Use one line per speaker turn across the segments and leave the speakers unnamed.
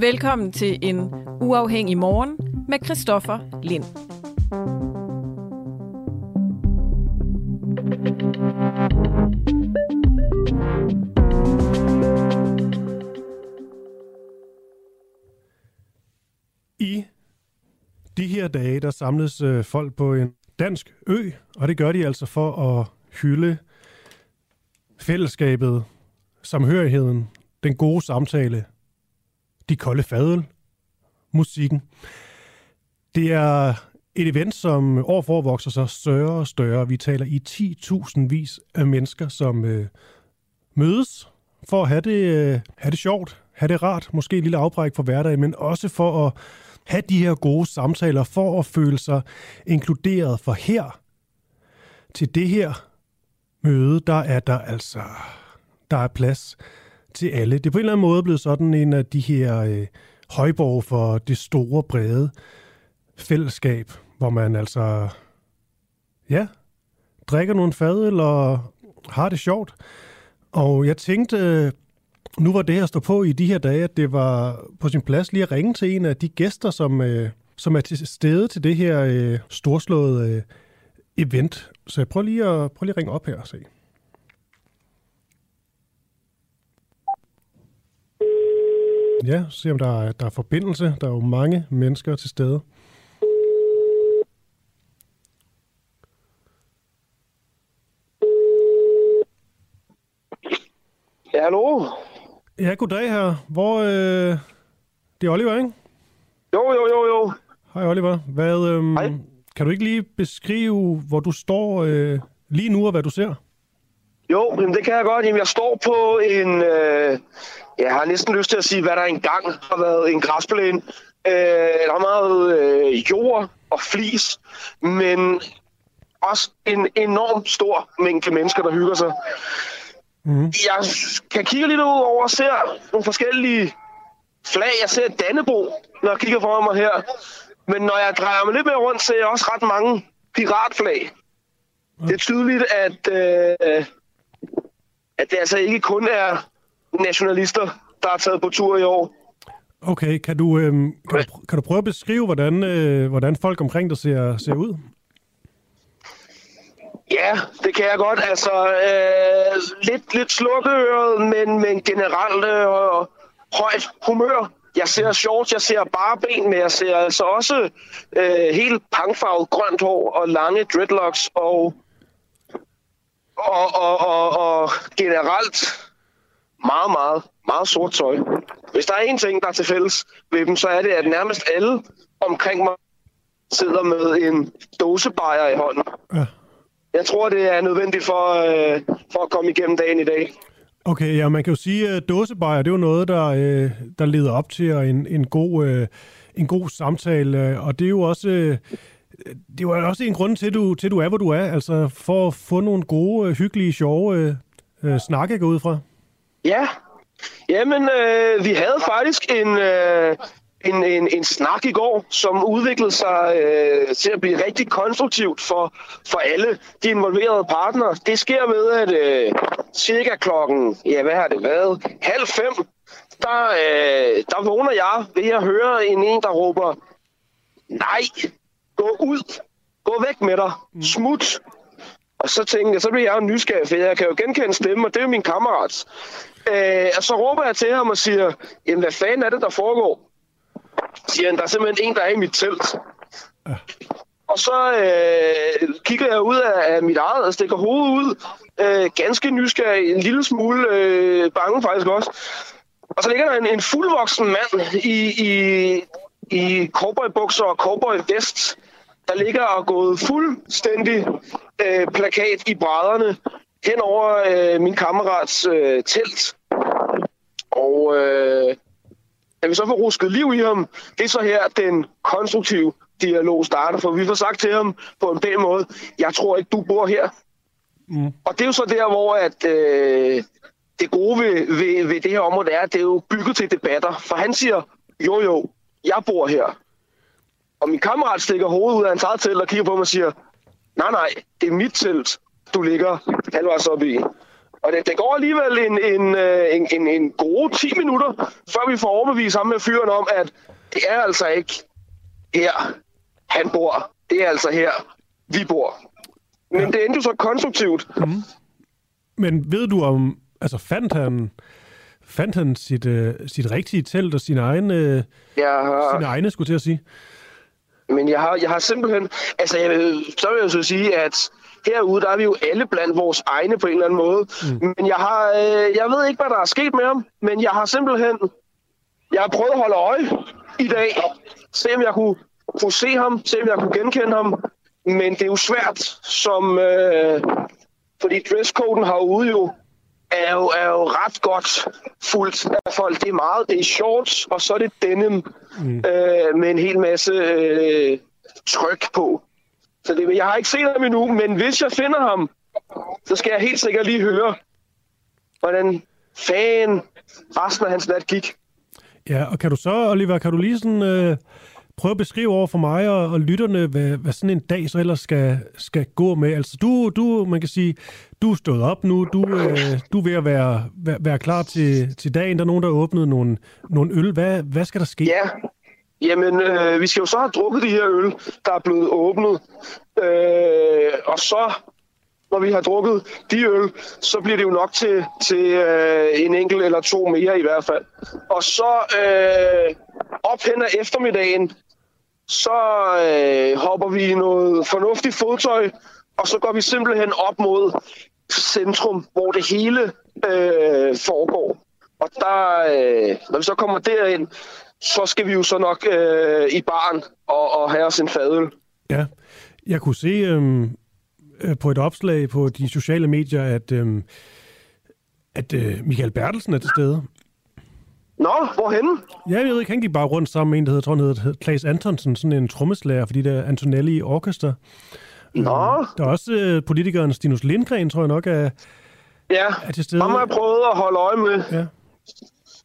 Velkommen til en uafhængig morgen med Christoffer Lind.
I de her dage, der samles øh, folk på en dansk ø, og det gør de altså for at hylde fællesskabet, samhørigheden, den gode samtale, de kolde fadel, musikken. Det er et event, som år for år vokser sig større og større. Vi taler i 10.000 vis af mennesker, som øh, mødes for at have det, øh, have det sjovt, have det rart, måske et lille afbræk for hverdagen, men også for at have de her gode samtaler, for at føle sig inkluderet. For her, til det her møde, der er der altså, der er plads til alle. Det er på en eller anden måde blevet sådan en af de her øh, højborg for det store, brede fællesskab, hvor man altså, ja, drikker nogle fadøl og har det sjovt. Og jeg tænkte, nu var det her stå på i de her dage, at det var på sin plads lige at ringe til en af de gæster, som, øh, som er til stede til det her øh, storslåede øh, event. Så jeg prøver lige at, prøver lige at ringe op her og se. Ja, se om der er, der er forbindelse. Der er jo mange mennesker til stede.
Ja, hallo?
Ja, goddag her. Hvor... Øh, det er Oliver, ikke?
Jo, jo, jo, jo.
Hej Oliver. Hvad, øhm,
Hej.
Kan du ikke lige beskrive, hvor du står øh, lige nu, og hvad du ser?
Jo, jamen det kan jeg godt. Jamen, jeg står på en... Øh, jeg har næsten lyst til at sige, hvad der engang har været en græsplæne. Øh, der er meget øh, jord og flis, men også en enorm stor mængde mennesker, der hygger sig.
Mm.
Jeg kan kigge lidt ud over og ser nogle forskellige flag. Jeg ser Dannebro, når jeg kigger foran mig her. Men når jeg drejer mig lidt mere rundt, ser jeg også ret mange piratflag. Det er tydeligt, at, øh, at det altså ikke kun er nationalister, der er taget på tur i år.
Okay, kan du, øh, kan, du, kan du prøve at beskrive, hvordan, øh, hvordan folk omkring dig ser, ser ud?
Ja, det kan jeg godt. Altså, øh, lidt, lidt slukkeøret, men, men generelt øh, højt humør. Jeg ser shorts, jeg ser bare ben, men jeg ser altså også øh, helt pangfarvet grønt hår og lange dreadlocks og, og, og, og, og generelt meget, meget, meget sort tøj. Hvis der er en ting, der er til fælles ved dem, så er det, at nærmest alle omkring mig sidder med en dåsebajer i hånden.
Ja.
Jeg tror, det er nødvendigt for, øh, for at komme igennem dagen i dag.
Okay, ja, man kan jo sige, at dåsebajer, det er jo noget, der, øh, der leder op til en, en, god, øh, en god samtale, og det er jo også... Øh, det er jo også en grund til, du, til, du er, hvor du er, altså for at få nogle gode, øh, hyggelige, sjove øh, øh, snakke gå ud fra.
Ja, jamen øh, vi havde faktisk en, øh, en, en, en snak i går, som udviklede sig øh, til at blive rigtig konstruktivt for, for alle de involverede partnere. Det sker ved, at øh, cirka klokken, ja hvad har det været, halv fem, der, øh, der vågner jeg ved at høre en en, der råber, nej, gå ud, gå væk med dig, smut. Og så tænkte jeg, så bliver jeg jo nysgerrig, for jeg kan jo genkende stemme, og det er jo min kammerat. Øh, og så råber jeg til ham og siger, jamen hvad fanden er det, der foregår? Siger han, der er simpelthen en, der er i mit telt. Ja. Og så øh, kigger jeg ud af, af mit eget og stikker hovedet ud. Øh, ganske nysgerrig, en lille smule øh, bange faktisk også. Og så ligger der en, en fuldvoksen mand i, i, i cowboybukser og cowboyvest, der ligger og gået fuldstændig øh, plakat i brædderne hen over øh, min kammerats øh, telt. Og øh, da vi så får rusket liv i ham, det er så her, den konstruktive dialog starter, for vi får sagt til ham på en pæn måde, jeg tror ikke, du bor her. Mm. Og det er jo så der, hvor at, øh, det gode ved, ved, ved det her område er, at det er jo bygget til debatter. For han siger, jo jo, jeg bor her. Og min kammerat stikker hovedet ud af hans eget telt og kigger på mig og siger, nej nej, det er mit telt, du ligger halvvejs oppe i. Og det, det går alligevel en, en, øh, en, en, en gode 10 minutter, før vi får overbevist ham med fyren om, at det er altså ikke her, han bor. Det er altså her, vi bor. Men det endte jo så konstruktivt. Mm.
Men ved du om, altså fandt han, fandt han sit, uh, sit rigtige telt og sine egne, uh, ja, sine egne, skulle til at sige?
Men jeg har, jeg har simpelthen... Altså, jeg vil, så vil jeg så sige, at herude, der er vi jo alle blandt vores egne på en eller anden måde. Mm. Men jeg har... Øh, jeg ved ikke, hvad der er sket med ham, men jeg har simpelthen... Jeg har prøvet at holde øje i dag. Se, om jeg kunne, kunne se ham. Se, om jeg kunne genkende ham. Men det er jo svært, som... Øh, fordi dresscoden herude jo er jo, er jo ret godt fuldt af folk. Det er meget, det er shorts, og så er det denim mm. øh, med en hel masse øh, tryk på. Så det, jeg har ikke set ham endnu, men hvis jeg finder ham, så skal jeg helt sikkert lige høre, hvordan fan resten af hans nat gik.
Ja, og kan du så, Oliver, kan du lige sådan... Øh prøve at beskrive over for mig og, og lytterne, hvad, hvad sådan en dag så ellers skal, skal gå med. Altså du, du, man kan sige, du er stået op nu, du, øh, du er ved at være, være, være klar til, til dagen. Der er nogen, der har åbnet nogle, nogle øl. Hvad, hvad skal der ske?
Ja, Jamen, øh, vi skal jo så have drukket de her øl, der er blevet åbnet. Øh, og så, når vi har drukket de øl, så bliver det jo nok til, til øh, en enkelt eller to mere i hvert fald. Og så øh, op hen ad eftermiddagen, så øh, hopper vi i noget fornuftigt fodtøj, og så går vi simpelthen op mod centrum, hvor det hele øh, foregår. Og der, øh, når vi så kommer derind, så skal vi jo så nok øh, i barn og, og have os en fadøl.
Ja, jeg kunne se øhm, øh, på et opslag på de sociale medier, at, øh, at øh, Michael Bertelsen er til stede.
Nå, hvorhen?
Ja, jeg ved ikke, han gik bare rundt sammen med en, der hedder, tror, han hedder Klaas Antonsen, sådan en trommeslager, fordi det er Antonelli Orchestra.
Nå.
Øh, der er også øh, politikeren Stinus Lindgren, tror jeg nok, er,
ja. er til stede. Ham har jeg prøvet at holde øje med. Ja.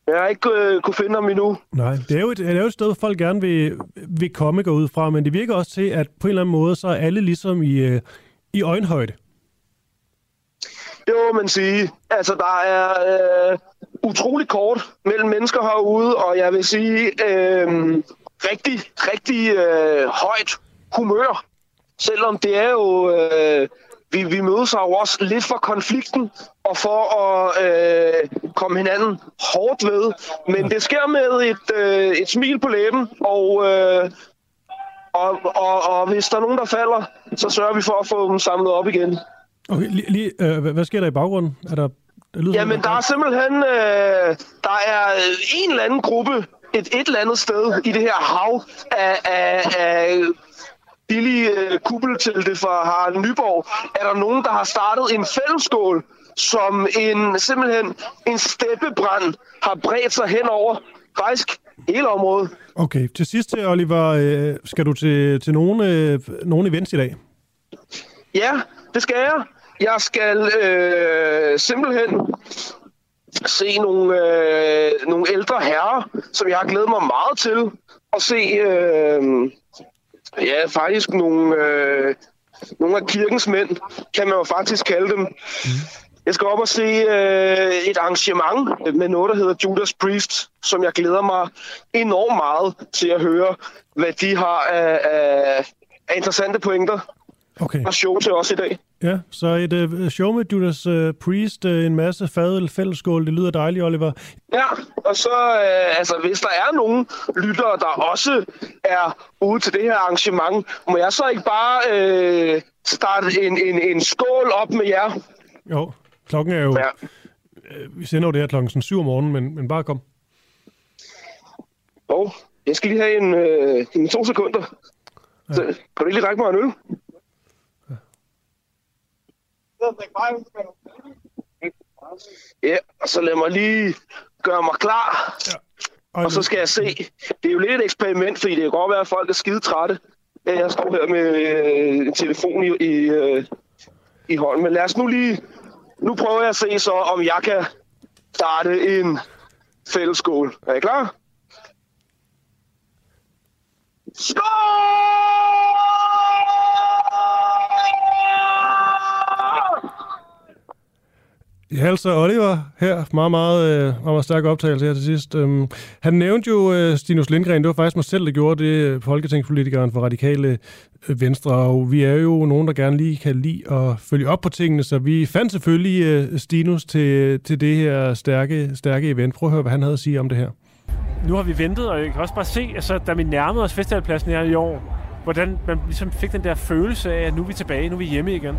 Jeg har ikke øh, kunne finde ham endnu.
Nej, det er jo et, det er jo et sted, hvor folk gerne vil, vil komme gå ud fra, men det virker også til, at på en eller anden måde, så er alle ligesom i, øh, i øjenhøjde.
Det må man sige. Altså, der er øh, utrolig kort mellem mennesker herude, og jeg vil sige øh, rigtig, rigtig øh, højt humør. Selvom det er jo... Øh, vi, vi mødes jo også lidt for konflikten og for at øh, komme hinanden hårdt ved. Men det sker med et, øh, et smil på læben, og, øh, og, og, og hvis der er nogen, der falder, så sørger vi for at få dem samlet op igen.
Okay, lige, lige, øh, hvad sker der i baggrunden? Er der,
der lyder Jamen, der er simpelthen øh, der er en eller anden gruppe et, et eller andet sted i det her hav af, af, af billige øh, kuppeltelte fra Harald Nyborg, er der nogen, der har startet en fællesskål, som en simpelthen en steppebrand har bredt sig hen over faktisk hele området.
Okay, til sidst, Oliver, øh, skal du til, til nogle, øh, nogle events i dag?
Ja, det skal jeg. Jeg skal øh, simpelthen se nogle, øh, nogle ældre herrer, som jeg har glædet mig meget til at se. Øh, ja, faktisk nogle, øh, nogle af kirkens mænd, kan man jo faktisk kalde dem. Mm. Jeg skal op og se øh, et arrangement med noget, der hedder Judas Priest, som jeg glæder mig enormt meget til at høre, hvad de har af, af, af interessante pointer
okay.
og show til os i dag.
Ja, så et uh, show med Judas uh, Priest, uh, en masse fadel, fællesskål, det lyder dejligt, Oliver.
Ja, og så, uh, altså, hvis der er nogen lyttere, der også er ude til det her arrangement, må jeg så ikke bare uh, starte en, en, en skål op med jer?
Jo, klokken er jo... Ja. Uh, vi sender jo det her klokken sådan 7 om morgenen, men, men bare kom.
oh, jeg skal lige have en, uh, en to sekunder. Ja. Så, kan du lige række mig en øl? Ja, og så lad mig lige gøre mig klar. Ja. Og, og så skal jeg se. Det er jo lidt et eksperiment, fordi det kan godt være, at folk er skide trætte. Jeg står her med øh, en telefon i, i, øh, i hånden. Men lad os nu lige... Nu prøver jeg at se så, om jeg kan starte en fællesskål. Er I klar? Skål!
Ja, altså Oliver her, meget, meget, øh, meget, meget stærk optagelse her til sidst. Øhm, han nævnte jo øh, Stinus Lindgren, det var faktisk mig selv, der gjorde det, øh, folketingspolitikeren for radikale venstre, og vi er jo nogen, der gerne lige kan lide at følge op på tingene, så vi fandt selvfølgelig uh, Stinus til, til det her stærke, stærke event. Prøv at høre, hvad han havde at sige om det her.
Nu har vi ventet, og jeg kan også bare se, altså, da vi nærmede os festivalpladsen her i år, hvordan man ligesom fik den der følelse af, at nu er vi tilbage, nu er vi hjemme igen.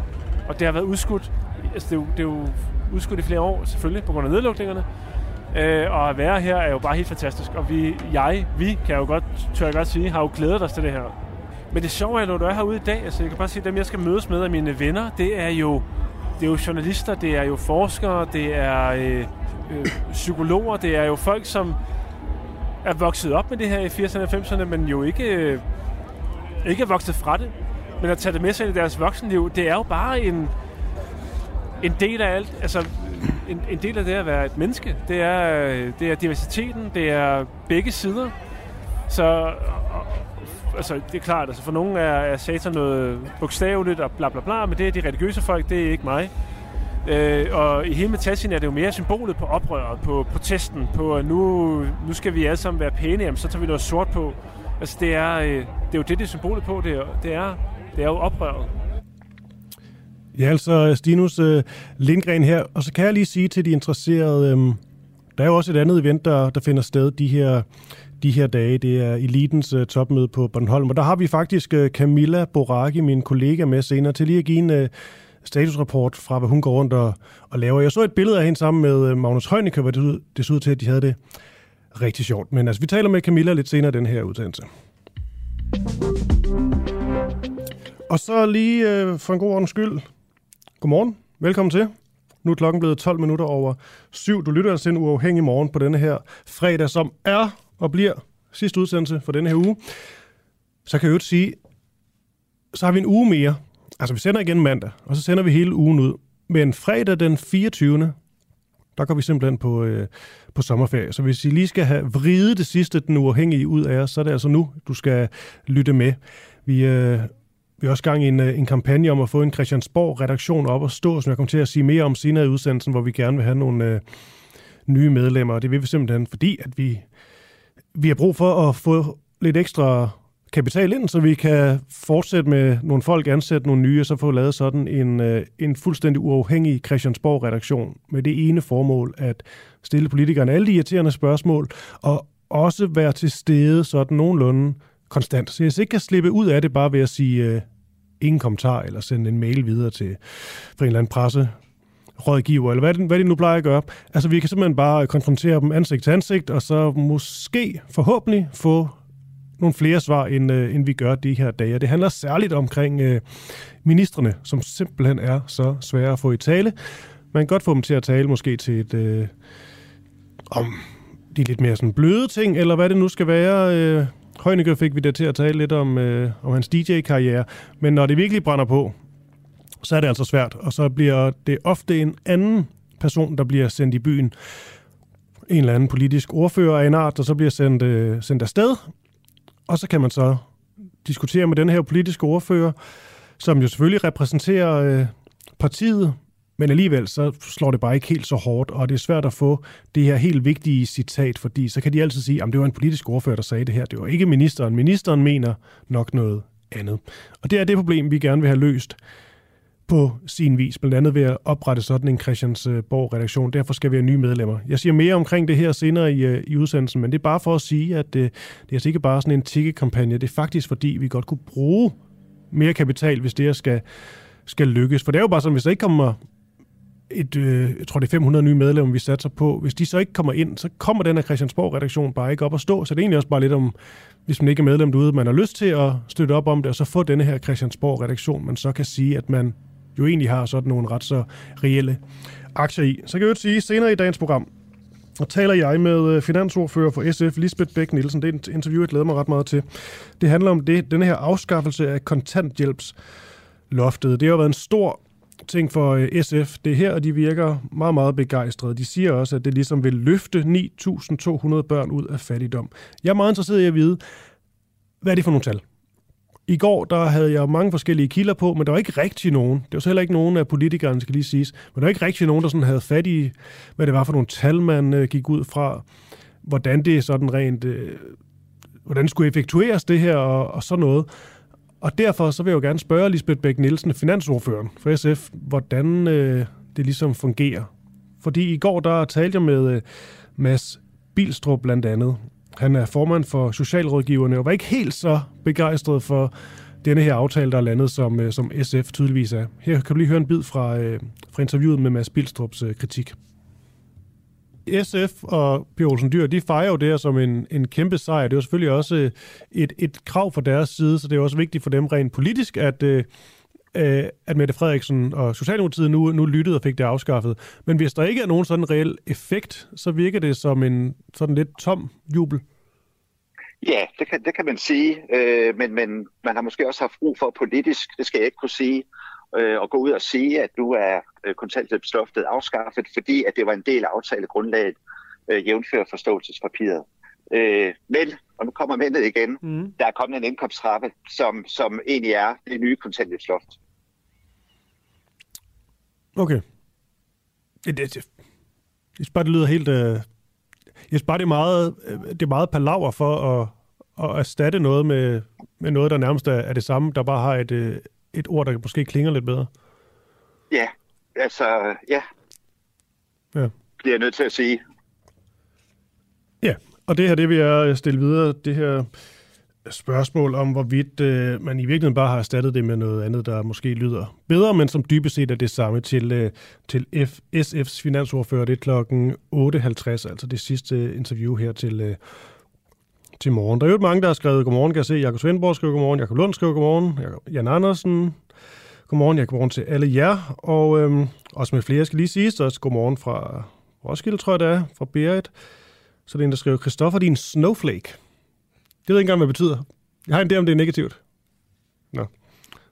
Og det har været udskudt. Altså, det, er jo, det er jo udskudt i flere år, selvfølgelig, på grund af nedlukningerne. Øh, og at være her er jo bare helt fantastisk. Og vi, jeg, vi, kan jo godt, tør jeg godt sige, har jo glædet os til det her. Men det sjove er, når du er herude i dag, altså jeg kan bare sige, at dem jeg skal mødes med af mine venner, det er jo, det er jo journalister, det er jo forskere, det er øh, øh, psykologer, det er jo folk, som er vokset op med det her i 80'erne og 90'erne, men jo ikke, øh, ikke er vokset fra det. Men at tage det med sig i deres voksenliv, det er jo bare en, en del af alt, altså en, en del af det at være et menneske, det er, det er diversiteten, det er begge sider. Så altså, det er klart, altså for nogle er, er satan noget bogstaveligt og bla bla bla, men det er de religiøse folk, det er ikke mig. Øh, og i hele Metasien er det jo mere symbolet på oprøret, på protesten, på at nu, nu skal vi alle sammen være pæne, jamen, så tager vi noget sort på. Altså det er, øh, det er jo det, det er symbolet på, det er, det er, det er jo oprøret.
Ja, altså Stinus øh, Lindgren her. Og så kan jeg lige sige til de interesserede, øh, der er jo også et andet event, der, der finder sted de her, de her dage. Det er Elitens øh, topmøde på Bornholm. Og der har vi faktisk øh, Camilla Boraki, min kollega, med senere til lige at give en Øh, statusrapport fra, hvad hun går rundt og, og laver. Jeg så et billede af hende sammen med øh, Magnus Heunicke, hvor det, det så ud til, at de havde det rigtig sjovt. Men altså, vi taler med Camilla lidt senere i den her udsendelse. Og så lige øh, for en god ordens skyld, Godmorgen. Velkommen til. Nu er klokken blevet 12 minutter over syv. Du lytter altså til en uafhængig morgen på denne her fredag, som er og bliver sidste udsendelse for denne her uge. Så kan jeg jo sige, så har vi en uge mere. Altså, vi sender igen mandag, og så sender vi hele ugen ud. Men fredag den 24. Der går vi simpelthen på, øh, på sommerferie. Så hvis I lige skal have vridet det sidste, den uafhængige ud af jer, så er det altså nu, du skal lytte med. Vi øh, vi har også gang i en, øh, en kampagne om at få en Christiansborg-redaktion op og stå, som jeg kommer til at sige mere om senere i udsendelsen, hvor vi gerne vil have nogle øh, nye medlemmer. Og det vil vi simpelthen, fordi at vi, vi har brug for at få lidt ekstra kapital ind, så vi kan fortsætte med nogle folk, ansætte nogle nye, og så få lavet sådan en, øh, en fuldstændig uafhængig Christiansborg-redaktion med det ene formål at stille politikerne alle de irriterende spørgsmål, og også være til stede sådan nogenlunde konstant. Så jeg ikke kan slippe ud af det bare ved at sige øh, ingen kommentar, eller sende en mail videre til for en eller anden presse rådgiver, eller hvad det, hvad det nu plejer at gøre. Altså, vi kan simpelthen bare konfrontere dem ansigt til ansigt, og så måske, forhåbentlig, få nogle flere svar, end, øh, end vi gør de her dage. Det handler særligt omkring øh, ministerne, som simpelthen er så svære at få i tale. Man kan godt få dem til at tale måske til et... Øh, om de lidt mere sådan bløde ting, eller hvad det nu skal være. Øh, Højnegø fik vi det til at tale lidt om, øh, om hans DJ-karriere, men når det virkelig brænder på, så er det altså svært, og så bliver det ofte en anden person, der bliver sendt i byen. En eller anden politisk ordfører af en art, der så bliver sendt, øh, sendt afsted, og så kan man så diskutere med den her politiske ordfører, som jo selvfølgelig repræsenterer øh, partiet, men alligevel så slår det bare ikke helt så hårdt, og det er svært at få det her helt vigtige citat, fordi så kan de altid sige, at det var en politisk ordfører, der sagde det her. Det var ikke ministeren. Ministeren mener nok noget andet. Og det er det problem, vi gerne vil have løst på sin vis, blandt andet ved at oprette sådan en Christiansborg-redaktion. Derfor skal vi have nye medlemmer. Jeg siger mere omkring det her senere i, øh, i udsendelsen, men det er bare for at sige, at det, det er altså ikke bare sådan en tikkekampagne. Det er faktisk fordi, vi godt kunne bruge mere kapital, hvis det her skal, skal lykkes. For det er jo bare sådan, hvis der ikke kommer et, øh, jeg tror det er 500 nye medlemmer, vi satser på. Hvis de så ikke kommer ind, så kommer den her Christiansborg-redaktion bare ikke op at stå. Så det er egentlig også bare lidt om, hvis man ikke er medlem derude, man har lyst til at støtte op om det, og så få denne her Christiansborg-redaktion, man så kan sige, at man jo egentlig har sådan nogle ret så reelle aktier i. Så kan jeg jo sige, senere i dagens program, og taler jeg med øh, finansordfører for SF, Lisbeth Bæk Nielsen. Det er et interview, jeg glæder mig ret meget til. Det handler om det, den her afskaffelse af kontanthjælpsloftet. Det har været en stor ting for øh, SF. Det her, og de virker meget, meget begejstrede. De siger også, at det ligesom vil løfte 9.200 børn ud af fattigdom. Jeg er meget interesseret i at vide, hvad er det for nogle tal? I går der havde jeg mange forskellige kilder på, men der var ikke rigtig nogen. Det var så heller ikke nogen af politikerne, skal lige siges. Men der var ikke rigtig nogen, der sådan havde fat i, hvad det var for nogle tal, man øh, gik ud fra. Hvordan det sådan rent... Øh, hvordan skulle effektueres det her og, og sådan noget. Og derfor så vil jeg jo gerne spørge Lisbeth Bæk Nielsen, finansordføreren for SF, hvordan øh, det ligesom fungerer. Fordi i går der talte jeg med øh, Mads Bilstrup blandt andet. Han er formand for Socialrådgiverne og var ikke helt så begejstret for denne her aftale, der er landet, som, øh, som SF tydeligvis er. Her kan du lige høre en bid fra, øh, fra interviewet med Mads Bilstrups øh, kritik. SF og P. Olsen Dyr, de fejrer jo det her som en, en kæmpe sejr. Det er jo selvfølgelig også øh, et, et krav fra deres side, så det er også vigtigt for dem rent politisk, at, øh, øh, at Mette Frederiksen og Socialdemokratiet nu, nu lyttede og fik det afskaffet. Men hvis der ikke er nogen sådan reel effekt, så virker det som en sådan lidt tom jubel.
Ja, det kan, det kan man sige, øh, men, men man har måske også haft brug for politisk, det skal jeg ikke kunne sige, øh, at gå ud og sige, at nu er øh, kontanthjælpsloftet afskaffet, fordi at det var en del af aftalegrundlaget, øh, jævnfør forståelsespapiret. Øh, men, og nu kommer mændet igen, mm. der er kommet en indkomsttrappe, som, som egentlig er det nye kontanthjælpsloft.
Okay. Det, det, det, det, bare, det lyder helt... Øh, jeg bare, det er meget, øh, det er meget palaver for at, at erstatte noget med, med noget, der nærmest er, er det samme, der bare har et, øh, et ord, der måske klinger lidt bedre.
Ja, altså, ja. Ja. Det er jeg nødt til at sige.
Ja, og det her, det vil jeg stille videre, det her spørgsmål om, hvorvidt øh, man i virkeligheden bare har erstattet det med noget andet, der måske lyder bedre, men som dybest set er det samme til, øh, til F, SF's finansordfører. Det er klokken 8.50, altså det sidste interview her til, øh, til morgen. Der er jo mange, der har skrevet godmorgen, kan jeg se. Jakob Svendborg skriver godmorgen, Jakob Lund skriver godmorgen, Jan Andersen, godmorgen, jeg godmorgen til alle jer, og øhm, også med flere skal lige sige, så også godmorgen fra Roskilde, tror jeg det er, fra Berit. Så det er en, der skriver, Christoffer, din snowflake. Det ved jeg ikke engang, hvad det betyder. Jeg har en idé om, det er negativt. Nå.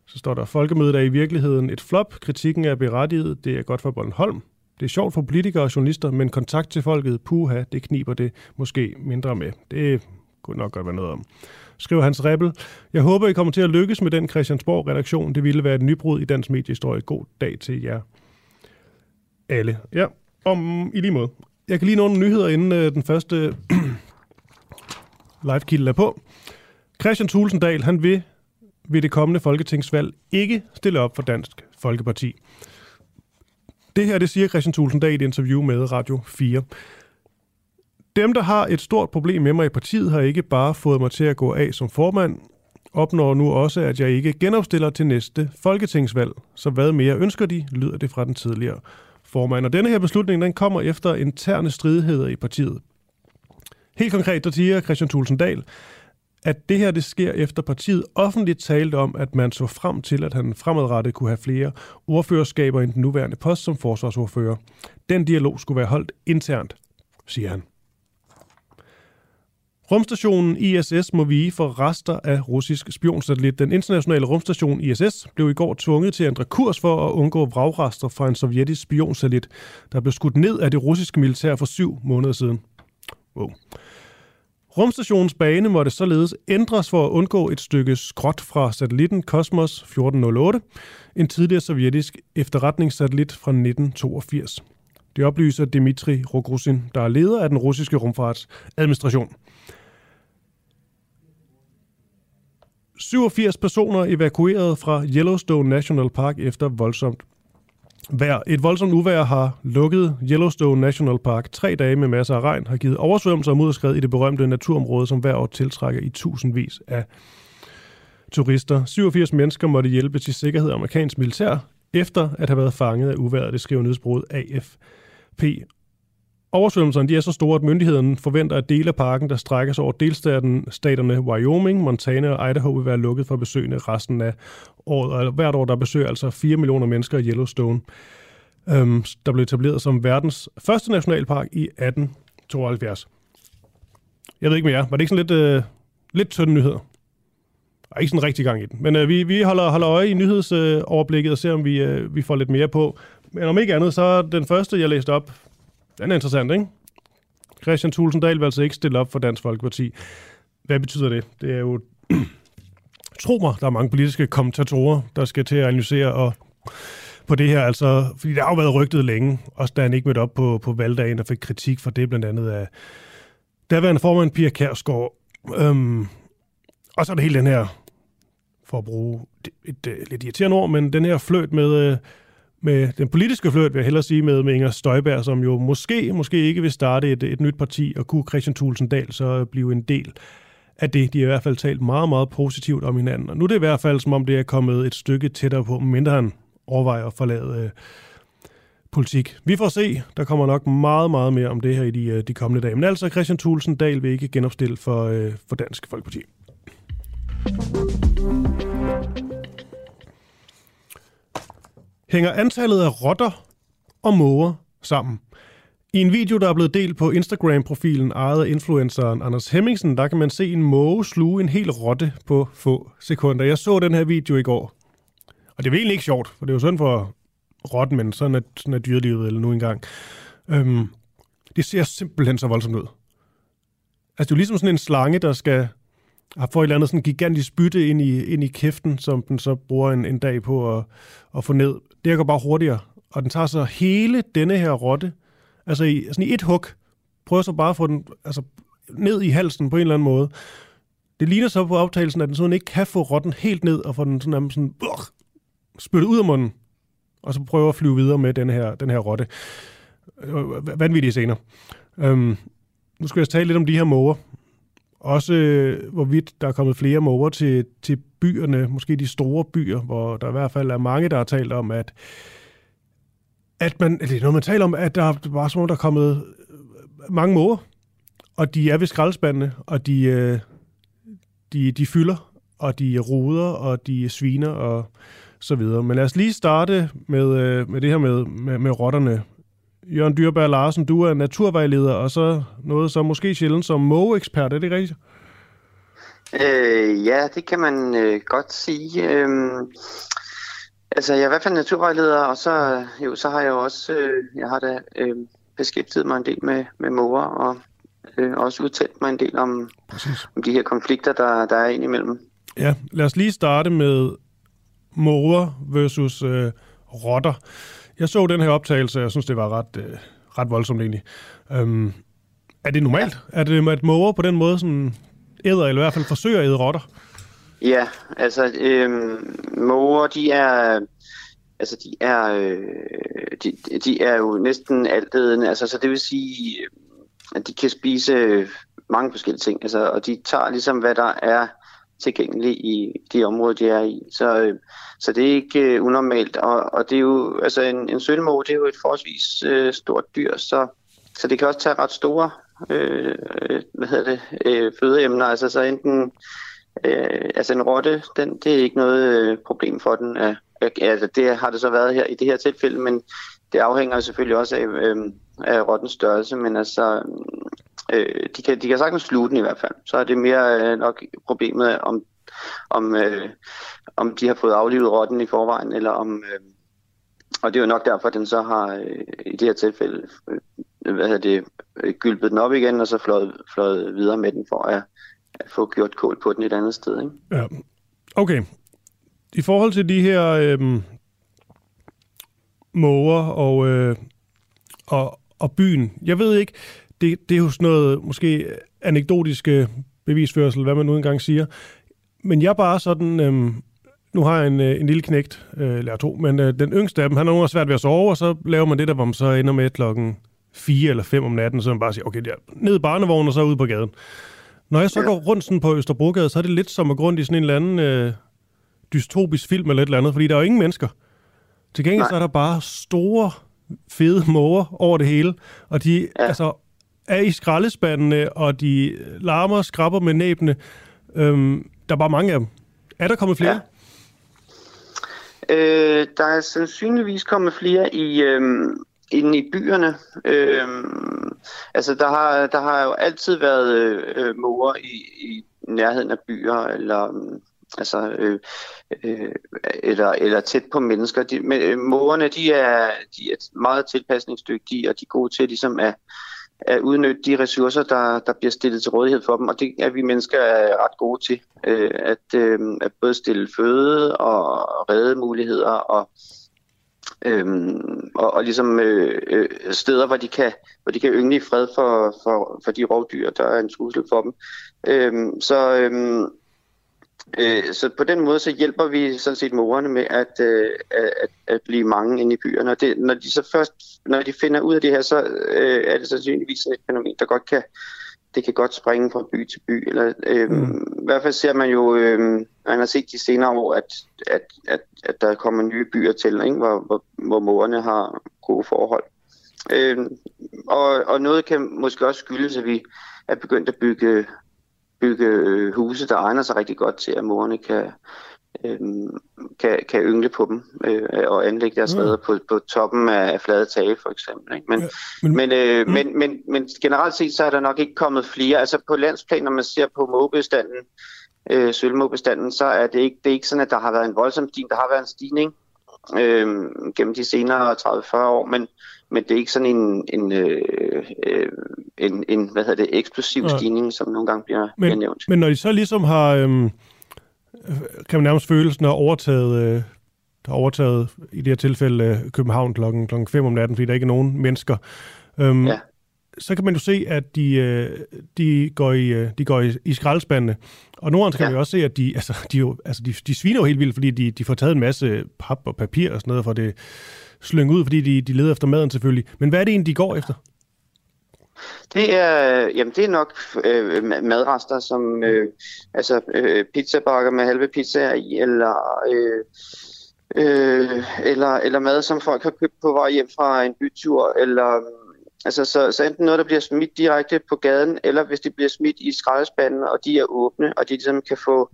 Så står der, folkemødet er i virkeligheden et flop. Kritikken er berettiget. Det er godt for Bornholm. Det er sjovt for politikere og journalister, men kontakt til folket, puha, det kniber det måske mindre med. Det kunne nok godt være noget om. Skriver Hans Rebel. Jeg håber, I kommer til at lykkes med den Christiansborg-redaktion. Det ville være et nybrud i dansk mediehistorie. God dag til jer alle. Ja, om i lige måde. Jeg kan lige nå nogle nyheder, inden øh, den første live er på. Christian Tulsendal, han vil ved det kommende folketingsvalg ikke stille op for Dansk Folkeparti. Det her, det siger Christian Tulsendal i et interview med Radio 4. Dem, der har et stort problem med mig i partiet, har ikke bare fået mig til at gå af som formand, opnår nu også, at jeg ikke genopstiller til næste folketingsvalg. Så hvad mere ønsker de, lyder det fra den tidligere formand. Og denne her beslutning, den kommer efter interne stridigheder i partiet. Helt konkret, der siger Christian Tulsendal, at det her det sker efter partiet offentligt talte om, at man så frem til, at han fremadrettet kunne have flere ordførerskaber end den nuværende post som forsvarsordfører. Den dialog skulle være holdt internt, siger han. Rumstationen ISS må vige for rester af russisk spionsatellit. Den internationale rumstation ISS blev i går tvunget til at ændre kurs for at undgå vragrester fra en sovjetisk spionsatellit, der blev skudt ned af det russiske militær for syv måneder siden. Wow. Rumstationens bane måtte således ændres for at undgå et stykke skråt fra satellitten Cosmos 1408, en tidligere sovjetisk efterretningssatellit fra 1982. Det oplyser Dmitri Rogozin, der er leder af den russiske rumfartsadministration. 87 personer evakueret fra Yellowstone National Park efter voldsomt vejr. Et voldsomt uvejr har lukket Yellowstone National Park. Tre dage med masser af regn har givet oversvømmelser og mudderskred i det berømte naturområde, som hver år tiltrækker i tusindvis af turister. 87 mennesker måtte hjælpe til sikkerhed af amerikansk militær, efter at have været fanget af uværet, det skriver nyhedsbruget AFP. Oversvømmelserne de er så store, at myndigheden forventer, at dele af parken, der strækker sig over delstaten, staterne Wyoming, Montana og Idaho, vil være lukket for besøgende resten af året. Og hvert år der besøger altså 4 millioner mennesker i Yellowstone, øhm, der blev etableret som verdens første nationalpark i 1872. Jeg ved ikke mere. Var det ikke sådan lidt, øh, lidt tynde nyheder? Og ikke sådan rigtig gang i den. Men øh, vi, vi holder, holder øje i nyhedsoverblikket og ser, om vi, øh, vi får lidt mere på. Men om ikke andet, så den første, jeg læste op, den er interessant, ikke? Christian Tulsendal vil altså ikke stille op for Dansk Folkeparti. Hvad betyder det? Det er jo... Tro mig, der er mange politiske kommentatorer, der skal til at analysere og på det her, altså, fordi det har jo været rygtet længe, også da han ikke mødte op på, på valgdagen og fik kritik for det, blandt andet af daværende formand Pia Kærsgaard. Øhm, og så er det hele den her, for at bruge et, et, et lidt irriterende ord, men den her fløjt med, øh, med den politiske fløjt, vil jeg hellere sige, med, med Inger Støjberg, som jo måske, måske ikke vil starte et, et nyt parti, og kunne Christian Thulsen Dahl så blive en del af det. De har i hvert fald talt meget, meget positivt om hinanden. Og nu er det i hvert fald, som om det er kommet et stykke tættere på, mindre han overvejer at forlade øh, politik. Vi får se. Der kommer nok meget, meget mere om det her i de, øh, de kommende dage. Men altså, Christian Thulsen Dahl vil ikke genopstille for, øh, for Dansk Folkeparti. Hænger antallet af rotter og måger sammen? I en video, der er blevet delt på Instagram-profilen ejet af influenceren Anders Hemmingsen, der kan man se en måge sluge en hel rotte på få sekunder. Jeg så den her video i går, og det er egentlig ikke sjovt, for det er jo sådan for rotten, men sådan er, sådan er dyrelivet eller nu engang. Øhm, det ser simpelthen så voldsomt ud. Altså, det er jo ligesom sådan en slange, der skal har fået et eller andet sådan gigantisk bytte ind i, ind i kæften, som den så bruger en, en dag på at, at få ned jeg går bare hurtigere, og den tager så hele denne her rotte, altså i, sådan i et hug, prøver så bare at få den altså, ned i halsen på en eller anden måde. Det ligner så på optagelsen, at den sådan ikke kan få rotten helt ned og få den sådan, sådan uh, spyttet ud af munden, og så prøver at flyve videre med den her, den her rotte. Øh, vanvittige scener. Øhm, nu skal jeg tale lidt om de her måger. Også øh, hvorvidt der er kommet flere måger til, til byerne, måske de store byer, hvor der i hvert fald er mange, der har talt om, at, at man, eller når man taler om, at der var som om, der er kommet øh, mange måger, og de er ved skraldespandene, og de, øh, de, de fylder, og de roder, og de sviner, og så videre. Men lad os lige starte med, øh, med det her med, med, med rotterne. Jørgen Dyrberg Larsen, du er naturvejleder, og så noget så måske sjældent som mågeekspert, er det rigtigt?
Øh, ja, det kan man øh, godt sige. Øhm, altså, jeg er i hvert fald naturvejleder, og så, jo, så har jeg også øh, jeg har da, øh, beskæftiget mig en del med, med måger, og øh, også udtalt mig en del om, om de her konflikter, der, der er indimellem.
Ja, lad os lige starte med måger versus øh, rotter. Jeg så den her optagelse, og jeg synes, det var ret, øh, ret voldsomt egentlig. Øhm, er det normalt? Ja. Er det, at måger på den måde sådan æder, eller i hvert fald forsøger at æde rotter?
Ja, altså øhm, måger, de er... Altså, de er, øh, de, de er jo næsten altædende, altså, så det vil sige, at de kan spise øh, mange forskellige ting, altså, og de tager ligesom, hvad der er tilgængeligt i de områder, de er i. Så, øh, så det er ikke øh, unormalt, og, og det er jo, altså en, en sølvmåge, det er jo et forholdsvis øh, stort dyr, så, så det kan også tage ret store øh, hvad hedder det, øh, fødeemner, altså så enten øh, altså en rotte, den, det er ikke noget øh, problem for den. Øh, øh, altså det har det så været her i det her tilfælde, men det afhænger selvfølgelig også af, øh, af rottens størrelse, men altså øh, de, kan, de kan sagtens sluge den i hvert fald. Så er det mere øh, nok problemet om, om, øh, om de har fået aflivet rotten i forvejen, eller om... Øh, og det er jo nok derfor, at den så har øh, i det her tilfælde øh, hvad hedder det, gylpet den op igen, og så fløjet, fløjet videre med den for at, at få gjort kål på den et andet sted. Ikke?
Ja. Okay. I forhold til de her øh, måger og, øh, og, og byen, jeg ved ikke, det, det er jo sådan noget måske anekdotiske øh, bevisførsel, hvad man nu engang siger. men jeg er bare sådan, øhm, nu har jeg en, øh, en lille knægt, øh, eller to, men øh, den yngste af dem, han har nogle svært ved at sove, og så laver man det der, hvor man så ender med klokken 4 eller 5 om natten, så man bare siger, okay, der, ned i barnevognen og så ud på gaden. Når jeg så ja. går rundt sådan på Østerbrogade, så er det lidt som at gå rundt i sådan en eller anden øh, dystopisk film eller et eller andet, fordi der er jo ingen mennesker. Til gengæld Nej. så er der bare store, fede måger over det hele, og de ja. altså, er i skraldespandene, og de larmer og skrabber med næbene. Øhm, der er bare mange af dem. Er der kommet flere? Ja.
Øh, der er sandsynligvis kommet flere i, øh, inde i byerne. Øh, altså, der har, der har jo altid været øh, morer i, i nærheden af byer, eller mm, altså øh, øh, eller, eller tæt på mennesker. De, men, øh, morerne, de er, de er meget tilpasningsdygtige, og de er gode til ligesom at, at udnytte de ressourcer, der, der bliver stillet til rådighed for dem, og det er vi mennesker er ret gode til, øh, at, øh, at både stille føde og redde muligheder og Øhm, og, og ligesom øh, øh, steder, hvor de kan, hvor de kan yngle i fred for, for, for de rovdyr, der er en trussel for dem. Øhm, så, øhm, øh, så på den måde så hjælper vi sådan set morerne med at, øh, at, at blive mange inde i byerne. Og det, når de så først når de finder ud af det her, så øh, er det sandsynligvis et fænomen, der godt kan det kan godt springe fra by til by. Eller, øh, mm. I hvert fald ser man jo, øh, man har set de senere år, at, at, at, at der kommer nye byer til, ikke? Hvor, hvor, hvor morerne har gode forhold. Øh, og, og noget kan måske også skyldes, at vi er begyndt at bygge, bygge øh, huse, der egner sig rigtig godt til, at morerne kan, øh, kan, kan yngle på dem øh, og anlægge deres mm. på, på toppen af flade tage for eksempel. Ikke? Men, ja, men, men, øh, mm. men, men, men generelt set så er der nok ikke kommet flere. Altså på landsplan, når man ser på mågebestanden, øh, sølvmågebestanden, så er det, ikke, det er ikke sådan, at der har været en voldsom stigning. Der har været en stigning øh, gennem de senere 30-40 år, men, men det er ikke sådan en, en, øh, øh, en, en hvad hedder det, eksplosiv ja. stigning, som nogle gange bliver,
men,
bliver nævnt.
Men når de så ligesom har... Øh kan man nærmest føle, sådan, at overtaget, øh, der overtaget i det her tilfælde øh, København klokken, klokken 5 om natten, fordi der ikke er nogen mennesker. Øhm, ja. Så kan man jo se, at de, øh, de går i, øh, de går i, i skraldespandene. Og nogle kan ja. man jo også se, at de, altså, de, jo, altså, de, de sviner jo helt vildt, fordi de, de får taget en masse pap og papir og sådan noget, for det slynge ud, fordi de, de leder efter maden selvfølgelig. Men hvad er det egentlig, de går efter?
Det er, øh, jamen det er nok øh, madrester, som øh, altså øh, pizzabakker med halve pizzaer i, eller, øh, øh, eller, eller mad, som folk har købt på vej hjem fra en bytur, eller mm, altså, så, så enten noget, der bliver smidt direkte på gaden, eller hvis det bliver smidt i skraldespanden, og de er åbne, og de ligesom kan få,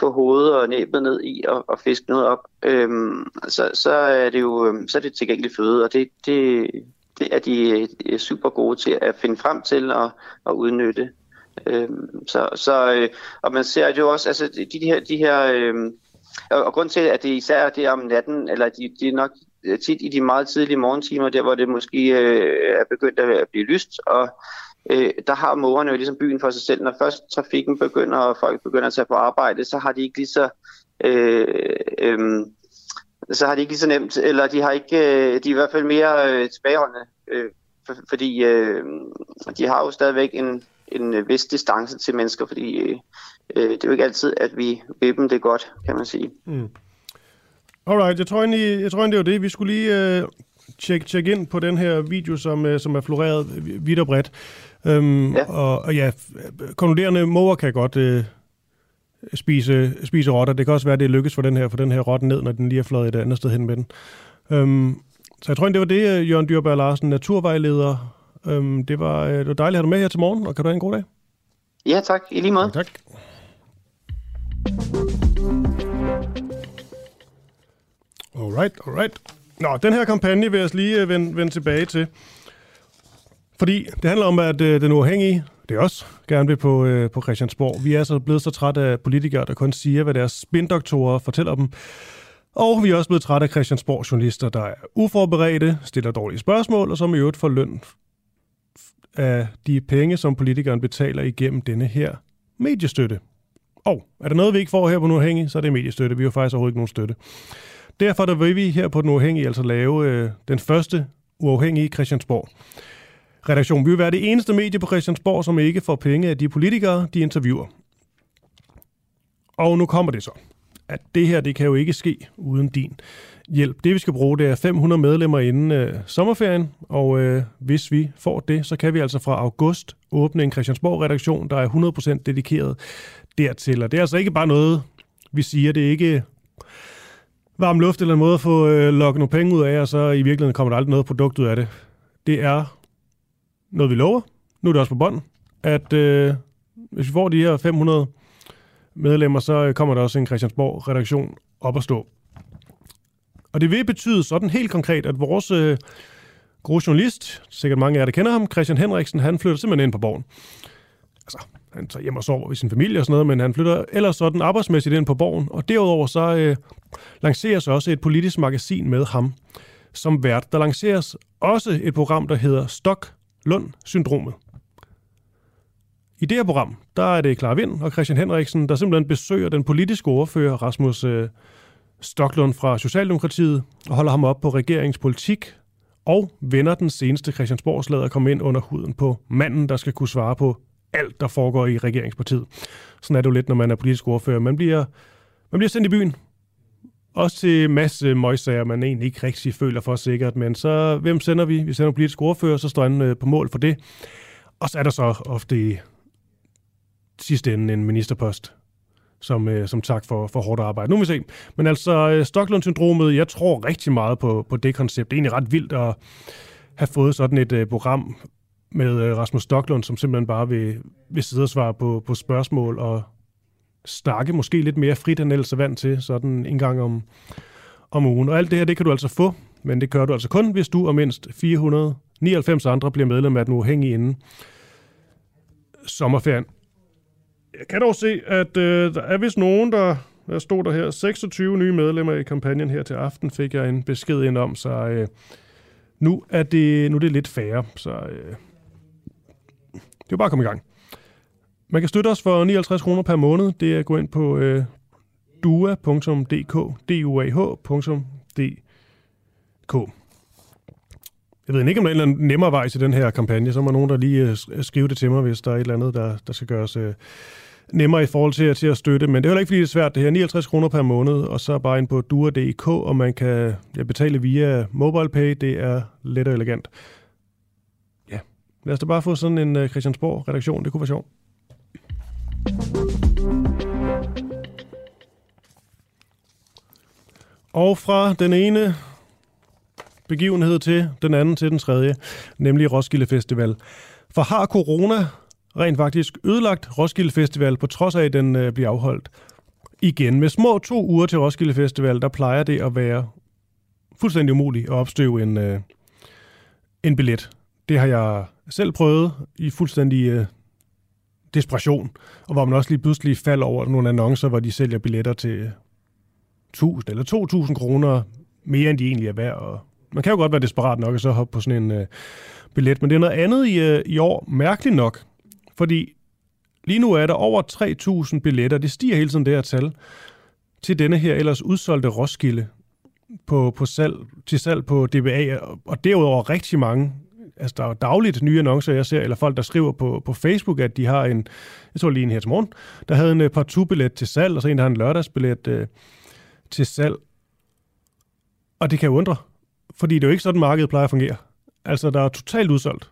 få hovedet og næbet ned i og, og fiske noget op, øh, så, så er det jo øhm, så er det tilgængelig føde, og det, det, det er de er super gode til at finde frem til og, og udnytte. Øhm, så, så, øh, og man ser jo også, altså de, de her, de her øh, og, grund til, at det især er det om natten, eller de, de er nok tit i de meget tidlige morgentimer, der hvor det måske øh, er begyndt at blive lyst, og øh, der har morerne jo ligesom byen for sig selv. Når først trafikken begynder, og folk begynder at tage på arbejde, så har de ikke lige så øh, øh, så har de ikke så nemt, eller de har ikke, øh, de er i hvert fald mere øh, tilbageholdende, øh, for, fordi øh, de har jo stadigvæk en, en vis distance til mennesker, fordi øh, øh, det er jo ikke altid, at vi vil dem det godt, kan man sige. Mm.
Alright, jeg tror egentlig, jeg tror egentlig, det var det. Vi skulle lige øh, tjekke check ind på den her video, som, øh, som er floreret vidt og bredt. Øhm, ja. Og, og ja, konkluderende måger kan godt øh, spise, spise rotter. Det kan også være, at det lykkes for den her, for den her rotte ned, når den lige er fløjet et andet sted hen med den. Øhm, så jeg tror, det var det, øh, Jørgen Dyrberg Larsen, naturvejleder. Øhm, det, var, øh, det var dejligt at have dig med her til morgen, og kan du have en god dag?
Ja, tak. I lige måde.
Tak. Alright, alright. Nå, den her kampagne vil jeg lige øh, vende, vende tilbage til. Fordi det handler om, at øh, den uafhængige det er også gerne vil på, øh, på Christiansborg. Vi er så blevet så trætte af politikere, der kun siger, hvad deres spindoktorer fortæller dem. Og vi er også blevet trætte af Christiansborg journalister, der er uforberedte, stiller dårlige spørgsmål, og som i øvrigt får løn af de penge, som politikeren betaler igennem denne her mediestøtte. Og er der noget, vi ikke får her på Nuafhængig, så er det mediestøtte. Vi har faktisk overhovedet ikke nogen støtte. Derfor der vil vi her på Den Uafhængige altså lave øh, den første uafhængige Christiansborg redaktion. Vi vil være det eneste medie på Christiansborg, som ikke får penge af de politikere, de interviewer. Og nu kommer det så, at det her, det kan jo ikke ske uden din hjælp. Det vi skal bruge, det er 500 medlemmer inden øh, sommerferien, og øh, hvis vi får det, så kan vi altså fra august åbne en Christiansborg-redaktion, der er 100% dedikeret dertil. Og det er altså ikke bare noget, vi siger, det er ikke varm luft eller en måde at få øh, lukket nogle penge ud af, og så i virkeligheden kommer der aldrig noget produkt ud af det. Det er noget, vi lover. Nu er det også på bånd, at øh, hvis vi får de her 500 medlemmer, så øh, kommer der også en Christiansborg-redaktion op at stå. Og det vil betyde sådan helt konkret, at vores øh, gode journalist, sikkert mange af jer, der kender ham, Christian Henriksen, han flytter simpelthen ind på borgen. Altså, han tager hjem og sover i sin familie og sådan noget, men han flytter ellers sådan arbejdsmæssigt ind på borgen. Og derudover så øh, lanceres også et politisk magasin med ham som vært. Der lanceres også et program, der hedder Stok Lund Syndromet. I det her program, der er det Clara Vind og Christian Henriksen, der simpelthen besøger den politiske ordfører Rasmus øh, Stoklund fra Socialdemokratiet og holder ham op på regeringspolitik og vender den seneste Christiansborgslag at komme ind under huden på manden, der skal kunne svare på alt, der foregår i regeringspartiet. Sådan er det jo lidt, når man er politisk ordfører. Man bliver, man bliver sendt i byen. Også til masse øh, møgsager, man egentlig ikke rigtig føler for sikkert. Men så, hvem sender vi? Vi sender politisk ordfører, så står han øh, på mål for det. Og så er der så ofte i sidste ende en ministerpost, som, øh, som tak for, for hårdt arbejde. Nu må vi se. Men altså, øh, Stockholm-syndromet, jeg tror rigtig meget på, på det koncept. Det er egentlig ret vildt at have fået sådan et øh, program med øh, Rasmus Stocklund, som simpelthen bare vil, vil sidde og svare på, på spørgsmål og snakke måske lidt mere frit end ellers er vant til, sådan en gang om, om ugen. Og alt det her, det kan du altså få, men det gør du altså kun, hvis du og mindst 499 andre bliver medlem af den uafhængige inden sommerferien. Jeg kan dog se, at øh, der er vist nogen, der, der stod der her, 26 nye medlemmer i kampagnen her til aften, fik jeg en besked ind om, så øh, nu, er det, nu er det lidt færre, så øh, det er bare at komme i gang. Man kan støtte os for 59 kroner per måned. Det er at gå ind på øh, dua.dk, duah.dk. Jeg ved ikke, om der er en eller anden nemmere vej til den her kampagne. Så må nogen, der lige øh, skrive det til mig, hvis der er et eller andet, der, der skal gøres øh, nemmere i forhold til, til at støtte. Men det er heller ikke, fordi det er svært. Det her 59 kroner per måned, og så bare ind på dua.dk, og man kan ja, betale via MobilePay. Det er let og elegant. Ja, lad os da bare få sådan en øh, Christiansborg-redaktion. Det kunne være sjovt. Og fra den ene begivenhed til den anden til den tredje, nemlig Roskilde Festival. For har corona rent faktisk ødelagt Roskilde Festival, på trods af, at den øh, bliver afholdt igen. Med små to uger til Roskilde Festival, der plejer det at være fuldstændig umuligt at opstøve en, øh, en billet. Det har jeg selv prøvet i fuldstændig øh, desperation, og hvor man også lige pludselig falder over nogle annoncer, hvor de sælger billetter til 1000 eller 2000 kroner mere, end de egentlig er værd. Og man kan jo godt være desperat nok og så hoppe på sådan en øh, billet, men det er noget andet i, øh, i år, mærkeligt nok, fordi lige nu er der over 3.000 billetter, det stiger hele tiden det her tal, til denne her ellers udsolgte Roskilde på, på salg, til salg på DBA, og derudover rigtig mange altså der er dagligt nye annoncer, jeg ser, eller folk, der skriver på, på Facebook, at de har en, jeg så lige en her til morgen, der havde en øh, par billet til salg, og så en, der har en lørdagsbillet øh, til salg. Og det kan undre, fordi det er jo ikke sådan, markedet plejer at fungere. Altså, der er totalt udsolgt.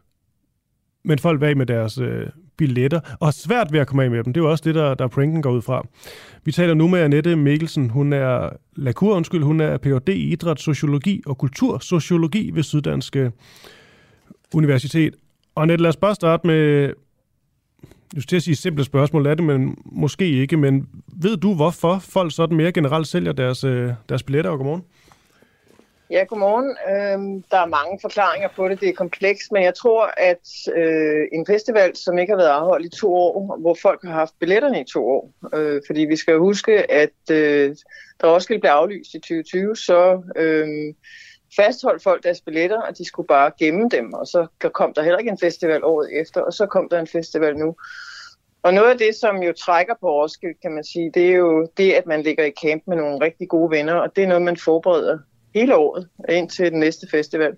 Men folk er med deres øh, billetter, og har svært ved at komme af med dem. Det er jo også det, der, der pranken går ud fra. Vi taler nu med Annette Mikkelsen. Hun er lakur, undskyld, hun er Ph.D. i idrætssociologi og kultursociologi ved Syddanske øh, Universitet. Og Annette, lad os bare starte med, jeg til at sige simple spørgsmål, er det, men måske ikke, men ved du, hvorfor folk sådan mere generelt sælger deres, øh, deres billetter, og godmorgen?
Ja, godmorgen. Øhm, der er mange forklaringer på det. Det er komplekst, men jeg tror, at øh, en festival, som ikke har været afholdt i to år, hvor folk har haft billetterne i to år, øh, fordi vi skal huske, at øh, der også blev blive aflyst i 2020, så øh, fastholdt folk deres billetter, og de skulle bare gemme dem, og så kom der heller ikke en festival året efter, og så kom der en festival nu. Og noget af det, som jo trækker på Roskilde, kan man sige, det er jo det, at man ligger i camp med nogle rigtig gode venner, og det er noget, man forbereder hele året ind til den næste festival.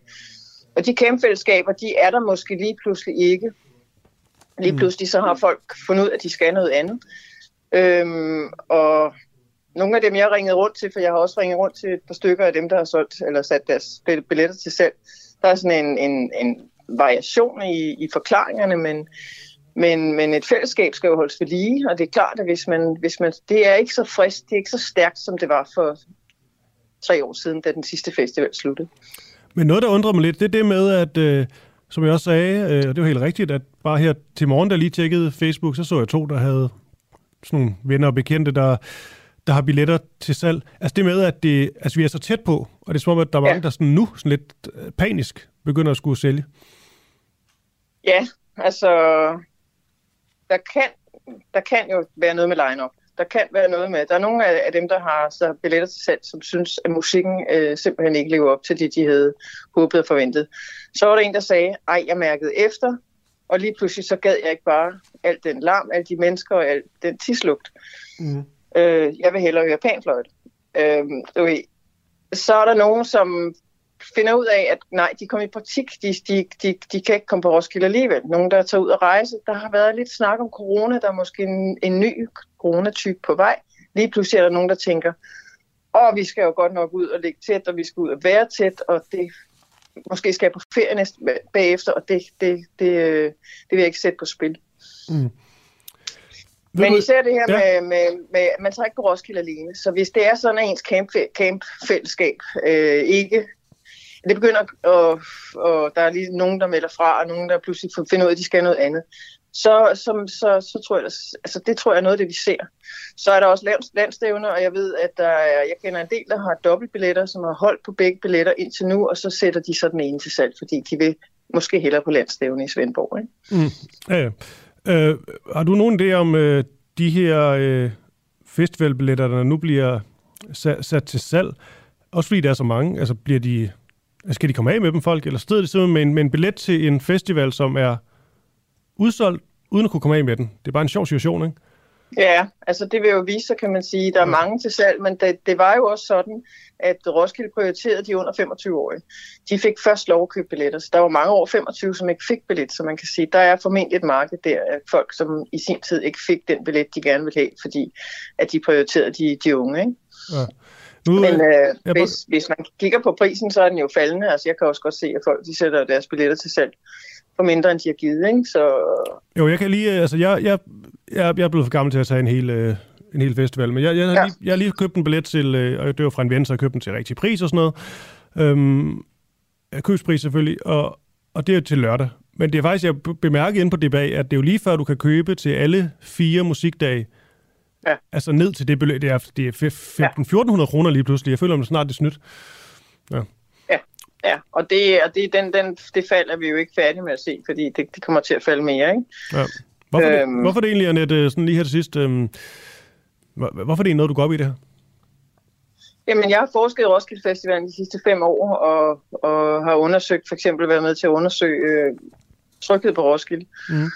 Og de campfællesskaber, de er der måske lige pludselig ikke. Lige mm. pludselig så har folk fundet ud af, at de skal noget andet.
Øhm, og nogle af dem, jeg ringede rundt til, for jeg har også ringet rundt til et par stykker af dem, der har solgt eller sat deres billetter til salg, der er sådan en, en, en variation i, i forklaringerne, men, men, men et fællesskab skal jo holdes ved lige, og det er klart, at hvis man, hvis man, det er ikke så frisk, det er ikke så stærkt, som det var for tre år siden, da den sidste festival sluttede.
Men noget, der undrer mig lidt, det er det med, at øh, som jeg også sagde, øh, og det var helt rigtigt, at bare her til morgen, der lige tjekkede Facebook, så så jeg to, der havde sådan nogle venner og bekendte, der, der har billetter til salg. Altså det med, at det, altså vi er så tæt på, og det er som om, at der er mange, ja. der sådan nu sådan lidt øh, panisk begynder at skulle sælge.
Ja, altså der kan, der kan jo være noget med line-up. Der kan være noget med, der er nogle af, dem, der har så billetter til salg, som synes, at musikken øh, simpelthen ikke lever op til det, de havde håbet og forventet. Så var der en, der sagde, ej, jeg mærkede efter, og lige pludselig så gad jeg ikke bare alt den larm, alle de mennesker og al den tislugt. Mm. Øh, jeg vil hellere høre panfløjt. Øh, okay. Så er der nogen, som finder ud af, at nej, de kommer i praktik, de, de, de, de kan ikke komme på Roskilde alligevel. Nogen, der tager ud og rejse. Der har været lidt snak om corona, der er måske en, en ny coronatype på vej. Lige pludselig er der nogen, der tænker, åh, vi skal jo godt nok ud og ligge tæt, og vi skal ud og være tæt, og det måske skal jeg på ferie næste, bagefter, og det, det, det, øh, det vil jeg ikke sætte på spil. Mm. Men især det her ja. med, med, med, man tager ikke på Roskilde alene, så hvis det er sådan, at ens camp, campfællesskab øh, ikke det begynder, og, og der er lige nogen, der melder fra, og nogen, der pludselig finder ud af, at de skal noget andet. Så, så, så, så tror jeg, altså det tror jeg er noget af det, vi ser. Så er der også lands, landstævner, og jeg ved, at der er, jeg kender en del, der har dobbeltbilletter, som har holdt på begge billetter indtil nu, og så sætter de så den ene til salg, fordi de vil måske hellere på landstævne i Svendborg. Ikke?
Mm. Ja, ja. Øh, har du nogen idé om øh, de her øh, festivalbilletter, der nu bliver sat, sat til salg? Også fordi der er så mange, altså bliver de altså, skal de komme af med dem, folk, eller sidder de simpelthen med en, med en billet til en festival, som er udsolgt, uden at kunne komme af med den? Det er bare en sjov situation, ikke?
Ja, altså det vil jo vise sig, kan man sige. Der er mange til salg, men det, det var jo også sådan, at Roskilde prioriterede de under 25-årige. De fik først lov at købe billetter, så der var mange over 25, som ikke fik billet, så man kan sige, der er formentlig et marked der af folk, som i sin tid ikke fik den billet, de gerne ville have, fordi at de prioriterede de, de unge. Ikke? Ja. Nu, Men øh, hvis, bare... hvis man kigger på prisen, så er den jo faldende. Altså, jeg kan også godt se, at folk de sætter deres billetter til salg for mindre, end de har givet. Ikke? Så...
Jo, jeg kan lige... Øh, altså, jeg, jeg, jeg, jeg er blevet for gammel til at tage en hel, øh, en hel festival, men jeg, jeg, ja. lige, jeg har lige købt en billet til... Øh, og det var fra en ven, så jeg købte den til rigtig pris og sådan noget. Øhm, købspris selvfølgelig, og, og det er til lørdag. Men det er faktisk, jeg bemærket inde på DBA, at det er jo lige før, du kan købe til alle fire musikdage Ja. Altså ned til det beløb, det er, det er 15-1400 kroner lige pludselig. Jeg føler mig snart det er snydt.
Ja. Ja, og, det, og det, den, den, det fald er vi jo ikke færdige med at se, fordi det, det kommer til at falde mere, ikke? Ja.
Hvorfor, øhm, det, hvorfor det egentlig, Annette, sådan lige her til sidst, øhm, hvorfor det er noget, du går op i det her?
Jamen, jeg har forsket i Roskilde Festival de sidste fem år, og, og har undersøgt, for eksempel været med til at undersøge øh, trykket på Roskilde. Mm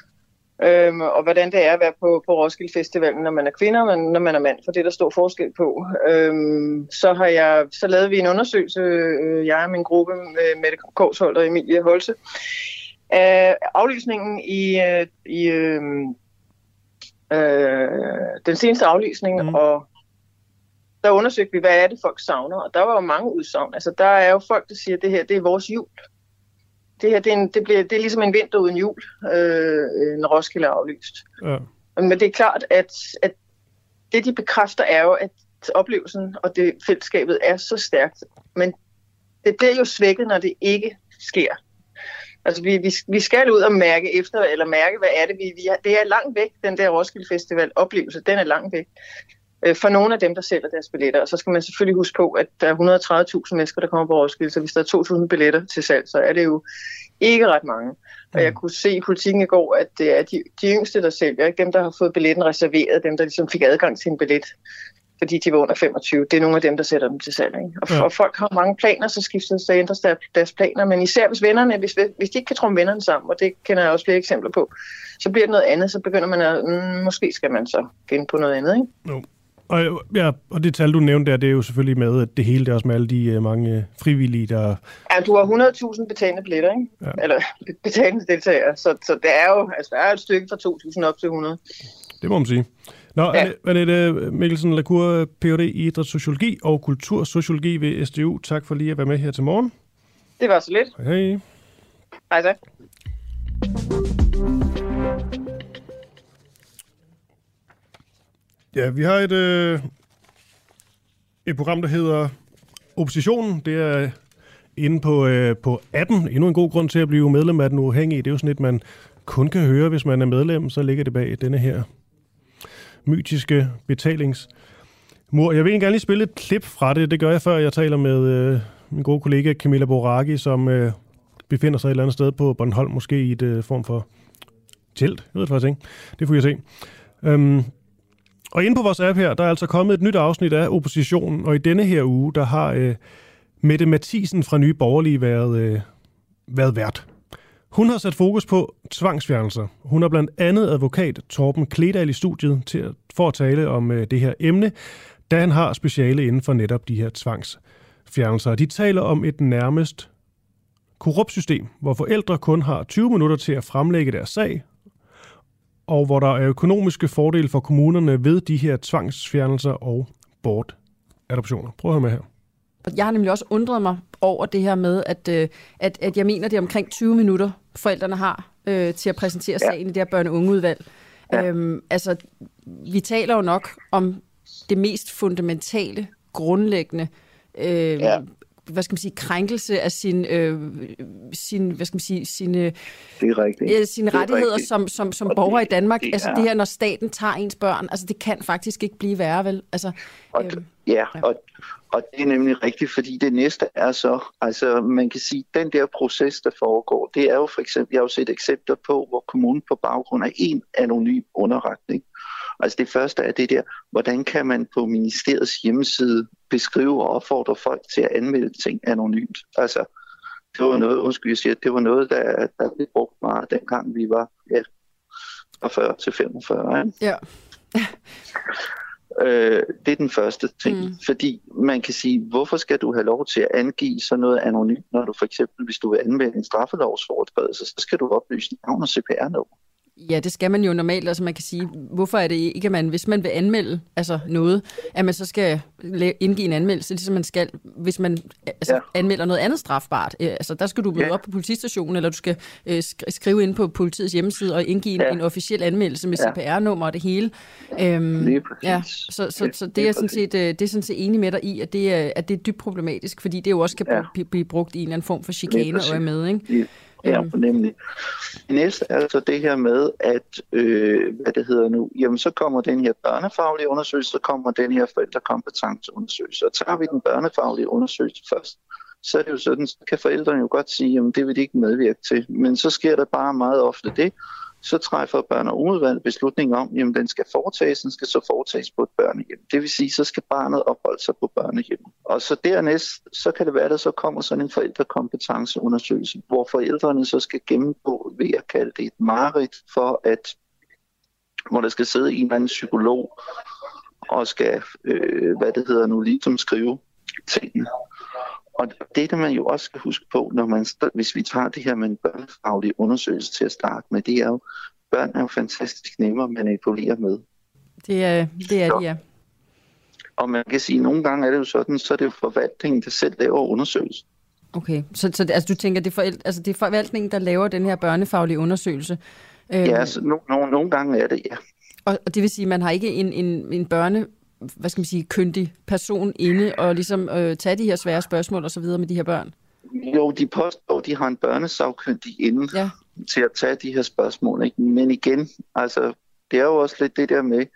øhm, og hvordan det er at være på, på Roskilde Festivalen, når man er kvinde og når man er mand, for det der står forskel på. Øhm, så har jeg så lavede vi en undersøgelse, øh, jeg og min gruppe med Mette Korshold og Emilie Holse, af aflysningen i, øh, i øh, øh, den seneste aflysning, mm. og der undersøgte vi, hvad er det, folk savner, og der var jo mange udsagn. Altså, der er jo folk, der siger, at det her det er vores jul det her det er, en, det bliver, det er ligesom en vinter uden jul, øh, når Roskilde er aflyst. Ja. Men det er klart, at, at det de bekræfter er jo, at oplevelsen og det fællesskabet er så stærkt. Men det bliver jo svækket, når det ikke sker. Altså, vi, vi, vi skal ud og mærke efter, eller mærke, hvad er det, vi, vi har. Det er langt væk, den der Roskilde Festival oplevelse, den er langt væk øh, for nogle af dem, der sælger deres billetter. Og så skal man selvfølgelig huske på, at der er 130.000 mennesker, der kommer på Roskilde, så hvis der er 2.000 billetter til salg, så er det jo ikke ret mange. Og jeg kunne se i politikken i går, at det er de, de yngste, der sælger, ikke dem, der har fået billetten reserveret, dem, der ligesom fik adgang til en billet, fordi de var under 25. Det er nogle af dem, der sætter dem til salg. Ikke? Og, ja. og folk har mange planer, så skifter så ændres der, deres planer. Men især hvis vennerne, hvis, hvis de ikke kan trumme vennerne sammen, og det kender jeg også flere eksempler på, så bliver det noget andet. Så begynder man at, mm, måske skal man så finde på noget andet. Ikke?
Jo. Og, ja, og det tal, du nævnte der, det er jo selvfølgelig med, at det hele det er også med alle de uh, mange frivillige, der...
Ja, du har 100.000 betalende billetter, ikke? Ja. Eller betalende deltagere. Så, så det er jo, altså der er et stykke fra 2.000 op til 100.
Det må man sige. Nå, ja. Annette Mikkelsen Lacour, Ph.D. i idrætssociologi og kultursociologi ved SDU. Tak for lige at være med her til morgen.
Det var så lidt.
Hej.
Hej så.
Ja, vi har et, øh, et program, der hedder Oppositionen. Det er inde på, øh, på appen. Endnu en god grund til at blive medlem af den uafhængige. Det er jo sådan et, man kun kan høre, hvis man er medlem. Så ligger det bag denne her mytiske betalingsmur. Jeg vil egentlig gerne lige spille et klip fra det. Det gør jeg, før jeg taler med øh, min gode kollega Camilla Boraki, som øh, befinder sig et eller andet sted på Bornholm, måske i et øh, form for telt. Jeg ved det faktisk ikke. Det får jeg se. Øhm, og inde på vores app her, der er altså kommet et nyt afsnit af Oppositionen, og i denne her uge, der har øh, Mette Mathisen fra Nye Borgerlige været, øh, været vært. Hun har sat fokus på tvangsfjernelser. Hun har blandt andet advokat Torben Kledal i studiet til at, for at tale om øh, det her emne, da han har speciale inden for netop de her tvangsfjernelser. De taler om et nærmest korrupt system, hvor forældre kun har 20 minutter til at fremlægge deres sag, og hvor der er økonomiske fordele for kommunerne ved de her tvangsfjernelser og bortadoptioner. Prøv at høre med her.
Jeg har nemlig også undret mig over det her med, at, øh, at, at jeg mener, det er omkring 20 minutter, forældrene har øh, til at præsentere ja. sagen i det her børne- og ungeudvalg. Ja. Øhm, altså, vi taler jo nok om det mest fundamentale, grundlæggende øh, ja hvad skal man sige, krænkelse af sin, øh, sin hvad skal man sige, sine, det er rigtigt. Øh, sine rettigheder rigtigt. som, som, som borger i Danmark. Det, altså det her, når staten tager ens børn, altså det kan faktisk ikke blive værre, vel? Altså,
og, øh, ja, ja. Og, og det er nemlig rigtigt, fordi det næste er så, altså man kan sige, den der proces, der foregår, det er jo for eksempel, jeg har jo set eksempler på, hvor kommunen på baggrund af en anonym underretning Altså det første er det der, hvordan kan man på ministeriets hjemmeside beskrive og opfordre folk til at anmelde ting anonymt? Altså, det var noget, undskyld, jeg siger, det var noget, der, der blev brugt meget, dengang vi var ja, fra 40 til 45. Ikke?
Ja.
øh, det er den første ting, mm. fordi man kan sige, hvorfor skal du have lov til at angive sådan noget anonymt, når du for eksempel, hvis du vil anmelde en straffelovsfortrædelse, så skal du oplyse navn og CPR-nummer.
Ja, det skal man jo normalt. Altså man kan sige, hvorfor er det ikke, at man, hvis man vil anmelde altså noget, at man så skal indgive en anmeldelse, ligesom man skal, hvis man altså, ja. anmelder noget andet strafbart. Øh, altså der skal du møde ja. op på politistationen, eller du skal øh, skrive ind på politiets hjemmeside og indgive en, ja. en officiel anmeldelse med ja. CPR-nummer og det hele.
Øhm,
ja, så, så, så det, er sådan set, øh, det er sådan set enig med dig i, at det er, at det er dybt problematisk, fordi det jo også kan ja. blive brugt i en eller anden form for chikane og med, ikke?
Øhm. nemlig. Det næste er så det her med, at øh, hvad det hedder nu, jamen så kommer den her børnefaglige undersøgelse, så kommer den her forældrekompetenceundersøgelse. Og tager vi den børnefaglige undersøgelse først, så er det jo sådan, så kan forældrene jo godt sige, at det vil de ikke medvirke til. Men så sker der bare meget ofte det, så træffer børn- og ungeudvalget beslutning om, jamen den skal foretages, den skal så foretages på et børnehjem. Det vil sige, så skal barnet opholde sig på børnehjem. Og så dernæst, så kan det være, at der så kommer sådan en forældrekompetenceundersøgelse, hvor forældrene så skal gennemgå, ved at kalde det et mareridt, for at hvor der skal sidde en eller anden psykolog og skal, øh, hvad det hedder nu, ligesom skrive tingene. Og det, der man jo også skal huske på, når man, hvis vi tager det her med en børnefaglig undersøgelse til at starte med, det er jo, børn er jo fantastisk nemmere at manipulere med.
Det er, det er de, ja.
Og man kan sige, at nogle gange er det jo sådan, så er det jo forvaltningen, der selv laver undersøgelsen.
Okay, så, så altså, du tænker, det er, forældre, altså, det er forvaltningen, der laver den her børnefaglige undersøgelse?
Øhm, ja, altså, no, no, nogle gange er det, ja.
Og, og det vil sige, at man har ikke en, en, en børne hvad skal man sige, kyndig person inde og ligesom øh, tage de her svære spørgsmål og så videre med de her børn?
Jo, de påstår, de har en børnesagkyndig inde ja. til at tage de her spørgsmål. Ikke? Men igen, altså, det er jo også lidt det der med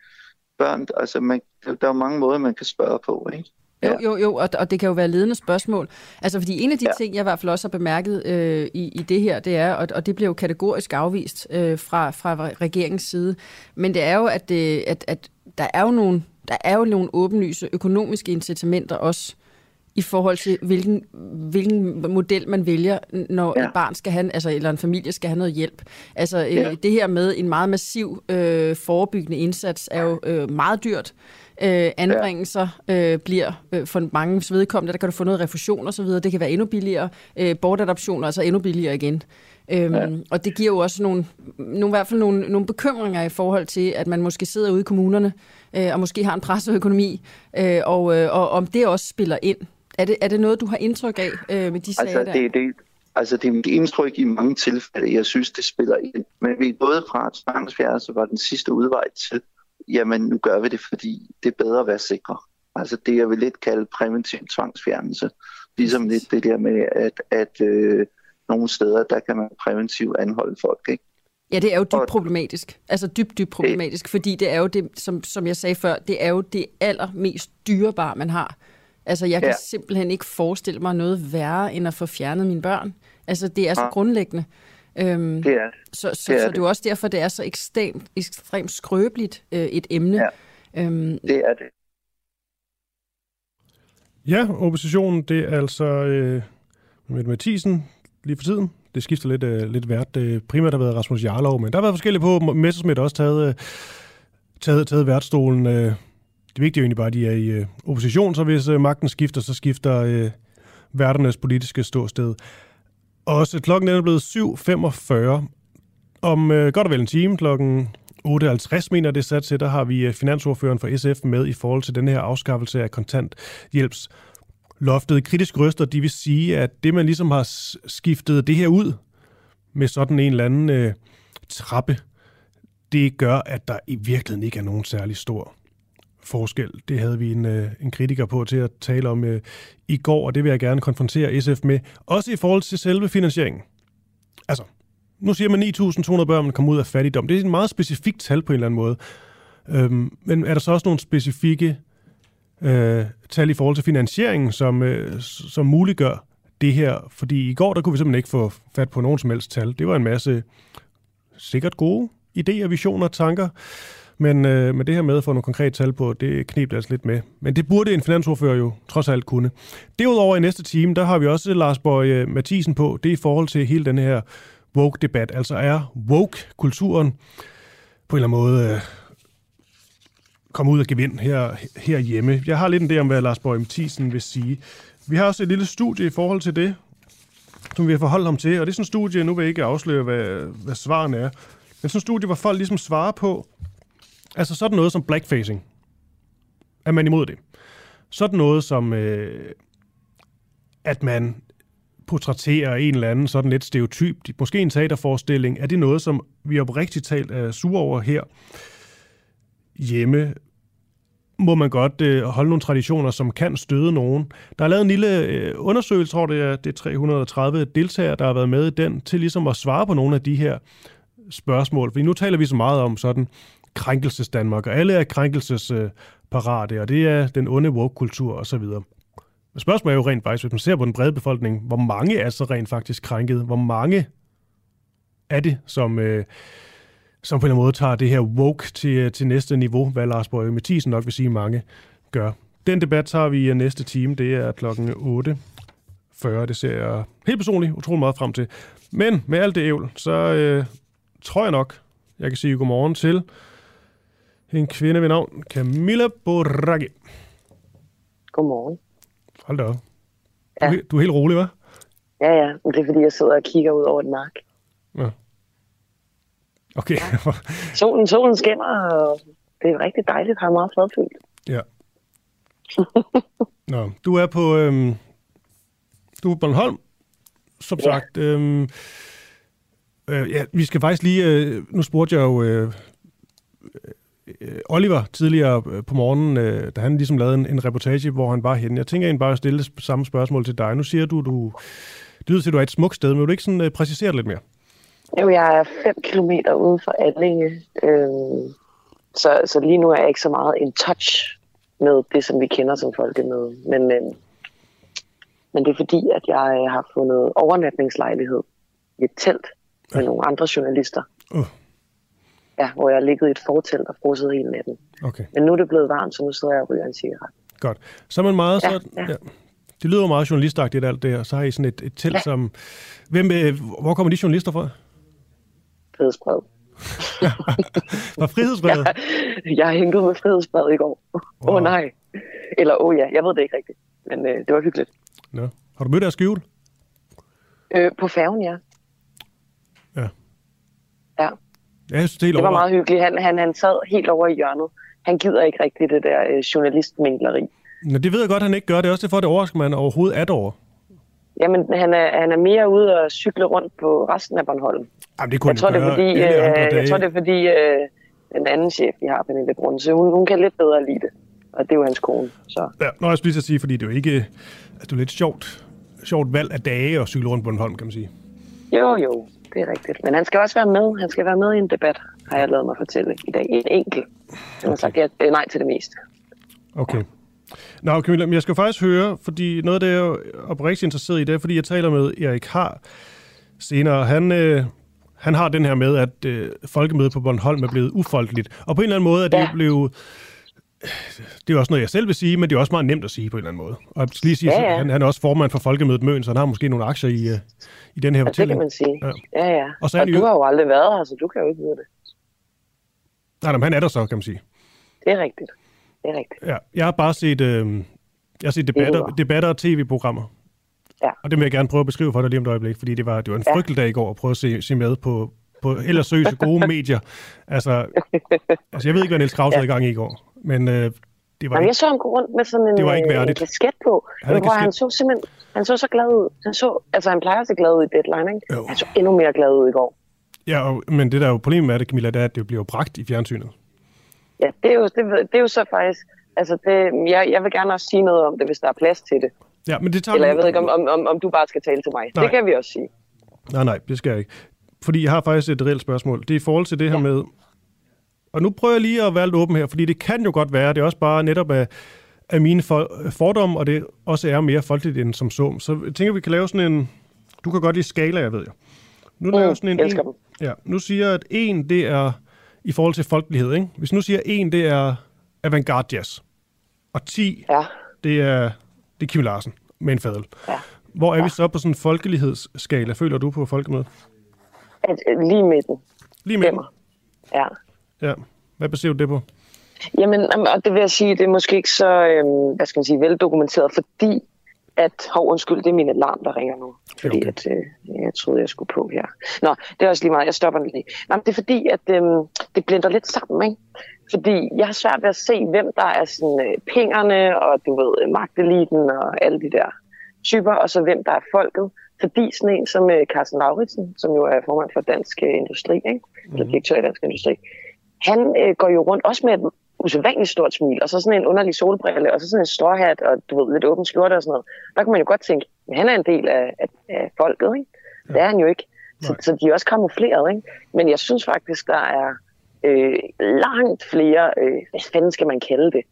børn, altså man, der er mange måder, man kan spørge på, ikke?
Jo, jo, jo, og, og det kan jo være ledende spørgsmål. Altså, fordi en af de ja. ting, jeg i hvert fald også har bemærket øh, i, i det her, det er, og, og det bliver jo kategorisk afvist øh, fra, fra regeringens side, men det er jo, at, det, øh, at, at der er jo nogle der er jo nogle åbenlyse økonomiske incitamenter også i forhold til, hvilken, hvilken model man vælger, når ja. et barn skal have, altså, eller en familie skal have noget hjælp. Altså øh, ja. det her med en meget massiv øh, forebyggende indsats er jo øh, meget dyrt. Øh, anbringelser øh, bliver øh, for mange vedkommende, der kan du få noget refusion osv., det kan være endnu billigere. Øh, bortadoptioner altså endnu billigere igen. Øhm, ja. Og det giver jo også nogle, nogle, i hvert fald nogle, nogle bekymringer i forhold til, at man måske sidder ude i kommunerne, øh, og måske har en presseøkonomi, øh, og, øh, og om det også spiller ind. Er det, er det noget, du har indtryk af øh, med de sager
altså, det, det, altså, det er mit indtryk i mange tilfælde. Jeg synes, det spiller ind. Men vi er gået fra, at tvangsfjernelse var den sidste udvej til, jamen nu gør vi det, fordi det er bedre at være sikre. Altså det, jeg vil lidt kalde præventiv tvangsfjernelse. Ligesom lidt det der med, at, at øh, nogle steder, der kan man præventivt anholde folk, ikke?
Ja, det er jo dybt problematisk. Altså dybt, dybt problematisk, fordi det er jo det, som, som jeg sagde før, det er jo det allermest dyrebare, man har. Altså, jeg kan ja. simpelthen ikke forestille mig noget værre, end at få fjernet mine børn. Altså, det er så ja. grundlæggende. Øhm,
det er
Så, så, det er så det er jo også derfor, det er så ekstremt, ekstremt skrøbeligt øh, et emne.
Ja. Øhm, det er det.
Ja, oppositionen, det er altså øh, Mette Mathisen lige for tiden. Det skifter lidt, øh, lidt vært. Det primært har været Rasmus Jarlov, men der har været forskellige på. Messersmith også taget, øh, taget, taget værtstolen. Øh, det vigtige er jo egentlig bare, at de er i øh, opposition, så hvis øh, magten skifter, så skifter øh, værternes politiske ståsted. Også klokken er blevet 7.45. Om øh, godt og vel en time, klokken 8.50 mener det sat til, der har vi øh, finansordføreren for SF med i forhold til den her afskaffelse af kontanthjælps loftet. Kritisk ryster, de vil sige, at det man ligesom har skiftet det her ud med sådan en eller anden øh, trappe, det gør, at der i virkeligheden ikke er nogen særlig stor forskel. Det havde vi en, øh, en kritiker på til at tale om øh, i går, og det vil jeg gerne konfrontere SF med. Også i forhold til selve finansieringen. Altså, nu siger man 9.200 børn, man kommer ud af fattigdom. Det er et meget specifikt tal på en eller anden måde. Øhm, men er der så også nogle specifikke øh, tal i forhold til finansieringen, som, øh, som muliggør det her? Fordi i går, der kunne vi simpelthen ikke få fat på nogen som helst tal. Det var en masse sikkert gode idéer, visioner, tanker. Men, øh, med det her med at få nogle konkrete tal på, det knep altså lidt med. Men det burde en finansordfører jo trods alt kunne. Derudover i næste time, der har vi også Lars Borg Mathisen på. Det er i forhold til hele den her woke-debat. Altså er woke-kulturen på en eller anden måde øh, komme ud og gevind her, herhjemme. Jeg har lidt en idé om, hvad Lars Borg Mathisen vil sige. Vi har også et lille studie i forhold til det, som vi har forholdt ham til. Og det er sådan en studie, nu vil jeg ikke afsløre, hvad, hvad svaren er. Men sådan en studie, hvor folk ligesom svarer på, Altså sådan noget som blackfacing. Er man imod det? Sådan noget som, øh, at man portrætterer en eller anden sådan lidt stereotyp, måske en teaterforestilling, er det noget, som vi oprigtigt talt er sure over her hjemme? Må man godt øh, holde nogle traditioner, som kan støde nogen? Der er lavet en lille øh, undersøgelse, tror det er, det er 330 deltagere, der har været med i den, til ligesom at svare på nogle af de her spørgsmål. For nu taler vi så meget om sådan krænkelses Danmark, og alle er krænkelsesparate, og det er den onde woke-kultur osv. Men spørgsmålet er jo rent faktisk, hvis man ser på den brede befolkning, hvor mange er så rent faktisk krænket? Hvor mange er det, som, øh, som på en eller anden måde tager det her woke til, til næste niveau, hvad Lars Borg Mathisen nok vil sige, mange gør. Den debat tager vi i næste time, det er klokken 8.40. Det ser jeg helt personligt utrolig meget frem til. Men med alt det ævl, så øh, tror jeg nok, jeg kan sige godmorgen til en kvinde ved navn Camilla Boraghi.
Godmorgen.
Hold da op. Ja. Du, du er helt rolig, hva'?
Ja, ja. Men det er, fordi jeg sidder og kigger ud over et mark.
Okay.
Ja. solen, solen skinner, og det er rigtig dejligt. Har meget fredfyldt.
Ja. Nå, du er på, øhm, du er på Bornholm, som ja. sagt. Øhm, øh, ja, vi skal faktisk lige, øh, nu spurgte jeg jo øh, øh, Oliver tidligere øh, på morgenen, øh, da han ligesom lavede en, en reportage, hvor han var henne. Jeg tænker egentlig bare at stille det samme spørgsmål til dig. Nu siger du, du det lyder til, at du er et smukt sted, men vil du ikke sådan, uh, præcisere det lidt mere?
Jo, jeg er 5 kilometer uden for Allinge, øh, så, så lige nu er jeg ikke så meget in touch med det, som vi kender som folkemøde. Men, øh, men det er fordi, at jeg har fundet overnatningslejlighed i et telt med ja. nogle andre journalister. Uh. Ja, hvor jeg har ligget i et fortelt og frosset hele natten.
Okay.
Men nu er det blevet varmt, så nu sidder jeg og ryger en cigaret.
Godt. Så er man meget... Ja, så, ja. Ja. Det lyder jo meget journalistagtigt alt det her. Så har I sådan et, et telt, ja. som... Hvem, øh, hvor kommer de journalister fra?
Fædesbred.
Var frihedsbrevet?
Jeg, jeg hængte med frihedsbrevet i går. Åh
Wow.
oh, nej. Eller åh oh, ja, jeg ved det ikke rigtigt. Men øh, det var hyggeligt.
Nå. Har du mødt deres skjul?
Øh, på færgen, ja.
Ja.
Ja,
Ja, jeg synes, det
det var meget hyggeligt. Han, han, han sad helt over i hjørnet. Han gider ikke rigtigt det der øh, journalistmængleri.
Nå, det ved jeg godt, han ikke gør. Det er også derfor, det overrasker man overhovedet er over.
Jamen, han er, han er mere ude og cykle rundt på resten af Bornholm.
Jamen, det kunne
Jeg tror, det er fordi, øh, jeg tror, det er fordi øh, den anden chef, vi har, Pernille Brunse, hun, hun kan lidt bedre lide det. Og det er jo hans kone. Så.
Ja, nå, jeg lige at sige, fordi det er jo ikke... Altså, det er lidt sjovt, sjovt valg af dage at cykle rundt på Bornholm, kan man sige.
Jo, jo, det er rigtigt. Men han skal også være med. Han skal være med i en debat, har jeg lavet mig fortælle i dag. En enkelt. Han har sagt ja, øh, nej til det meste.
Okay. Nå, Camilla, men jeg skal faktisk høre, fordi noget af det, jeg er oprigtigt interesseret i, det er, fordi jeg taler med Erik Har senere. Han, øh, han har den her med, at øh, folkemødet på Bornholm er blevet ufolkeligt. Og på en eller anden måde er det ja. blevet... Det er også noget, jeg selv vil sige, men det er også meget nemt at sige på en eller anden måde. Og jeg skal lige sige,
Ja,
ja,
ja.
ja. Han, han er også formand for Folkemødet Møn, så han har måske nogle aktier i, øh, i den her
Og det kan man sige.
Ja.
Ja, ja.
Og så
og du
jo-
har jo aldrig været her, så du kan jo ikke vide det.
Nej, men han er der så, kan man sige.
Det er rigtigt. Det er rigtigt.
Ja, jeg har bare set, øh, jeg har set debatter, debatter og tv-programmer.
Ja.
Og det vil jeg gerne prøve at beskrive for dig lige om et øjeblik, fordi det var, det var en
Ja.
frygtelig dag i går at prøve at se, se med på, på ellers seriøse gode medier. Altså, altså, jeg ved ikke, hvad Niels Krause ja. havde i gang i i går, men øh, det var
Jamen,
ikke,
jeg så ham gå rundt med sådan en,
Det var ikke
øh, en
værdigt.
kasket på.
Han
hvor han så simpelthen, han så så glad ud. Han så, altså han plejer at se glad ud i deadline, ikke?
Jo.
Han så endnu mere glad ud i går.
ja, og, men det der er jo problemet med det, Camilla, det er, at det bliver bragt i fjernsynet.
Ja, det er jo, det, det er jo så faktisk, altså det, jeg, jeg vil gerne også sige noget om det, hvis der er plads til det.
Ja, men det tager
Eller jeg ved ikke, om, om, om, om du bare skal tale til mig.
Nej.
Det kan vi også sige.
Nej, nej, det skal jeg ikke. Fordi jeg har faktisk et reelt spørgsmål. Det er i forhold til det her ja. med... Og nu prøver jeg lige at være lidt åben her, fordi det kan jo godt være, det er også bare netop af, af mine for, fordomme, og det også er mere folkeligt end som så. Så jeg tænker, vi kan lave sådan en... Du kan godt lide skala, jeg ved jeg. Nu laver jeg sådan en,
Mm,
en, ja, nu siger jeg, at en, det er i forhold til folkelighed, ikke? Hvis nu siger en, det er avantgarde jazz, og 10,
ja.
det er, det er Kim Larsen med en fadel.
Ja.
Hvor er vi så på sådan en folkelighedsskala, føler du på folkemødet?
At, at lige midten.
Lige med
Ja.
Ja. Hvad baserer du det på?
Jamen, jamen, og det vil jeg sige, det er måske ikke så, øhm, hvad skal man sige, veldokumenteret, fordi at, hov, undskyld, det er min alarm, der ringer nu. Fordi okay. at, øh, jeg troede, jeg skulle på her. Nå, det er også lige meget, jeg stopper lige. Men det er fordi, at øhm, det blender lidt sammen, ikke? Fordi jeg har svært ved at se, hvem der er sådan øh, pengerne, og du ved, magteliten og alle de der typer, og så hvem der er folket. Fordi sådan en som øh, Carsten Lauritsen, som jo er formand for Dansk øh, Industri, ikke? eller direktør i Dansk Industri, han øh, går jo rundt også med et usædvanligt stort smil, og så sådan en underlig solbrille, og så sådan en stråhat, og du ved, lidt åben skjorte og sådan noget. Der kan man jo godt tænke, at han er en del af, af, af folket, ikke? Det er han jo ikke. Så, så de er også kamufleret, ikke? Men jeg synes faktisk, der er øh, langt flere, øh, hvad fanden skal man kalde det?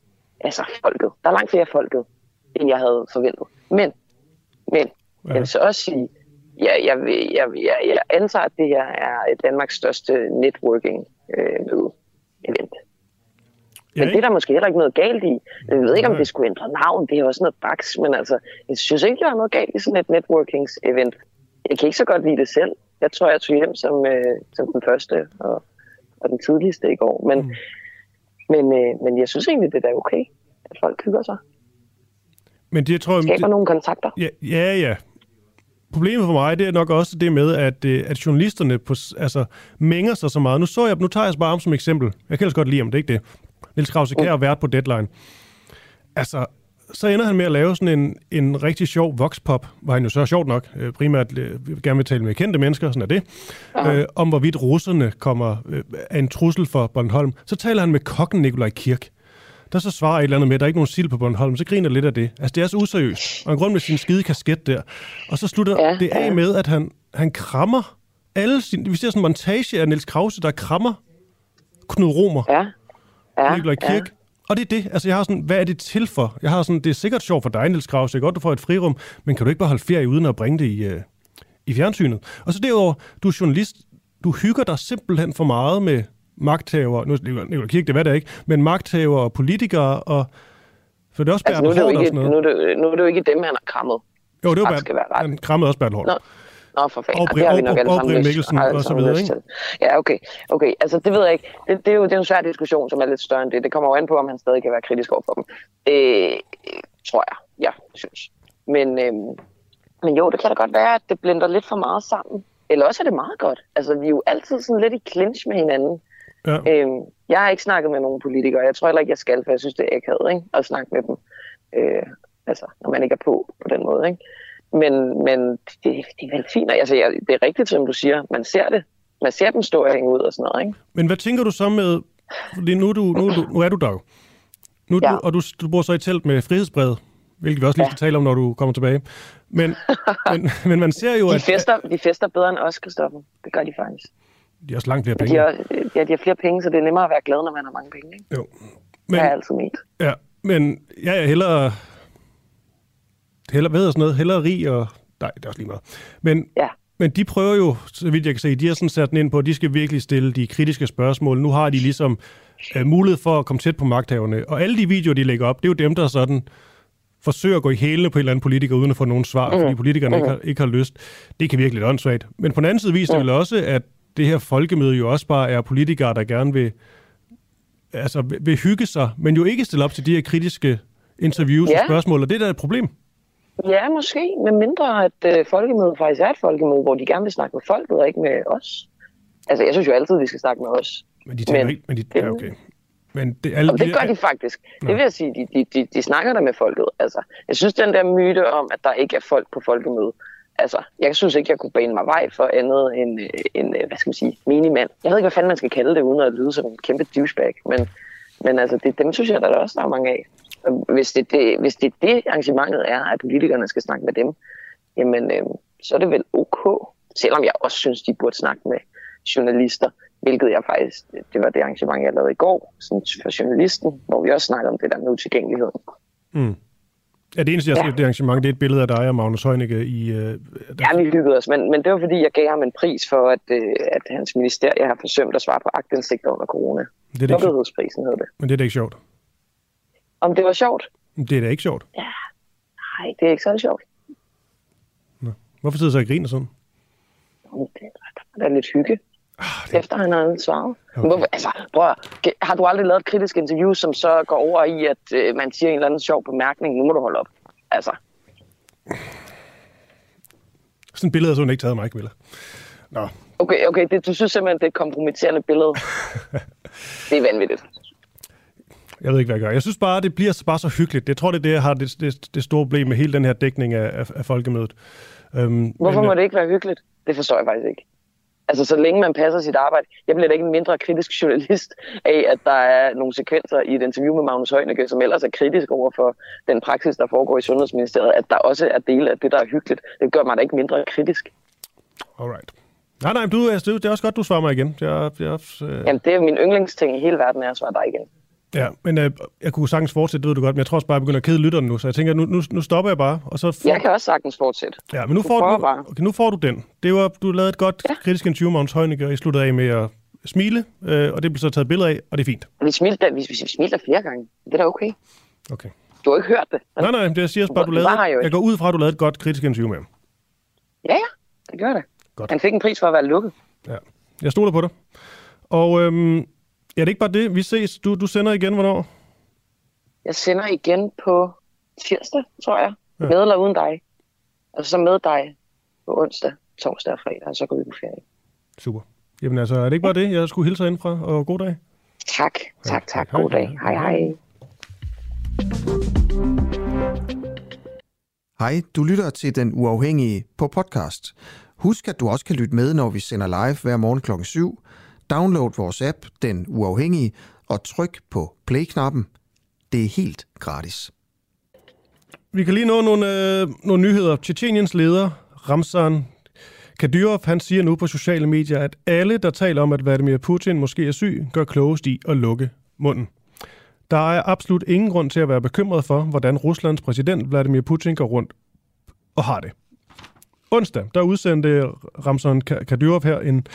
Altså folket. Der er langt flere folket, end jeg havde forventet. Men, men, jeg vil så også sige, jeg, jeg, jeg, jeg, jeg antager, at det her er Danmarks største networking øh, Men det er der måske heller ikke noget galt i. Jeg ved ikke, om det skulle ændre navn. Det er også noget baks, men altså, jeg synes ikke, der er noget galt i sådan et networkings-event. Jeg kan ikke så godt lide det selv. Jeg tror, jeg tog hjem som, øh, som den første og, og den tidligste i går. Men, mm. men, øh, men jeg synes egentlig, det er okay, at folk hygger sig.
Men det tror jeg...
Skaber nogle kontakter.
Ja, ja, ja. Problemet for mig, det er nok også det med, at, øh, at journalisterne på, altså, mænger sig så meget. Nu så jeg, nu tager jeg bare om som eksempel. Jeg kan ellers godt lide ham, det er ikke det. Niels Krause Kjær har været på Deadline. Altså, så ender han med at lave sådan en, en rigtig sjov voxpop, hvor han jo så er sjovt nok, øh, primært øh, gerne vil tale med kendte mennesker, sådan er det, øh, om hvorvidt russerne kommer øh, af en trussel for Bornholm. Så taler han med kokken Nikolaj Kirk, der så svarer et eller andet med, at der er ikke nogen sild på Bornholm, så griner lidt af det. Altså, det er så useriøst. Og han går rundt med sin skide kasket der. Og så slutter ja, det af med, at han, han krammer alle sine... Vi ser sådan en montage af Niels Krause, der krammer Knud Romer.
Ja. Ja
Nikolaj Kirk. Ja. Og det er det. Altså, jeg har sådan, hvad er det til for? Jeg har sådan, det er sikkert sjovt for dig, Niels Krause. Det er godt, du får et frirum, men kan du ikke bare holde ferie uden at bringe det i, øh, i fjernsynet? Og så derudover, du er journalist, du hygger dig simpelthen for meget med magthaver, nu Nicolai Kirk, det var det ikke, men magthaver og politikere, og for det er også
Altså,
Bertel
nu, er det jo ikke,
sådan noget.
nu, er det, nu er det jo ikke dem, han har krammet.
Jo, det var Bertel, han krammede også Bertel Hård.
Nå. Nå, for fanden.
Og
Og det har vi nok
og-
alle sammen lyst-
Mikkelsen
alle
og så videre,
lyst til. Ja, okay. okay. Altså, det ved jeg ikke. Det, det, er jo det er en svær diskussion, som er lidt større end det. Det kommer jo an på, om han stadig kan være kritisk over for dem. Det tror jeg, jeg synes. Men, øhm, men jo, det kan da godt være, at det blender lidt for meget sammen. Eller også er det meget godt. Altså, vi er jo altid sådan lidt i clinch med hinanden.
Ja.
Øhm, jeg har ikke snakket med nogen politikere. Jeg tror heller ikke, jeg skal, for jeg synes, det er akavet ikke? at snakke med dem. Øh, altså, når man ikke er på på den måde. Ikke? Men, men det, det er vel fint. Altså, jeg, det er rigtigt, som du siger. Man ser det. Man ser dem stå og hænge ud og sådan noget. Ikke?
Men hvad tænker du så med... Fordi nu er du, nu er du, nu er du der jo. Nu, ja.
Ja.
du, og du, du bor så i telt med frihedsbrevet, hvilket vi også lige skal tale om, når du kommer tilbage. Men, men, men man ser jo,
De
at
fester, de fester bedre end os, Kristoffer. Det gør de faktisk.
de har også langt flere
De
penge.
har, ja, de har flere penge, så det er nemmere at være glad, når man har mange penge. Ikke?
Jo.
Men, det er altid ment.
ja, men jeg er hellere... Hellere, hvad hedder sådan noget? Hellere rig og... Nej, det er også lige meget. Men,
Ja.
men de prøver jo, så vidt jeg kan se, de har sådan sat den ind på, at de skal virkelig stille de kritiske spørgsmål. Nu har de ligesom øh, mulighed for at komme tæt på magthaverne. Og alle de videoer, de lægger op, det er jo dem, der sådan forsøger at gå i hælene på en eller anden politiker, uden at få nogen svar, mm. fordi politikerne mm. ikke, har, ikke har lyst. Det kan virkelig lidt åndssvagt. Men på den anden side viser det vel også, at det her folkemøde jo også bare er politikere, der gerne vil, altså, vil, hygge sig, men jo ikke stille op til de her kritiske interviews ja. Og spørgsmål, og det er da et problem.
Ja, måske. Med mindre, at øh, folkemødet faktisk er et folkemøde, hvor de gerne vil snakke med folket, og ikke med os. Altså, jeg synes jo altid, vi skal snakke med os.
Men de tænker
Men-
ikke, men de, ja, okay. Men det, alle,
det gør de faktisk.
Nå.
Det vil jeg sige, de, de, de, de snakker der med folket. Altså, jeg synes, den der myte om, at der ikke er folk på folkemøde, altså, jeg synes ikke, jeg kunne bane mig vej for andet end øh, en, øh, hvad skal man sige, minimand. Jeg ved ikke, hvad fanden man skal kalde det, uden at lyde som en kæmpe douchebag, men, men altså, det, dem synes jeg, der er også der er mange af. Og Hvis det, det, hvis det er det, arrangementet er, at politikerne skal snakke med dem, jamen, øh, så er det vel ok. Selvom jeg også synes, de burde snakke med journalister, hvilket jeg faktisk, det var det arrangement, jeg lavede i går, sådan for journalisten, hvor vi også snakkede om det der med utilgængeligheden.
Mm. Ja, det eneste, jeg har
Ja.
set det arrangement, det er et billede af dig og Magnus Heunicke i... Øh,
Ja, vi hyggede os, men, men det var fordi, jeg gav ham en pris for, at, øh, at hans ministerie har forsømt at svare på agtindsigt under corona.
det er da sjovt.
Lukkethedsprisen hed det.
men det er da ikke sjovt.
Om det var sjovt?
Det er da ikke sjovt.
Nej, det er ikke så sjovt.
Hvorfor sidder du så og griner sådan?
Det der er lidt hygge,
Ah,
efter han havde svaret.
Okay.
Hvorfor, altså, ge- har du aldrig lavet et kritisk interview, som så går over i, at øh, man siger en eller anden sjov bemærkning? Nu må du holde op. Altså,
Sådan et billede har sådan ikke taget mig, Camilla. Nå,
okay, okay det, du synes simpelthen, det er et kompromitterende billede. det er vanvittigt.
jeg ved ikke, hvad jeg gør. Jeg synes bare, det bliver bare så hyggeligt. Jeg tror, det er det, jeg har det, det, det store problem med hele den her dækning af, af, af folkemødet. Øhm,
Hvorfor
men,
må det ikke være hyggeligt? Det forstår jeg faktisk ikke. Altså, så længe man passer sit arbejde. Jeg bliver da ikke en mindre kritisk journalist af, at der er nogle sekvenser i et interview med Magnus Heunicke, som ellers er kritisk over for den praksis, der foregår i Sundhedsministeriet, at der også er dele af det, der er hyggeligt. Det gør mig da ikke mindre kritisk.
Alright. Nej, nej, du, altså, det er også godt, du svarer mig igen. Jeg, jeg, øh,
Jamen, det er min yndlingsting i hele verden, er at svare dig igen.
Ja, men øh, jeg kunne sagtens fortsætte, det ved du godt, men jeg tror også bare, jeg begynder at kede lytterne nu, så jeg tænker, nu, nu, nu stopper jeg bare, og så får,
Jeg kan også sagtens fortsætte.
ja, men nu
Du
får, du,
bare.
okay, nu får du den. Det var, du lavede et godt ja. Kritisk interview med Magnus Heunicke, og I sluttede af med at smile, øh, og det blev så taget billeder af, og det er fint.
Vi smilte, vi, vi smilte flere gange. Det er da okay.
Okay.
Du har ikke hørt det.
Nej, nej, det jeg siger bare, du lavede,
ikke.
jeg går ud fra, at du lavede et godt kritisk interview med ham.
Ja, ja, det gør det.
Godt.
Han fik en pris for at være lukket.
Ja. Jeg stoler på dig. Og øhm, ja, det er ikke bare det. Vi ses. Du, du sender igen, hvornår?
Jeg sender igen på tirsdag, tror jeg.
Ja.
Med eller uden dig. Og så med dig på onsdag, torsdag og fredag, og så går vi på ferie.
Super. Jamen altså, er det ikke bare det? Jeg skulle hilse indfra, og god dag.
Tak, tak, tak.
hej,
God dag.
hej.
Hej, hej.
Hej, du lytter til Den Uafhængige på podcast. Husk, at du også kan lytte med, når vi sender live hver morgen klokken 7. Download vores app, Den Uafhængige, og tryk på play-knappen. Det er helt gratis.
Vi kan lige nå nogle, øh, nogle nyheder. Tjetjeniens leder, Ramzan Kadyrov, han siger nu på sociale medier, at alle, der taler om, at Vladimir Putin måske er syg, gør klogest i at lukke munden. Der er absolut ingen grund til at være bekymret for, hvordan Ruslands præsident Vladimir Putin går rundt og har det. Onsdag, der udsendte Ramzan Kadyrov her en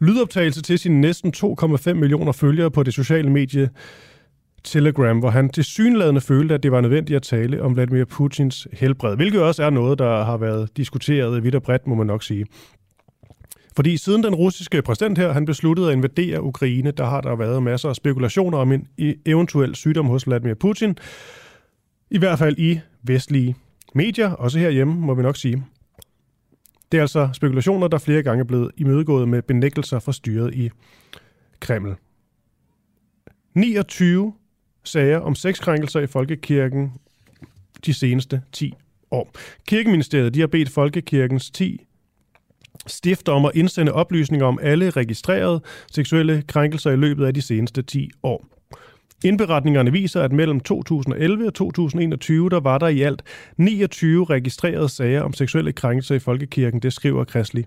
lydoptagelse til sine næsten 2,5 millioner følgere på det sociale medie Telegram, hvor han til synladende følte, at det var nødvendigt at tale om Vladimir Putins helbred, hvilket også er noget, der har været diskuteret vidt og bredt, må man nok sige. Fordi siden den russiske præsident her, han besluttede at invadere Ukraine, der har der været masser af spekulationer om en e- eventuel sygdom hos Vladimir Putin. I hvert fald i vestlige medier, også herhjemme, må vi nok sige. Det er altså spekulationer, der flere gange er blevet imødegået med benægtelser fra styret i Kreml. 29 sager om sexkrænkelser i Folkekirken de seneste 10 år. Kirkeministeriet de har bedt Folkekirkens 10 stifter om at indsende oplysninger om alle registrerede seksuelle krænkelser i løbet af de seneste 10 år. Indberetningerne viser, at mellem 2011 og 2021, der var der i alt 29 registrerede sager om seksuelle krænkelser i Folkekirken, det skriver Kristelig.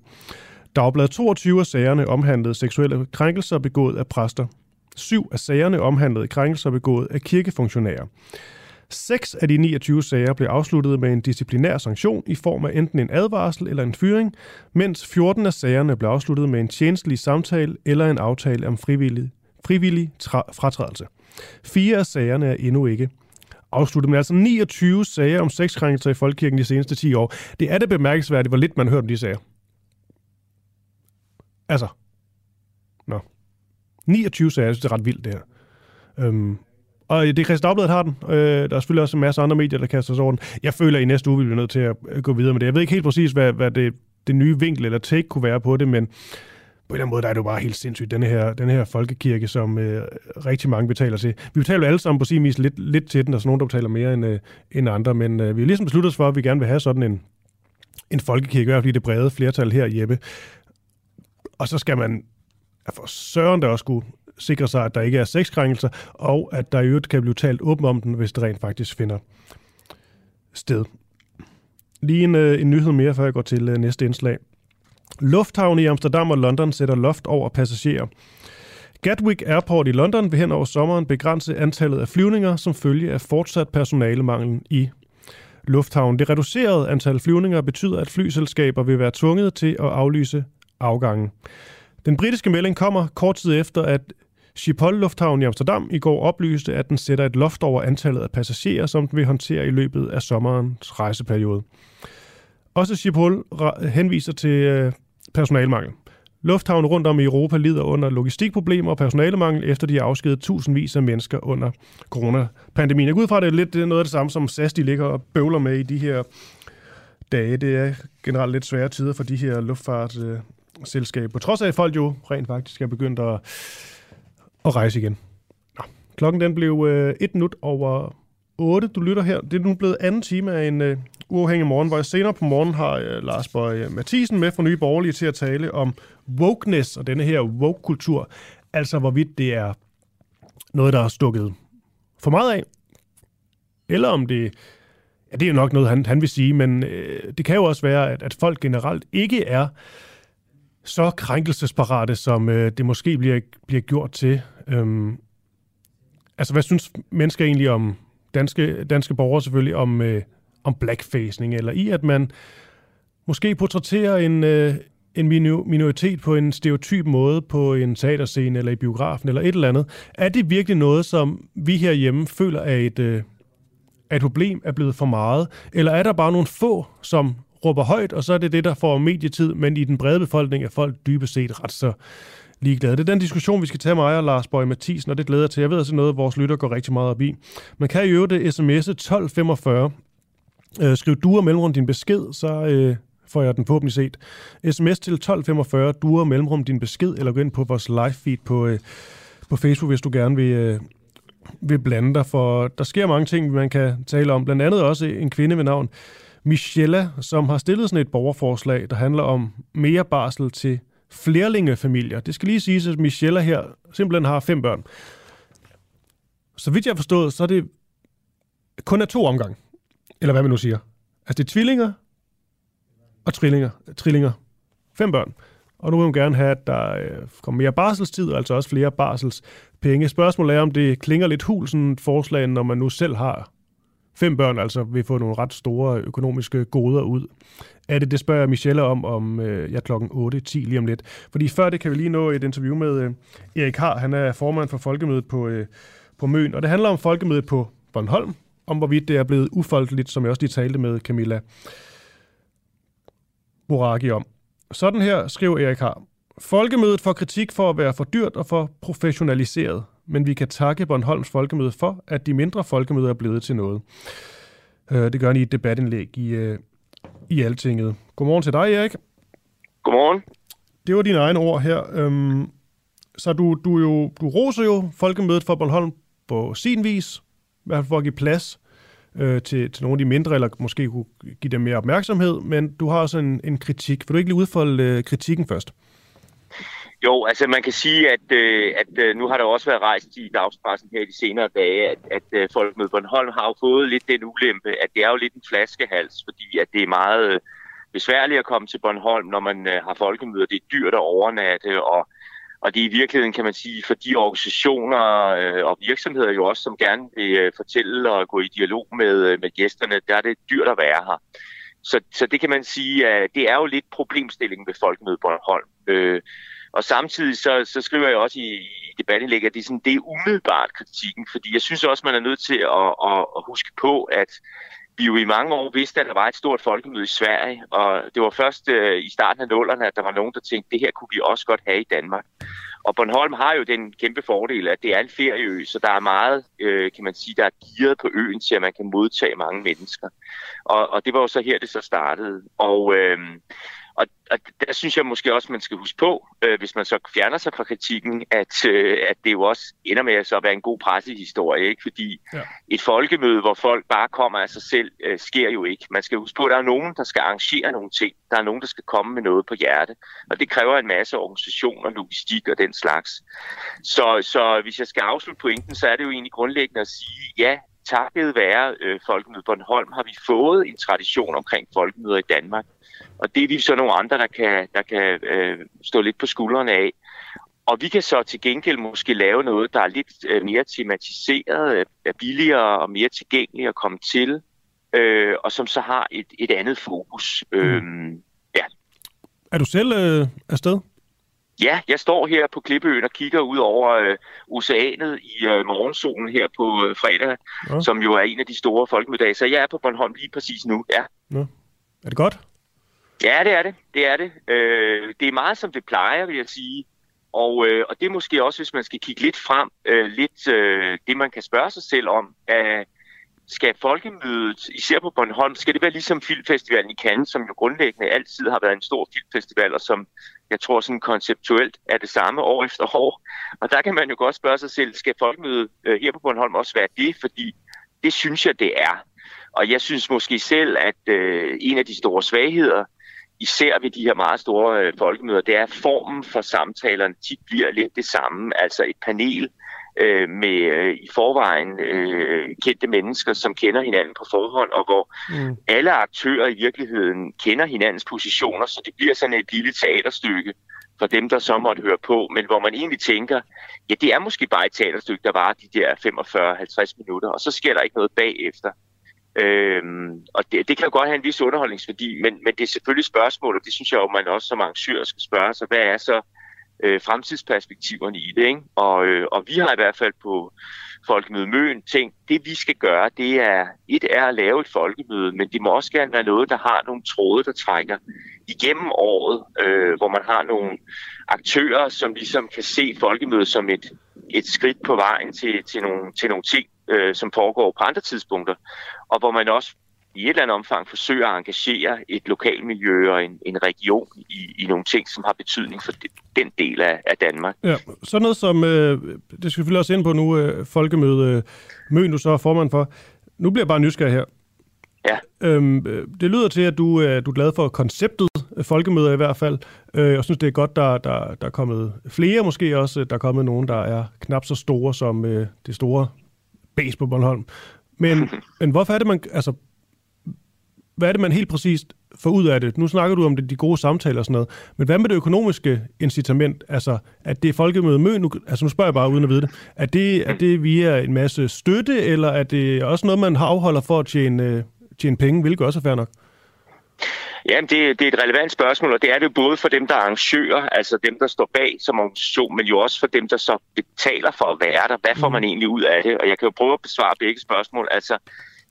Dagbladet 22 af sagerne omhandlede seksuelle krænkelser begået af præster. Syv af sagerne omhandlede krænkelser begået af kirkefunktionærer. Seks af de 29 sager blev afsluttet med en disciplinær sanktion i form af enten en advarsel eller en fyring, mens 14 af sagerne blev afsluttet med en tjenestelig samtale eller en aftale om frivillig, frivillig fratrædelse. Fire af sagerne er endnu ikke afsluttet, men altså 29 sager om sexkrænkelser i Folkekirken de seneste 10 år. Det er det bemærkelsesværdigt, hvor lidt man hører om de sager. Altså. Nå. 29 sager, jeg synes, det er ret vildt, det her. Øhm, og det er Christian Dagbladet har den. Øh, der er selvfølgelig også en masse andre medier, der kaster sig over den. Jeg føler, at i næste uge vi bliver nødt til at øh, gå videre med det. Jeg ved ikke helt præcis, hvad, hvad det, det nye vinkel eller take kunne være på det, men på en eller anden måde, der er det jo bare helt sindssygt, den her, den her folkekirke, som øh, rigtig mange betaler til. Vi betaler alle sammen på sin vis lidt, lidt til den, og så nogen, der betaler mere end, øh, end andre, men øh, vi har ligesom besluttet os for, at vi gerne vil have sådan en, en folkekirke, i hvert fald i det brede flertal her, Jeppe. Og så skal man for søren der også skulle sikre sig, at der ikke er sexkrænkelser, og at der i øvrigt kan blive talt åbent om den, hvis det rent faktisk finder sted. Lige en, øh, en nyhed mere, før jeg går til øh, næste indslag. Lufthavne i Amsterdam og London sætter loft over passagerer. Gatwick Airport i London vil hen over sommeren begrænse antallet af flyvninger som følge af fortsat personalemangel i lufthavnen. Det reducerede antal flyvninger betyder, at flyselskaber vil være tvunget til at aflyse afgangen. Den britiske melding kommer kort tid efter, at Schiphol Lufthavn i Amsterdam i går oplyste, at den sætter et loft over antallet af passagerer, som den vil håndtere i løbet af sommerens rejseperiode. Også Schiphol henviser til øh, personalmangel. Lufthavne rundt om i Europa lider under logistikproblemer og personalemangel, efter de har afskedet tusindvis af mennesker under coronapandemien. Jeg går ud fra, at det er lidt noget af det samme, som SAS de ligger og bøvler med i de her dage. Det er generelt lidt svære tider for de her luftfartsselskaber. På trods af, at folk jo rent faktisk er begyndt at, at rejse igen. Nå. Klokken den blev øh, et minut over 8. Du lytter her. Det er nu blevet anden time af en øh, uafhængig morgen, hvor jeg senere på morgen har øh, Lars Bøge øh, Mathisen med fra Nye Borgerlige til at tale om wokeness og denne her woke-kultur. Altså hvorvidt det er noget, der er stukket for meget af, eller om det Ja, det er jo nok noget, han, han vil sige, men øh, det kan jo også være, at, at folk generelt ikke er så krænkelsesparate, som øh, det måske bliver, bliver gjort til. Øhm, altså, hvad synes mennesker egentlig om, danske, danske borgere selvfølgelig, om, øh, om blackfacing, eller i at man måske portrætterer en, øh, en minoritet på en stereotyp måde på en teaterscene eller i biografen eller et eller andet. Er det virkelig noget, som vi herhjemme føler er et, øh, et problem, er blevet for meget? Eller er der bare nogle få, som råber højt, og så er det det, der får medietid, men i den brede befolkning er folk dybest set ret så ligeglade. Det er den diskussion, vi skal tage med mig og Lars Bøge Mathisen, og det glæder jeg til. Jeg ved, at det er noget, vores lytter går rigtig meget op i. Man kan jo det sms'e 1245. Øh, skriv du og mellemrum din besked, så øh, får jeg den forhåbentlig set. SMS til 1245, du og mellemrum din besked, eller gå ind på vores live feed på, øh, på Facebook, hvis du gerne vil, øh, vil blande dig, for der sker mange ting, man kan tale om. Blandt andet også en kvinde ved navn Michella, som har stillet sådan et borgerforslag, der handler om mere barsel til flerlingefamilier. Det skal lige siges, at Michella her simpelthen har fem børn. Så vidt jeg har forstået, så er det kun af to omgang. Eller hvad man nu siger. Altså det er tvillinger og trillinger. trillinger. Fem børn. Og nu vil hun gerne have, at der øh, kommer mere barselstid, og altså også flere barselspenge. Spørgsmålet er, om det klinger lidt hul, sådan et forslag, når man nu selv har fem børn, altså vil få nogle ret store økonomiske goder ud. Er det, det spørger jeg Michelle om, om øh, ja, klokken 8.10 lige om lidt. Fordi før det kan vi lige nå et interview med øh, Erik Har. Han er formand for Folkemødet på, øh, på Møn, og det handler om folkemødet på Bornholm, om hvorvidt det er blevet ufolkeligt, som jeg også lige talte med Camilla Boraki om. Sådan her skriver Erik Har. Folkemødet får kritik for at være for dyrt og for professionaliseret, men vi kan takke Bornholms Folkemøde for, at de mindre folkemøder er blevet til noget. Øh, det gør han i et debatindlæg i, øh, i Altinget. Godmorgen til dig, Erik.
Godmorgen.
Det var dine egne ord her. Øhm, så du, du, jo, du roser jo Folkemødet for Bornholm på sin vis, i hvert fald for at give plads øh, til, til nogle af de mindre, eller måske kunne give dem mere opmærksomhed, men du har også en, en kritik. Vil du ikke lige udfolde øh, kritikken først?
Jo, altså man kan sige, at, øh, at øh, nu har der også været rejst i dagspressen her i de senere dage, at, at øh, folk med Bornholm har jo fået lidt den ulempe, at det er jo lidt en flaskehals, fordi at det er meget øh, besværligt at komme til Bornholm, når man øh, har folkemøder. Det er dyrt at overnatte, og, og det er i virkeligheden, kan man sige, for de organisationer øh, og virksomheder jo også, som gerne vil øh, fortælle og gå i dialog med, øh, med gæsterne, der er det dyrt at være her. Så, så det kan man sige, at det er jo lidt problemstillingen ved folkemødet Bornholm. Øh, og samtidig så, så skriver jeg også i, i debatindlægget, at det er, sådan, det er umiddelbart kritikken, fordi jeg synes også, man er nødt til at, at, at huske på, at vi jo i mange år vidste, at der var et stort folkemøde i Sverige, og det var først øh, i starten af nullerne, at der var nogen, der tænkte, det her kunne vi også godt have i Danmark. Og Bornholm har jo den kæmpe fordel, at det er en ferieø, så der er meget, øh, kan man sige, der er gearet på øen til, at man kan modtage mange mennesker. Og, og det var jo så her, det så startede. Og, øh, og, og der synes jeg måske også, man skal huske på, øh, hvis man så fjerner sig fra kritikken, at, øh, at det jo også ender med at så være en god pressehistorie, ikke? fordi ja. et folkemøde, hvor folk bare kommer af sig selv, øh, sker jo ikke. Man skal huske på, at der er nogen, der skal arrangere nogle ting. Der er nogen, der skal komme med noget på hjerte, og det kræver en masse organisationer, logistik og den slags. Så, så hvis jeg skal afslutte pointen, så er det jo egentlig grundlæggende at sige, ja, takket være øh, Folkemødet Bornholm har vi fået en tradition omkring folkemøder i Danmark. Og det er vi så nogle andre, der kan, der kan øh, stå lidt på skuldrene af. Og vi kan så til gengæld måske lave noget, der er lidt øh, mere tematiseret, øh, er billigere og mere tilgængeligt at komme til, øh, og som så har et, et andet fokus. Mm. Øhm, ja.
Er du selv øh, afsted?
Ja, jeg står her på Klippeøen og kigger ud over øh, oceanet i øh, morgensolen her på øh, fredag, ja. som jo er en af de store folkemiddage. Så jeg er på Bornholm lige præcis nu, ja. ja.
Er det godt?
Ja, det er det. Det er det. Øh, det er meget, som det plejer, vil jeg sige. Og, øh, og det er måske også, hvis man skal kigge lidt frem, øh, lidt øh, det, man kan spørge sig selv om. At øh, skal folkemødet, især på Bornholm, skal det være ligesom Filmfestivalen i Cannes, som jo grundlæggende altid har været en stor filmfestival, og som jeg tror sådan konceptuelt er det samme år efter år. Og der kan man jo godt spørge sig selv, skal folkemødet øh, her på Bornholm også være det? Fordi det synes jeg, det er. Og jeg synes måske selv, at øh, en af de store svagheder især ved de her meget store øh, folkemøder, det er, at formen for samtalerne tit bliver lidt det samme. Altså et panel øh, med øh, i forvejen øh, kendte mennesker, som kender hinanden på forhånd, og hvor mm. alle aktører i virkeligheden kender hinandens positioner, så det bliver sådan et lille teaterstykke for dem, der så måtte høre på, men hvor man egentlig tænker, ja, det er måske bare et teaterstykke, der var de der 45-50 minutter, og så sker der ikke noget bagefter. Øhm, og det, det kan jo godt have en vis underholdningsværdi, men, men det er selvfølgelig spørgsmål, og det synes jeg jo, man også som arrangør skal spørge sig, hvad er så øh, fremtidsperspektiverne i det? Ikke? Og, øh, og vi har i hvert fald på Folkemøde Møn tænkt, det vi skal gøre, det er, et er at lave et folkemøde, men det må også gerne være noget, der har nogle tråde, der trækker igennem året, øh, hvor man har nogle aktører, som ligesom kan se folkemødet som et, et skridt på vejen til, til, nogle, til nogle ting, øh, som foregår på andre tidspunkter, og hvor man også i et eller andet omfang forsøger at engagere et lokalmiljø og en, en region i, i nogle ting, som har betydning for de, den del af, af Danmark.
Ja, sådan noget som, øh, det skal vi også ind på nu, øh, folkemøde øh, Møn, du så er formand for. Nu bliver jeg bare nysgerrig her.
Ja.
Øhm, det lyder til, at du, øh, du er glad for konceptet, øh, folkemøder i hvert fald. Øh, jeg synes, det er godt, der, der, der er kommet flere, måske også. Der er kommet nogen, der er knap så store som øh, det store base på Bornholm. Men, men hvorfor er det, man... Altså, hvad er det, man helt præcist får ud af det? Nu snakker du om det, de gode samtaler og sådan noget, men hvad med det økonomiske incitament? Altså, at det er folkemøde mø, nu, altså nu spørger jeg bare uden at vide det, er det, er det via en masse støtte, eller er det også noget, man afholder for at tjene, tjene penge, hvilket også er fair nok?
Jamen, det, det er et relevant spørgsmål, og det er det både for dem, der er arrangører, altså dem, der står bag som organisation, men jo også for dem, der så betaler for at være der. Hvad får man egentlig ud af det? Og jeg kan jo prøve at besvare begge spørgsmål. Altså,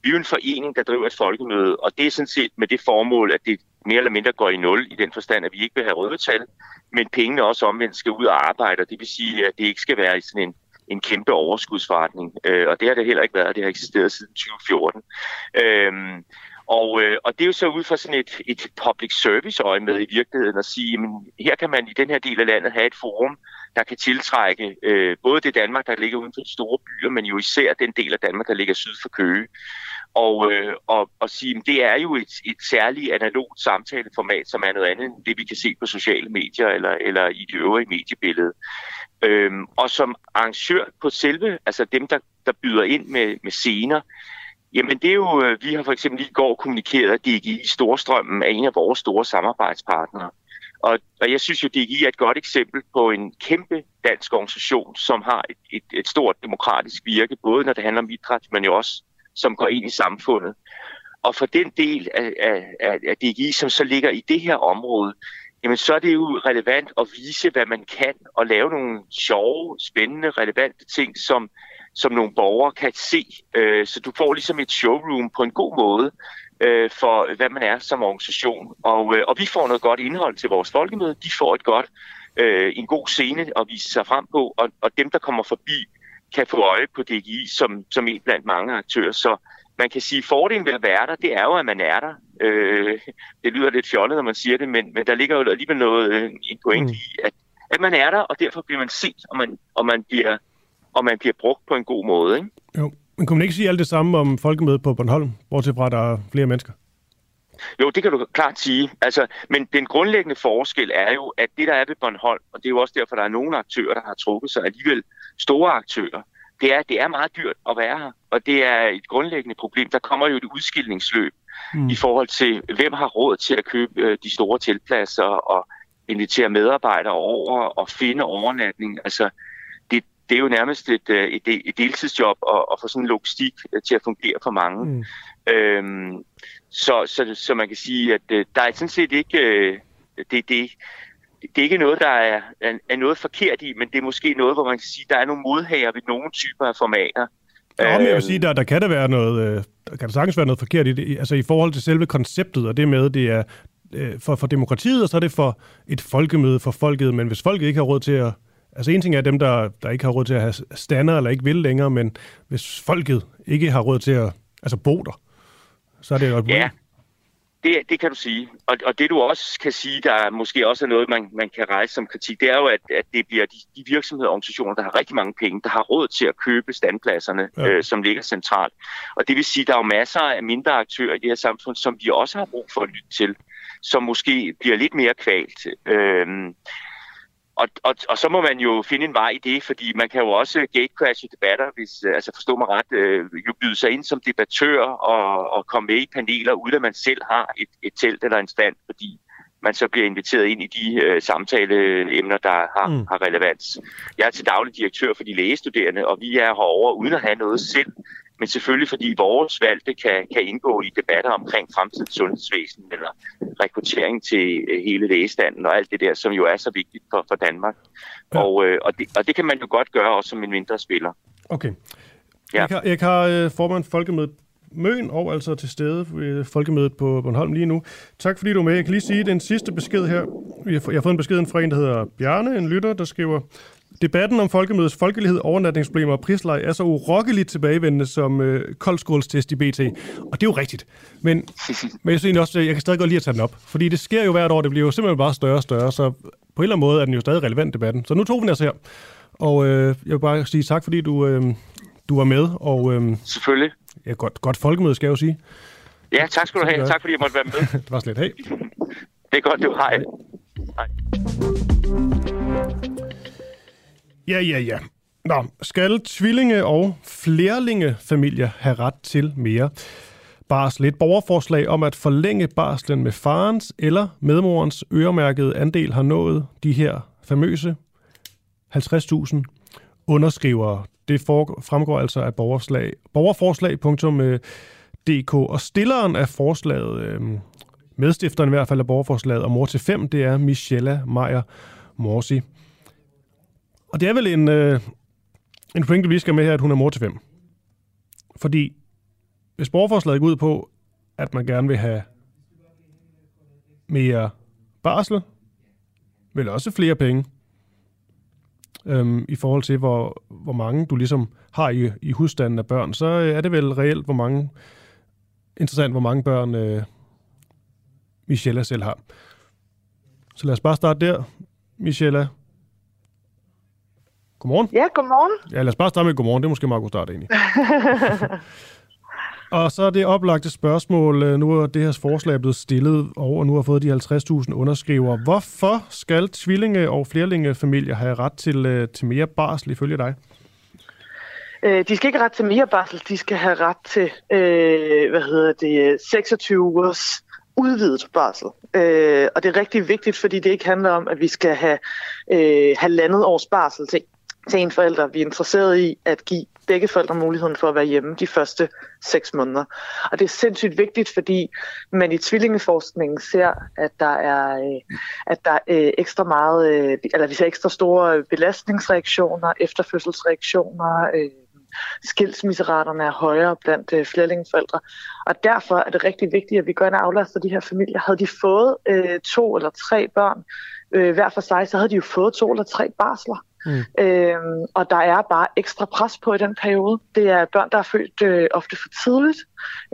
vi er jo en forening, der driver et folkemøde, og det er sådan set med det formål, at det mere eller mindre går i nul, i den forstand, at vi ikke vil have røde tal, men pengene også omvendt skal ud og arbejde, og det vil sige, at det ikke skal være i sådan en, en kæmpe overskudsforretning, øh, og det har det heller ikke været, det har eksisteret siden 2014. Øhm, og, øh, og det er jo så ud fra sådan et, et public service øje med i virkeligheden at sige, at her kan man i den her del af landet have et forum, der kan tiltrække øh, både det Danmark, der ligger uden for de store byer, men jo især den del af Danmark, der ligger syd for Køge. Og, øh, og, og sige, at det er jo et, et særligt analogt samtaleformat, som er noget andet end det, vi kan se på sociale medier eller, eller i det øvrige mediebillede. Øhm, og som arrangør på selve, altså dem, der, der byder ind med, med scener, Jamen det er jo, øh, vi har for eksempel i går kommunikeret, at DGI Storstrømmen er en af vores store samarbejdspartnere. Og, og jeg synes jo, at DGI er et godt eksempel på en kæmpe dansk organisation, som har et, et, et stort demokratisk virke, både når det handler om idræt, men jo også som går ind i samfundet. Og for den del af, af, af DGI, som så ligger i det her område, jamen så er det jo relevant at vise, hvad man kan, og lave nogle sjove, spændende, relevante ting, som, som nogle borgere kan se. Øh, så du får ligesom et showroom på en god måde øh, for, hvad man er som organisation. Og, øh, og vi får noget godt indhold til vores folkemøde. De får et godt, øh, en god scene at vise sig frem på, og, og dem, der kommer forbi, kan få øje på DGI som, som en blandt mange aktører. Så man kan sige, at fordelen ved at være der, det er jo, at man er der. Øh, det lyder lidt fjollet, når man siger det, men, men der ligger jo alligevel noget, øh, en point mm. i, at, at man er der, og derfor bliver man set, og man, og man, bliver, og man bliver brugt på en god måde. Ikke?
Jo, men kunne man ikke sige alt det samme om folkemødet på Bornholm, bortset fra, at der er flere mennesker?
Jo, det kan du klart sige. Altså, men den grundlæggende forskel er jo, at det, der er ved Bornholm, og det er jo også derfor, der er nogle aktører, der har trukket sig alligevel store aktører, det er, at det er meget dyrt at være her, og det er et grundlæggende problem. Der kommer jo et udskillingsløb mm. i forhold til, hvem har råd til at købe øh, de store teltpladser og invitere medarbejdere over og finde overnatning. Altså, det, er jo nærmest et, øh, et, et deltidsjob at, at få sådan en logistik øh, til at fungere for mange. Mm. Øhm, så, så, så man kan sige, at øh, der er sådan set ikke... Det, det, det er ikke noget, der er, er, er noget forkert i, men det er måske noget, hvor man kan sige, at der er nogle modhager ved nogle typer af formater.
Ja, men jeg vil sige, der, der kan der være noget, der kan der sagtens være noget forkert i det, altså i forhold til selve konceptet, og det med, det er for, for demokratiet, og så er det for et folkemøde for folket, men hvis folket ikke har råd til at, altså en ting er dem, der, der ikke har råd til at have stander, eller ikke vil længere, men hvis folket ikke har råd til at altså bo der, så er det jo et problem.
Ja, det, det kan du sige. Og, og det du også kan sige, der måske også er noget, man, man kan rejse som kritik, det er jo, at, at det bliver de, de virksomheder og organisationer, der har rigtig mange penge, der har råd til at købe standpladserne, ja. øh, som ligger centralt. Og det vil sige, at der er jo masser af mindre aktører i det her samfund, som vi også har brug for at lytte til, som måske bliver lidt mere kvalt. Øh, og, og, og så må man jo finde en vej i det, fordi man kan jo også gatecrashe debatter, hvis, øh, altså forstå mig ret, øh, jo byde sig ind som debattør og, og komme med i paneler, uden at man selv har et, et telt eller en stand, fordi man så bliver inviteret ind i de øh, samtaleemner, der har, mm. har relevans. Jeg er til daglig direktør for de lægestuderende, og vi er herovre uden at have noget selv men selvfølgelig fordi vores valgte kan, kan indgå i debatter omkring fremtidens sundhedsvæsen eller rekruttering til øh, hele lægestanden og alt det der, som jo er så vigtigt for, for Danmark. Ja. Og, øh, og, det, og det kan man jo godt gøre også som en mindre spiller.
Okay. Ja. Jeg, har, jeg har øh, formand Folkemødet Møn og altså til stede ved Folkemødet på Bornholm lige nu. Tak fordi du er med. Jeg kan lige sige den sidste besked her. Jeg har fået en besked fra en, der hedder Bjarne, en lytter, der skriver, Debatten om folkemødets folkelighed, overnatningsproblemer og prisleje er så urokkeligt tilbagevendende som øh, koldskålstest i BT. Og det er jo rigtigt. Men, men jeg synes også, jeg kan stadig godt lide at tage den op. Fordi det sker jo hvert år, det bliver jo simpelthen bare større og større, så på en eller anden måde er den jo stadig relevant, debatten. Så nu tog vi den altså her. Og øh, jeg vil bare sige tak, fordi du, øh, du var med. Og, øh,
Selvfølgelig.
Ja, godt, godt folkemøde, skal jeg jo sige.
Ja, tak skal du have. Tak fordi jeg måtte være med.
det var slet. Hej.
Det er godt, du. Hej. Hej.
Ja, ja, ja. Nå, skal tvillinge- og flerlingefamilier have ret til mere barsel? Et borgerforslag om at forlænge barslen med farens eller medmorens øremærkede andel har nået de her famøse 50.000 underskrivere. Det fremgår altså af borgerforslag, borgerforslag.dk, øh, og stilleren af forslaget, øh, medstifteren i hvert fald af borgerforslaget, og mor til fem, det er Michelle Meyer Morsi. Og det er vel en, øh, en pointe, vi skal med her, at hun er mor til fem. Fordi hvis borgerforslaget går ud på, at man gerne vil have mere barsel, vel også flere penge, øhm, i forhold til, hvor, hvor mange du ligesom har i, i husstanden af børn, så øh, er det vel reelt, hvor mange, interessant, hvor mange børn øh, Michelle selv har. Så lad os bare starte der. Michelle, godmorgen.
Ja, godmorgen.
Ja, lad os bare starte med godmorgen. Det er måske meget god start egentlig. Og så er det oplagte spørgsmål. øh, Nu er det her forslag blevet stillet, og nu har fået de 50.000 underskrivere. Hvorfor skal tvillinge- og flerlingefamilier have ret til, øh, til mere barsel ifølge dig?
Øh, de skal ikke have ret til mere barsel, de skal have ret til, øh, hvad hedder det, 26 ugers udvidet barsel. Øh, og det er rigtig vigtigt, fordi det ikke handler om, at vi skal have øh, halvandet års barsel til, til en forælder. Vi er interesseret i at give begge forældre muligheden for at være hjemme de første seks måneder. Og det er sindssygt vigtigt, fordi man i tvillingeforskningen ser, at der er, øh, at der er ekstra meget, øh, eller vi ser ekstra store belastningsreaktioner, efterfødselsreaktioner, skilsmisseraterne er højere blandt øh, flerlingeforældre. Og derfor er det rigtig vigtigt, at vi går ind og aflaster de her familier. Havde de fået øh, to eller tre børn øh, hver for sig, så havde de jo fået to eller tre barsler. Mm. Øhm, og der er bare ekstra pres på i den periode. Det er børn, der er født øh, ofte for tidligt.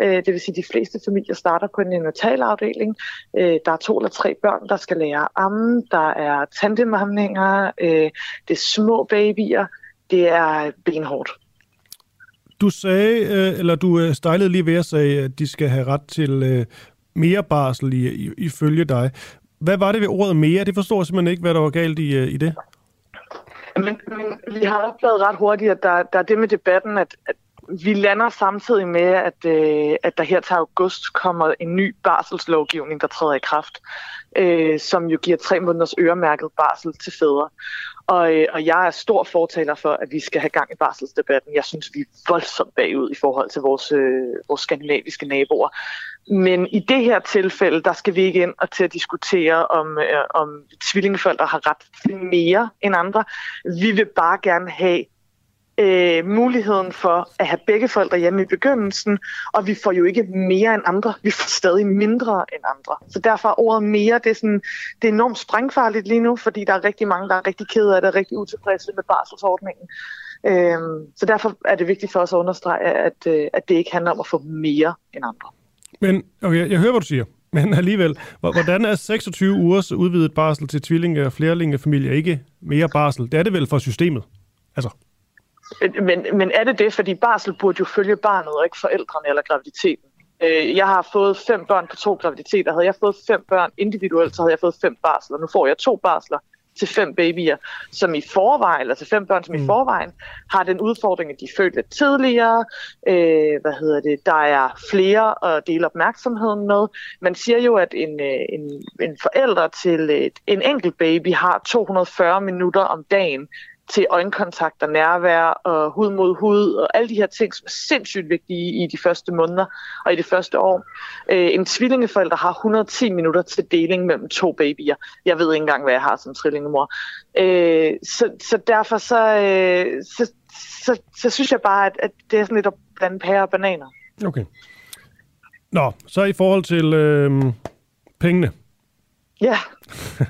Øh, det vil sige, at de fleste familier starter på en neonatalafdeling. Øh, der er to eller tre børn, der skal lære at amme. Der er tandemamninger. Øh, det er små babyer. Det er benhårdt.
Du sagde, øh, eller du øh, stejlede lige ved at sige, at de skal have ret til øh, mere barsel i, i, ifølge dig. Hvad var det ved ordet mere? Det forstår jeg simpelthen ikke, hvad der var galt i, i det.
Men, men vi har opdaget ret hurtigt, at der, der er det med debatten, at, at vi lander samtidig med, at, øh, at der her til august kommer en ny barselslovgivning, der træder i kraft, øh, som jo giver tre måneders øremærket barsel til fædre. Og, øh, og jeg er stor fortaler for, at vi skal have gang i barselsdebatten. Jeg synes, vi er voldsomt bagud i forhold til vores, øh, vores skandinaviske naboer. Men i det her tilfælde, der skal vi ikke ind og til at diskutere, om, øh, om tvillingeforældre har ret til mere end andre. Vi vil bare gerne have øh, muligheden for at have begge forældre hjemme i begyndelsen, og vi får jo ikke mere end andre, vi får stadig mindre end andre. Så derfor er ordet mere, det er, sådan, det er enormt sprængfarligt lige nu, fordi der er rigtig mange, der er rigtig kede af det, og rigtig utilfredse med barselsordningen. Øh, så derfor er det vigtigt for os at understrege, at, øh, at det ikke handler om at få mere end andre.
Men okay, jeg hører, hvad du siger. Men alligevel, hvordan er 26 ugers udvidet barsel til tvillinge- og flerlingefamilier ikke mere barsel? Det er det vel for systemet? Altså.
Men, men er det det? Fordi barsel burde jo følge barnet, og ikke forældrene eller graviditeten. Øh, jeg har fået fem børn på to graviditeter. Havde jeg fået fem børn individuelt, så havde jeg fået fem barsler. Nu får jeg to barsler til fem babyer, som i forvejen, eller til fem børn, som mm. i forvejen, har den udfordring, at de født lidt tidligere. Øh, hvad hedder det? Der er flere at dele opmærksomheden med. Man siger jo, at en, øh, en, en forælder til et, en enkelt baby har 240 minutter om dagen til øjenkontakt og nærvær og hud mod hud og alle de her ting, som er sindssygt vigtige i de første måneder og i det første år. Øh, en tvillingeforælder har 110 minutter til deling mellem to babyer. Jeg ved ikke engang, hvad jeg har som trillingemor. Øh, så, så derfor så, øh, så, så, så synes jeg bare, at, at det er sådan lidt at blande pære og bananer.
Okay. Nå, så i forhold til øh, pengene.
Ja.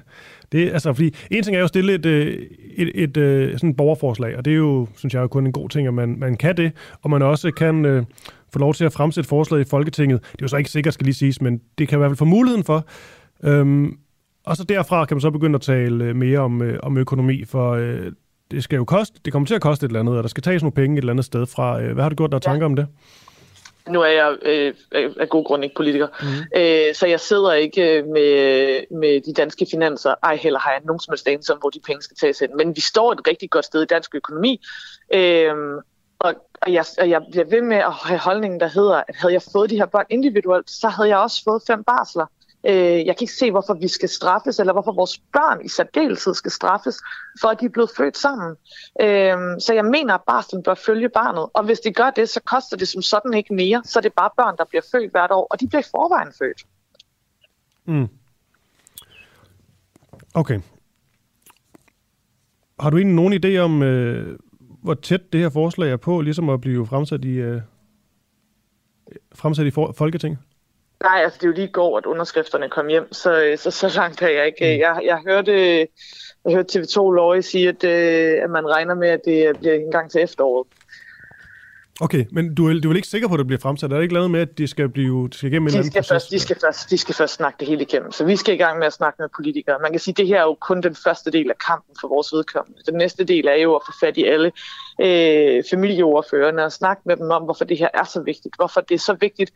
Det, altså, fordi en ting er jo at stille et, et, et, et, et sådan et borgerforslag, og det er jo, synes jeg, kun en god ting, at man, man kan det, og man også kan øh, få lov til at fremsætte forslag i Folketinget. Det er jo så ikke sikkert, skal lige siges, men det kan i hvert fald få muligheden for. Øhm, og så derfra kan man så begynde at tale mere om, øh, om økonomi, for øh, det skal jo koste, det kommer til at koste et eller andet, og der skal tages nogle penge et eller andet sted fra. Øh, hvad har du gjort der tanker ja. om det?
Nu er jeg øh, af god grund ikke politiker, mm. øh, så jeg sidder ikke med, med de danske finanser, ej heller har jeg nogen som helst anelse om, hvor de penge skal tages ind. Men vi står et rigtig godt sted i dansk økonomi, øh, og, og jeg, og jeg bliver ved med at have holdningen, der hedder, at havde jeg fået de her børn individuelt, så havde jeg også fået fem barsler. Øh, jeg kan ikke se, hvorfor vi skal straffes, eller hvorfor vores børn i særdeleshed skal straffes, for at de er blevet født sammen. Øh, så jeg mener, at barslen bør følge barnet. Og hvis de gør det, så koster det som sådan ikke mere. Så er det bare børn, der bliver født hvert år, og de bliver i forvejen født.
Mm. Okay. Har du egentlig nogen idé om, øh, hvor tæt det her forslag er på, ligesom at blive fremsat i, øh, fremsat i for- Folketinget?
Nej, altså det er jo lige i går, at underskrifterne kom hjem, så, øh, så, så langt er jeg ikke. Jeg, jeg hørte, jeg hørte TV2 Løje sige, at, øh, at man regner med, at det bliver en gang til efteråret.
Okay, men du er, du er ikke sikker på, at det bliver fremsat? Er det ikke lavet med, at de skal blive de skal igennem en
De
anden
skal,
proces?
først, de, skal først, de skal først snakke det hele igennem, så vi skal i gang med at snakke med politikere. Man kan sige, at det her er jo kun den første del af kampen for vores vedkommende. Den næste del er jo at få fat i alle øh, familieordførerne og snakke med dem om, hvorfor det her er så vigtigt. Hvorfor det er så vigtigt,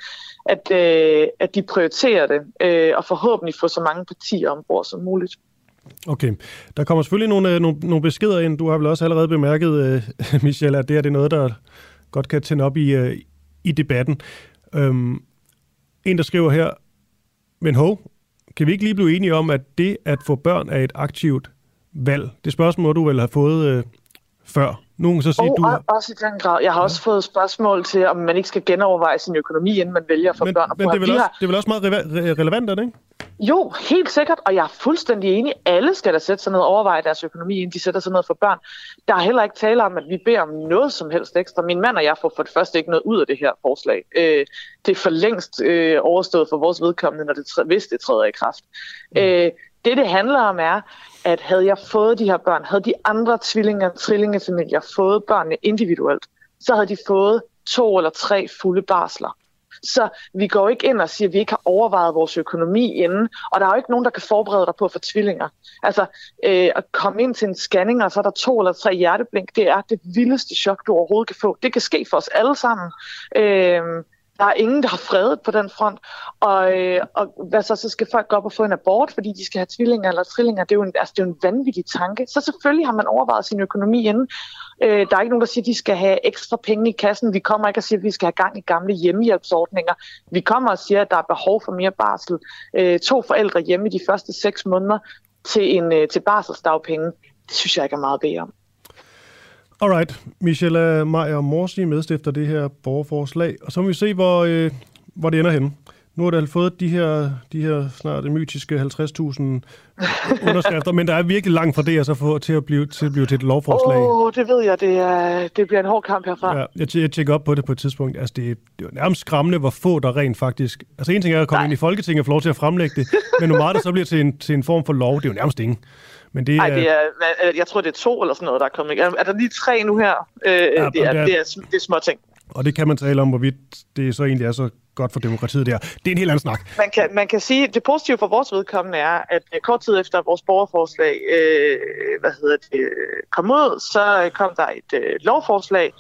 at, øh, at de prioriterer det, øh, og forhåbentlig få så mange partier ombord som muligt.
Okay. Der kommer selvfølgelig nogle, øh, nogle, nogle beskeder ind. Du har vel også allerede bemærket, øh, Michelle, at det her det er noget, der godt kan tænde op i, øh, i debatten. Øhm, en, der skriver her, men hov, kan vi ikke lige blive enige om, at det at få børn er et aktivt valg? Det spørgsmål du vel har fået øh, før. Nogen så siger,
Og,
du...
og også i den grad. Jeg har ja. også fået spørgsmål til, om man ikke skal genoverveje sin økonomi, inden man vælger at få
Men,
børn. og
men det, er vel også,
har-
det er vel også meget re- relevant, er det ikke?
Jo, helt sikkert, og jeg er fuldstændig enig. Alle skal da sætte sig ned og overveje deres økonomi, inden de sætter sig ned for børn. Der er heller ikke tale om, at vi beder om noget som helst ekstra. Min mand og jeg får for det første ikke noget ud af det her forslag. Øh, det er for længst øh, overstået for vores vedkommende, når det, træ- hvis det træder i kraft. Øh, det, det handler om, er, at havde jeg fået de her børn, havde de andre tvillinger og trillingefamilier fået børnene individuelt, så havde de fået to eller tre fulde barsler. Så vi går ikke ind og siger, at vi ikke har overvejet vores økonomi inden, og der er jo ikke nogen, der kan forberede dig på at få tvillinger. Altså, øh, at komme ind til en scanning, og så er der to eller tre hjerteblink, det er det vildeste chok, du overhovedet kan få. Det kan ske for os alle sammen. Øh, der er ingen, der har fredet på den front. Og, øh, og hvad så, så skal folk gå op og få en abort, fordi de skal have tvillinger eller trillinger. Det er jo en, altså, det er jo en vanvittig tanke. Så selvfølgelig har man overvejet sin økonomi inden. Øh, der er ikke nogen, der siger, at de skal have ekstra penge i kassen. Vi kommer ikke og siger, at vi skal have gang i gamle hjemmehjælpsordninger. Vi kommer og siger, at der er behov for mere barsel. Øh, to forældre hjemme de første seks måneder til, en, øh, til barselsdagpenge. Det synes jeg ikke er meget at bede om.
Alright, Michelle Meyer Morsi medstifter det her borgerforslag, og så må vi se, hvor, øh, hvor det ender henne. Nu har der fået de her, de her snart mytiske 50.000 underskrifter, men der er virkelig langt fra det altså for, til, at blive, til at blive til et lovforslag.
Åh, oh, det ved jeg. Det, er, det bliver en hård kamp herfra.
Ja, jeg, jeg tjekker op på det på et tidspunkt. Altså, det, det er nærmest skræmmende, hvor få der rent faktisk... Altså, en ting er at komme Nej. ind i Folketinget og få lov til at fremlægge det, men hvor meget der så bliver til en, til en form for lov, det er jo nærmest ingen. Men det,
Nej, det er, jeg tror, det er to eller sådan noget, der er kommet. Er er der lige tre nu her? Øh, ja, det, er,
men det er-
det, er, det er små ting.
Og det kan man tale om, hvorvidt det så egentlig er så godt for demokratiet der. Det er en helt anden snak.
Man kan, man kan sige, at det positive for vores vedkommende er, at øh, kort tid efter vores borgerforslag øh, hvad hedder det, øh, kom ud, så øh, kom der et øh, lovforslag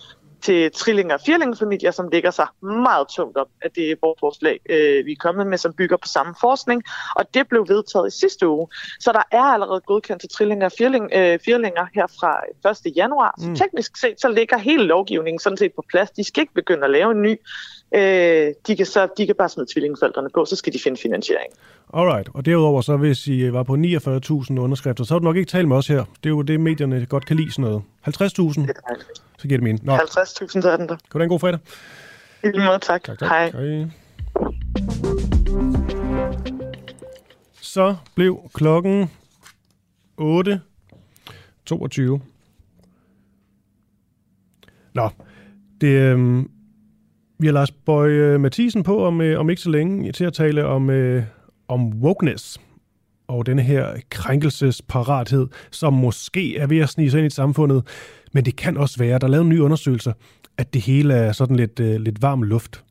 til trillinger og firlingefamilier, som ligger sig meget tungt op af det borgerforslag, øh, vi er kommet med, som bygger på samme forskning, og det blev vedtaget i sidste uge. Så der er allerede godkendt til trillinger og firling, øh, firlinger her fra 1. januar. Så
Mm.
teknisk set, så ligger hele lovgivningen sådan set på plads. De skal ikke begynde at lave en ny. Øh, de, kan så, de kan bare smide tvillingforældrene på, så skal de finde finansiering.
Alright, og derudover så hvis I var på 49.000 underskrifter, så har du nok ikke talt med os her. Det er jo det, medierne godt kan lide sådan noget. 50.000, så giver det mening. Nå,
50.000 der er den der.
kan du en god fredag?
I lige måde, tak.
tak, tak.
Hej.
Hej. Så blev klokken 8.22. Nå, det, øh, vi har Lars Bøje Mathisen på om, øh, om ikke så længe til at tale om, øh, om wokeness og den her krænkelsesparathed, som måske er ved at snige sig ind i samfundet, men det kan også være, der er lavet en ny undersøgelse, at det hele er sådan lidt, øh, lidt varm luft.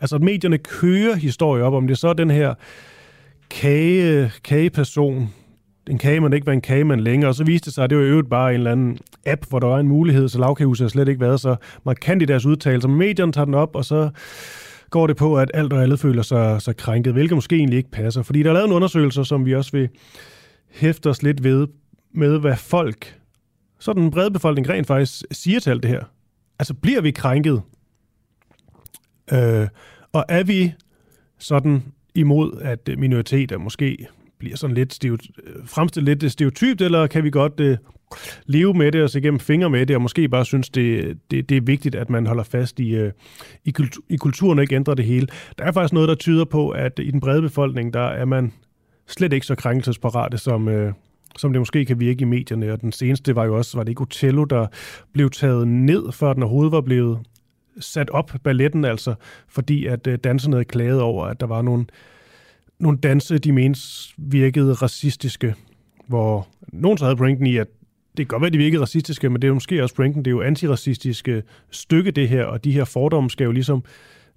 Altså, at medierne kører historier op, om det så er den her kage, øh, kageperson, en kagemand ikke var en kagemand længere, og så viste det sig, at det var øvrigt bare en eller anden app, hvor der var en mulighed, så lavkagehuset har slet ikke været så markant i deres udtalelser. Medierne tager den op, og så går det på, at alt og alle føler sig, sig krænket, hvilket måske egentlig ikke passer. Fordi der er lavet en undersøgelse, som vi også vil hæfte os lidt ved, med hvad folk, så den brede befolkning rent faktisk siger til alt det her. Altså, bliver vi krænket? Øh, og er vi sådan imod, at minoriteter måske bliver sådan lidt stereotyp, øh, fremstillet lidt stereotypt, eller kan vi godt øh, leve med det og se igennem fingre med det, og måske bare synes, det, det, det er vigtigt, at man holder fast i, øh, i, kultur, i kulturen og ikke ændrer det hele. Der er faktisk noget, der tyder på, at i den brede befolkning, der er man slet ikke så krænkelsesparate, som, øh, som det måske kan virke i medierne. Og den seneste var jo også, var det ikke Otello, der blev taget ned, før den overhovedet var blevet sat op, balletten altså, fordi at øh, danserne havde klaget over, at der var nogle, nogle danse, de mente virkede racistiske, hvor nogen så havde pointen i, at det kan godt være, at de virkede racistiske, men det er måske også pointen, det er jo antiracistiske stykke det her, og de her fordomme skal jo ligesom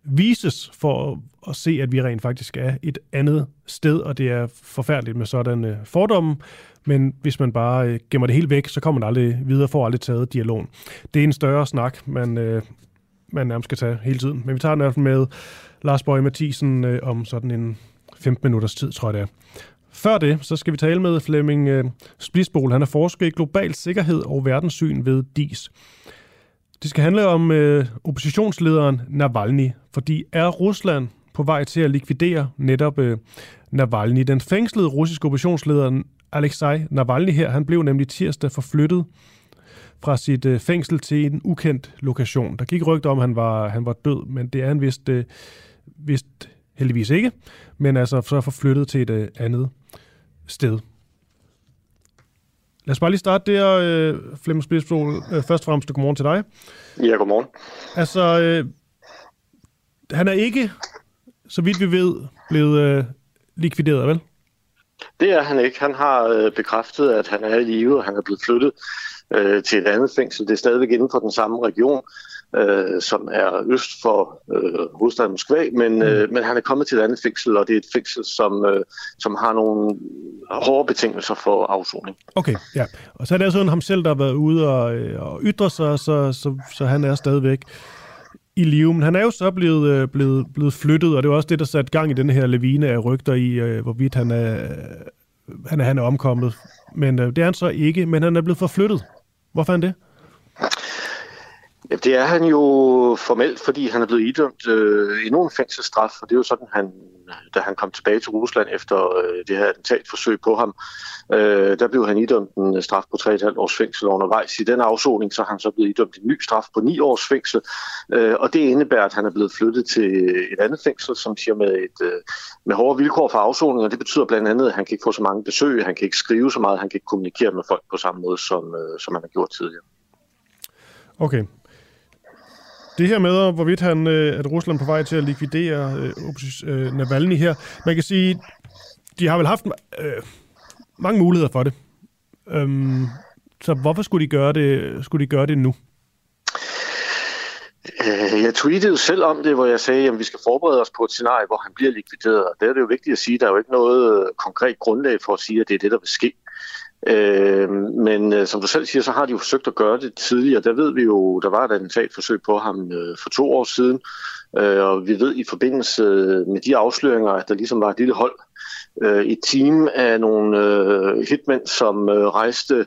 vises for at se, at vi rent faktisk er et andet sted, og det er forfærdeligt med sådan fordomme, men hvis man bare øh, gemmer det helt væk, så kommer man aldrig videre, får aldrig taget dialogen. Det er en større snak, man, øh, man nærmest skal tage hele tiden. Men vi tager den i hvert fald med Lars Bøge Mathisen øh, om sådan en 15 minutters tid, tror jeg det er. Før det, så skal vi tale med Flemming øh, Han er forsker i global sikkerhed og verdenssyn ved DIS. Det skal handle om øh, oppositionslederen Navalny, fordi er Rusland på vej til at likvidere netop øh, Navalny. Den fængslede russiske oppositionsleder Alexei Navalny her, han blev nemlig tirsdag forflyttet fra sit øh, fængsel til en ukendt lokation. Der gik rygter om, at han var, han var død, men det er han vist, øh, vist heldigvis ikke, men altså så forflyttet til et øh, andet sted. Lad os bare lige starte der, øh, Flemming Spidsbol. Øh, først og fremmest, godmorgen til dig.
Ja, godmorgen.
Altså, øh, han er ikke, så vidt vi ved, blevet øh, likvideret, vel?
Det er han ikke. Han har øh, bekræftet, at han er i live, og han er blevet flyttet øh, til et andet fængsel. Det er stadigvæk inden for den samme region, øh, som er øst for øh, hovedstaden Moskva, men, mm. øh, men han er kommet til et andet fængsel, og det er et fængsel, som, øh, som har nogle hårde betingelser for afsoning.
Okay, ja. Og så er det altså ham selv, der har været ude og, øh, og ytre sig, så, så, så han er stadigvæk i live. Men han er jo så blevet, øh, blevet, blevet flyttet, og det er også det, der satte gang i den her lavine af rygter i, øh, hvorvidt han er, han er, han er omkommet. Men øh, det er han så ikke, men han er blevet forflyttet. Hvorfor er han det?
Ja, det er han jo formelt, fordi han er blevet idømt øh, endnu en fængselsstraf, og det er jo sådan, han, da han kom tilbage til Rusland efter øh, det her attentatforsøg på ham, øh, der blev han idømt en øh, straf på 3,5 års fængsel undervejs. I den afsoning så er han så blevet idømt en ny straf på 9 års fængsel, øh, og det indebærer, at han er blevet flyttet til et andet fængsel, som siger med, et, øh, med hårde vilkår for afsoning, og det betyder blandt andet, at han kan ikke få så mange besøg, han kan ikke skrive så meget, han kan ikke kommunikere med folk på samme måde, som, øh, som han har gjort tidligere.
Okay, det her med, hvorvidt han, øh, at Rusland er på vej til at likvidere øh, øh, Navalny her, man kan sige, de har vel haft øh, mange muligheder for det. Øhm, så hvorfor skulle de gøre det, skulle de gøre det nu?
Øh, jeg tweetede selv om det, hvor jeg sagde, at vi skal forberede os på et scenarie, hvor han bliver likvideret. Det er det jo vigtigt at sige, at der er jo ikke noget konkret grundlag for at sige, at det er det, der vil ske. Øh, men øh, som du selv siger, så har de jo forsøgt at gøre det tidligere. Der ved vi jo, der var et attentatforsøg på ham øh, for to år siden, øh, og vi ved i forbindelse med de afsløringer, at der ligesom var et lille hold, øh, et team af nogle øh, hitmænd, som øh, rejste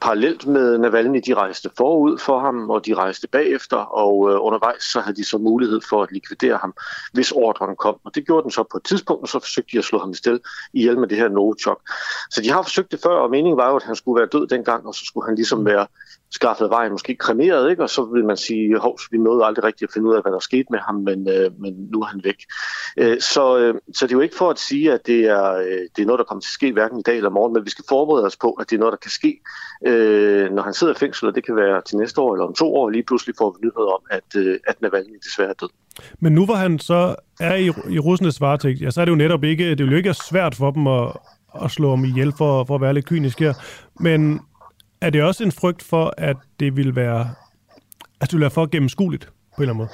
parallelt med Navalny, de rejste forud for ham, og de rejste bagefter, og øh, undervejs så havde de så mulighed for at likvidere ham, hvis ordren kom. Og det gjorde den så på et tidspunkt, og så forsøgte de at slå ham i ihjel med det her Novichok. Så de har forsøgt det før, og meningen var jo, at han skulle være død dengang, og så skulle han ligesom være skaffet vejen, måske kremeret, ikke? og så vil man sige, hov, vi nåede aldrig rigtigt at finde ud af, hvad der skete med ham, men, øh, men nu er han væk. Øh, så, øh, så det er jo ikke for at sige, at det er, øh, det er noget, der kommer til at ske hverken i dag eller morgen, men vi skal forberede os på, at det er noget, der kan ske, øh, når han sidder i fængsel, og det kan være til næste år eller om to år, lige pludselig får vi nyheder om, at, øh, at Navalny desværre er død.
Men nu hvor han så er i, i russernes varetægt, ja, så er det jo netop ikke, det vil jo ikke svært for dem at, at slå ham ihjel for, for at være lidt kynisk her, men er det også en frygt for, at det vil være, at det vil være for gennemskueligt på en eller anden måde?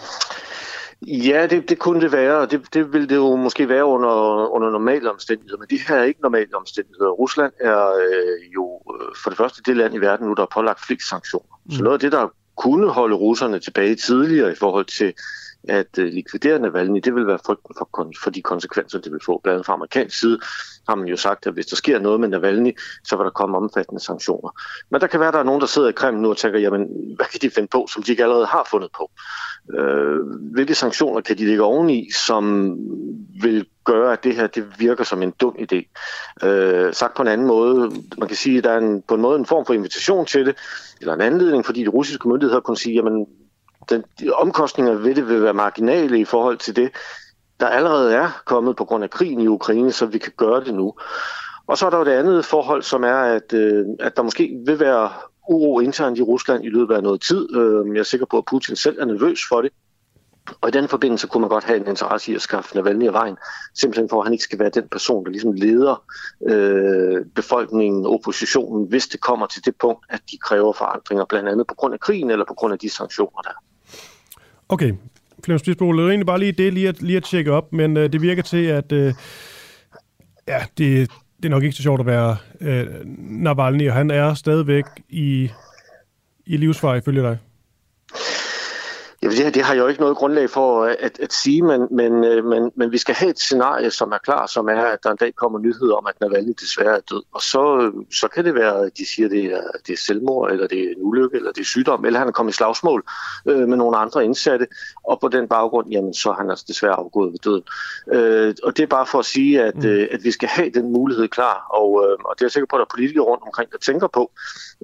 Ja, det, det kunne det være, og det, det vil det jo måske være under, under normale omstændigheder, men det her er ikke normale omstændigheder. Rusland er øh, jo øh, for det første det land i verden nu, der har pålagt flest sanktioner. Mm. Så noget af det, der kunne holde russerne tilbage tidligere i forhold til at øh, likvidere Navalny, det vil være frygten for, for de konsekvenser, det vil få. Blandt andet fra amerikansk side har man jo sagt, at hvis der sker noget med Navalny, så vil der komme omfattende sanktioner. Men der kan være, at der er nogen, der sidder i Kreml nu og tænker, jamen, hvad kan de finde på, som de ikke allerede har fundet på? Øh, hvilke sanktioner kan de lægge oveni, som vil gøre, at det her det virker som en dum idé? Øh, sagt på en anden måde, man kan sige, at der er en, på en måde en form for invitation til det, eller en anledning, fordi de russiske myndigheder kunne sige, jamen, den, de omkostninger ved det vil være marginale i forhold til det, der allerede er kommet på grund af krigen i Ukraine, så vi kan gøre det nu. Og så er der jo det andet forhold, som er, at, øh, at der måske vil være uro internt i Rusland i løbet af noget tid. Øh, jeg er sikker på, at Putin selv er nervøs for det. Og i den forbindelse kunne man godt have en interesse i at skaffe Navalny af vejen, simpelthen for, at han ikke skal være den person, der ligesom leder øh, befolkningen, oppositionen, hvis det kommer til det punkt, at de kræver forandringer, blandt andet på grund af krigen eller på grund af de sanktioner, der
Okay, Flemming Spidsbol, det er egentlig bare lige det, lige at, lige at tjekke op, men øh, det virker til, at øh, ja, det, det er nok ikke så sjovt at være øh, Navalny, og han er stadigvæk i, i livsfar, ifølge dig.
Ja, det, det har jeg jo ikke noget grundlag for at, at sige, men, men, øh, men, men vi skal have et scenarie, som er klar, som er, at der en dag kommer nyheder om, at Navalny desværre er død. Og så, så kan det være, at de siger, at det er, det er selvmord, eller det er en ulykke, eller det er sygdom, eller han er kommet i slagsmål øh, med nogle andre indsatte, og på den baggrund, jamen, så er han altså desværre afgået ved døden. Øh, og det er bare for at sige, at, mm. øh, at vi skal have den mulighed klar, og, øh, og det er jeg sikker på, at der er politikere rundt omkring, der tænker på,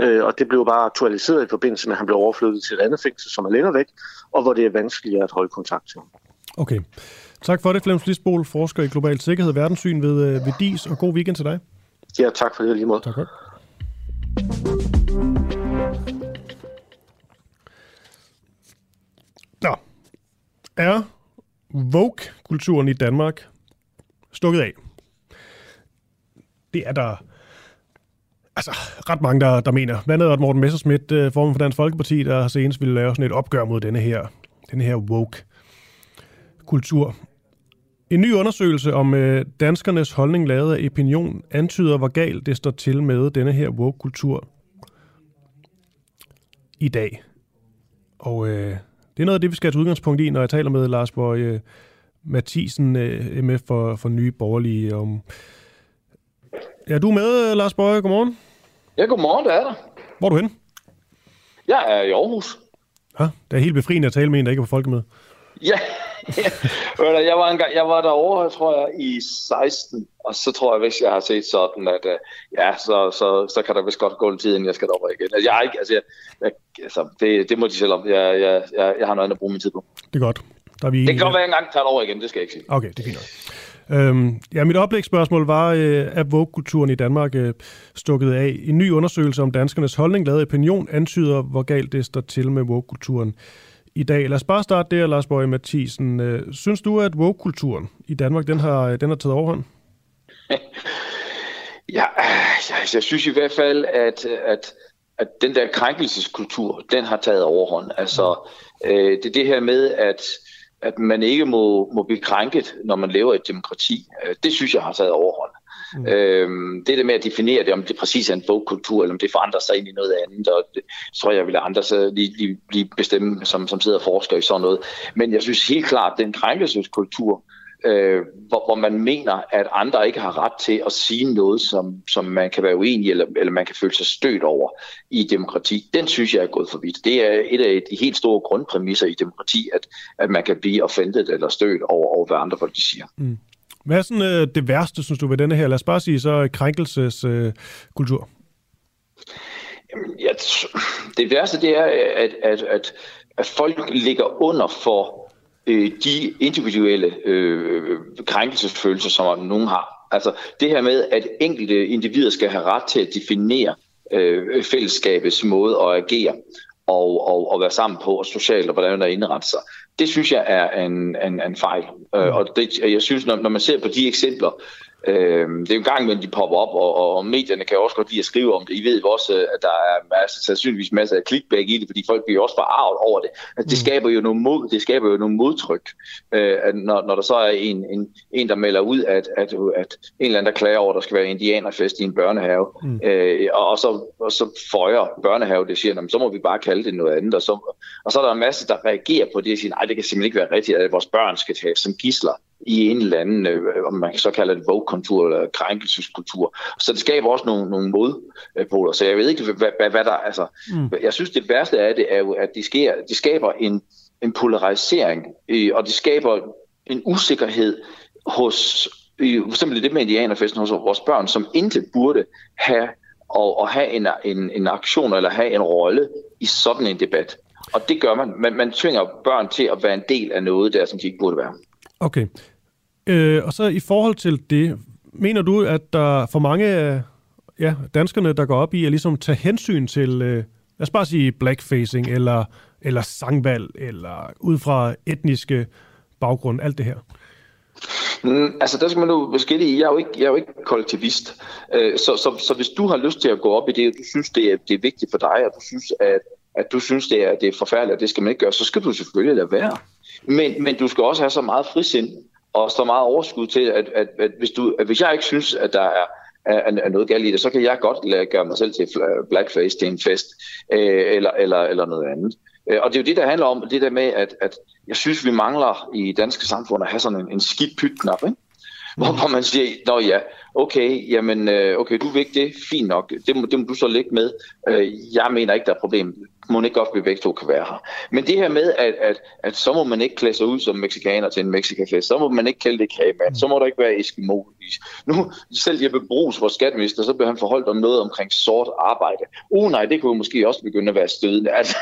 øh, og det blev bare aktualiseret i forbindelse med, at han blev overflyttet til et andet fængsel, som er længere væk, og hvor det er vanskeligere at holde kontakt til.
Okay. Tak for det, Flemming Lisbol, forsker i global sikkerhed og verdenssyn ved, øh, ved DIS, og god weekend til dig.
Ja, tak for det lige måde.
Tak godt. Nå. Er Vogue-kulturen i Danmark stukket af? Det er der altså, ret mange, der, der mener. Blandt andet Morten Messerschmidt, øh, formand for Dansk Folkeparti, der senest ville lave sådan et opgør mod denne her, denne her woke-kultur. En ny undersøgelse om øh, danskernes holdning lavet af Opinion antyder, hvor galt det står til med denne her woke-kultur i dag. Og øh, det er noget af det, vi skal have til udgangspunkt i, når jeg taler med Lars Borg øh, Mathisen, øh, MF for, for Nye Borgerlige. Om... Ja, du er med, Lars Borg. Godmorgen.
Ja, godmorgen, det er der.
Hvor er du henne?
Jeg er i Aarhus.
Ja, det er helt befriende at tale med en, der ikke er på folkemøde.
Ja, jeg var, engang, jeg var derovre, tror jeg, i 16, og så tror jeg, hvis jeg har set sådan, at uh, ja, så, så, så kan der vist godt gå en tid, inden jeg skal derover igen. Altså, jeg har ikke, altså, jeg, jeg, altså det, det må de selv om. Jeg, jeg, jeg, jeg har noget andet at bruge min tid på.
Det er godt. Der er vi
det kan godt være, at jeg engang tager over igen, det skal jeg ikke sige.
Okay, det er fint Øhm, ja, mit oplægsspørgsmål var, øh, er Vogue-kulturen i Danmark øh, stukket af? En ny undersøgelse om danskernes holdning, lavet opinion, antyder, hvor galt det står til med Vogue-kulturen i dag. Lad os bare starte der, Lars Bøge Mathisen. Øh, synes du, at woke-kulturen i Danmark, den har, øh, den har taget overhånd?
Ja, jeg, altså, jeg synes i hvert fald, at, at, at den der krænkelseskultur, den har taget overhånd. Altså, øh, det er det her med, at at man ikke må, må blive krænket, når man lever i et demokrati. Øh, det synes jeg har taget overhånd. Mm. Øhm, det der med at definere det, om det præcis er en bogkultur, eller om det forandrer sig ind i noget andet, og det tror jeg, vil andre så lige, lige, lige bestemme, som, som sidder og forsker i sådan noget. Men jeg synes helt klart, at den krænkelseskultur, øh, hvor, hvor man mener, at andre ikke har ret til at sige noget, som, som man kan være uenig eller, eller man kan føle sig stødt over i demokrati, den synes jeg er gået for vidt. Det er et af de helt store grundpræmisser i demokrati, at, at man kan blive offentet eller stødt over, over hvad andre folk siger.
Mm. Hvad er sådan, øh, det værste, synes du, ved denne her, lad os bare sige, så krænkelseskultur?
Øh, ja, det værste, det er, at, at, at, at folk ligger under for øh, de individuelle øh, krænkelsesfølelser, som nogen har. Altså det her med, at enkelte individer skal have ret til at definere øh, fællesskabets måde at agere og, og, og være sammen på, og socialt, og hvordan der indretter sig. Det synes jeg er en, en, en fejl. Øh, mm. Og det, jeg synes, når, når man ser på de eksempler, Øh, det er jo en gang imellem, de popper op, og, og medierne kan også godt lide at skrive om det. I ved også, at der er masser, sandsynligvis masser af clickbait i det, fordi folk bliver også forarvet over det. Altså, det, mm. skaber jo nogle mod, det skaber jo nogle modtryk, øh, når, når der så er en, en, en der melder ud, at, at, at en eller anden, der klager over, at der skal være indianerfest i en børnehave, mm. øh, og, og, så, og så føjer børnehave det, siger, så må vi bare kalde det noget andet. Og så, og så er der en masse, der reagerer på det og siger, nej, det kan simpelthen ikke være rigtigt, at vores børn skal tages som gisler i en eller anden, øh, om man så kalde det vogue-kultur eller krænkelseskultur. Så det skaber også nogle, nogle modpoler. Så jeg ved ikke, hvad, hvad, hvad der... Altså, mm. Jeg synes, det værste af det er jo, at de, sker, de skaber en, en polarisering, øh, og det skaber en usikkerhed hos for eksempel det med indianerfesten hos vores børn, som intet burde have og, og have en, en, en aktion eller have en rolle i sådan en debat. Og det gør man. man. Man tvinger børn til at være en del af noget der, som de ikke burde være.
Okay. Øh, og så i forhold til det, mener du, at der for mange af ja, danskerne, der går op i at ligesom tage hensyn til, øh, lad os bare sige blackfacing, eller, eller sangvalg, eller ud fra etniske baggrund, alt det her?
Mm, altså, der skal man jo skille i. Jeg er jo ikke, jeg er jo ikke kollektivist. Øh, så, så, så hvis du har lyst til at gå op i det, og du synes, det er, det er vigtigt for dig, og du synes, at, at du synes, det er, det er forfærdeligt, og det skal man ikke gøre, så skal du selvfølgelig lade være. Men, men du skal også have så meget frisind, og så meget overskud til, at, at, at, hvis, du, at hvis jeg ikke synes, at der er, er, er noget galt i det, så kan jeg godt lade, gøre mig selv til blackface til en fest, øh, eller, eller, eller noget andet. Øh, og det er jo det, der handler om, det der med, at, at jeg synes, vi mangler i danske samfund at have sådan en, en skidt pytknap, ikke? Hvor, hvor man siger, nå ja, okay, jamen, øh, okay, du vil ikke det, fint nok, det må, det må du så lægge med. Øh, jeg mener ikke, der er problem. Må ikke godt, at vi begge to kan være her. Men det her med, at, at, at så må man ikke klæde sig ud som mexikaner til en mexikafest, så må man ikke kalde det kagemand, så må der ikke være eskimo. Nu, selv Jeppe Brugs, vores skatminister, så blev han forholdt om noget omkring sort arbejde. Uh nej, det kunne måske også begynde at være stødende. Altså,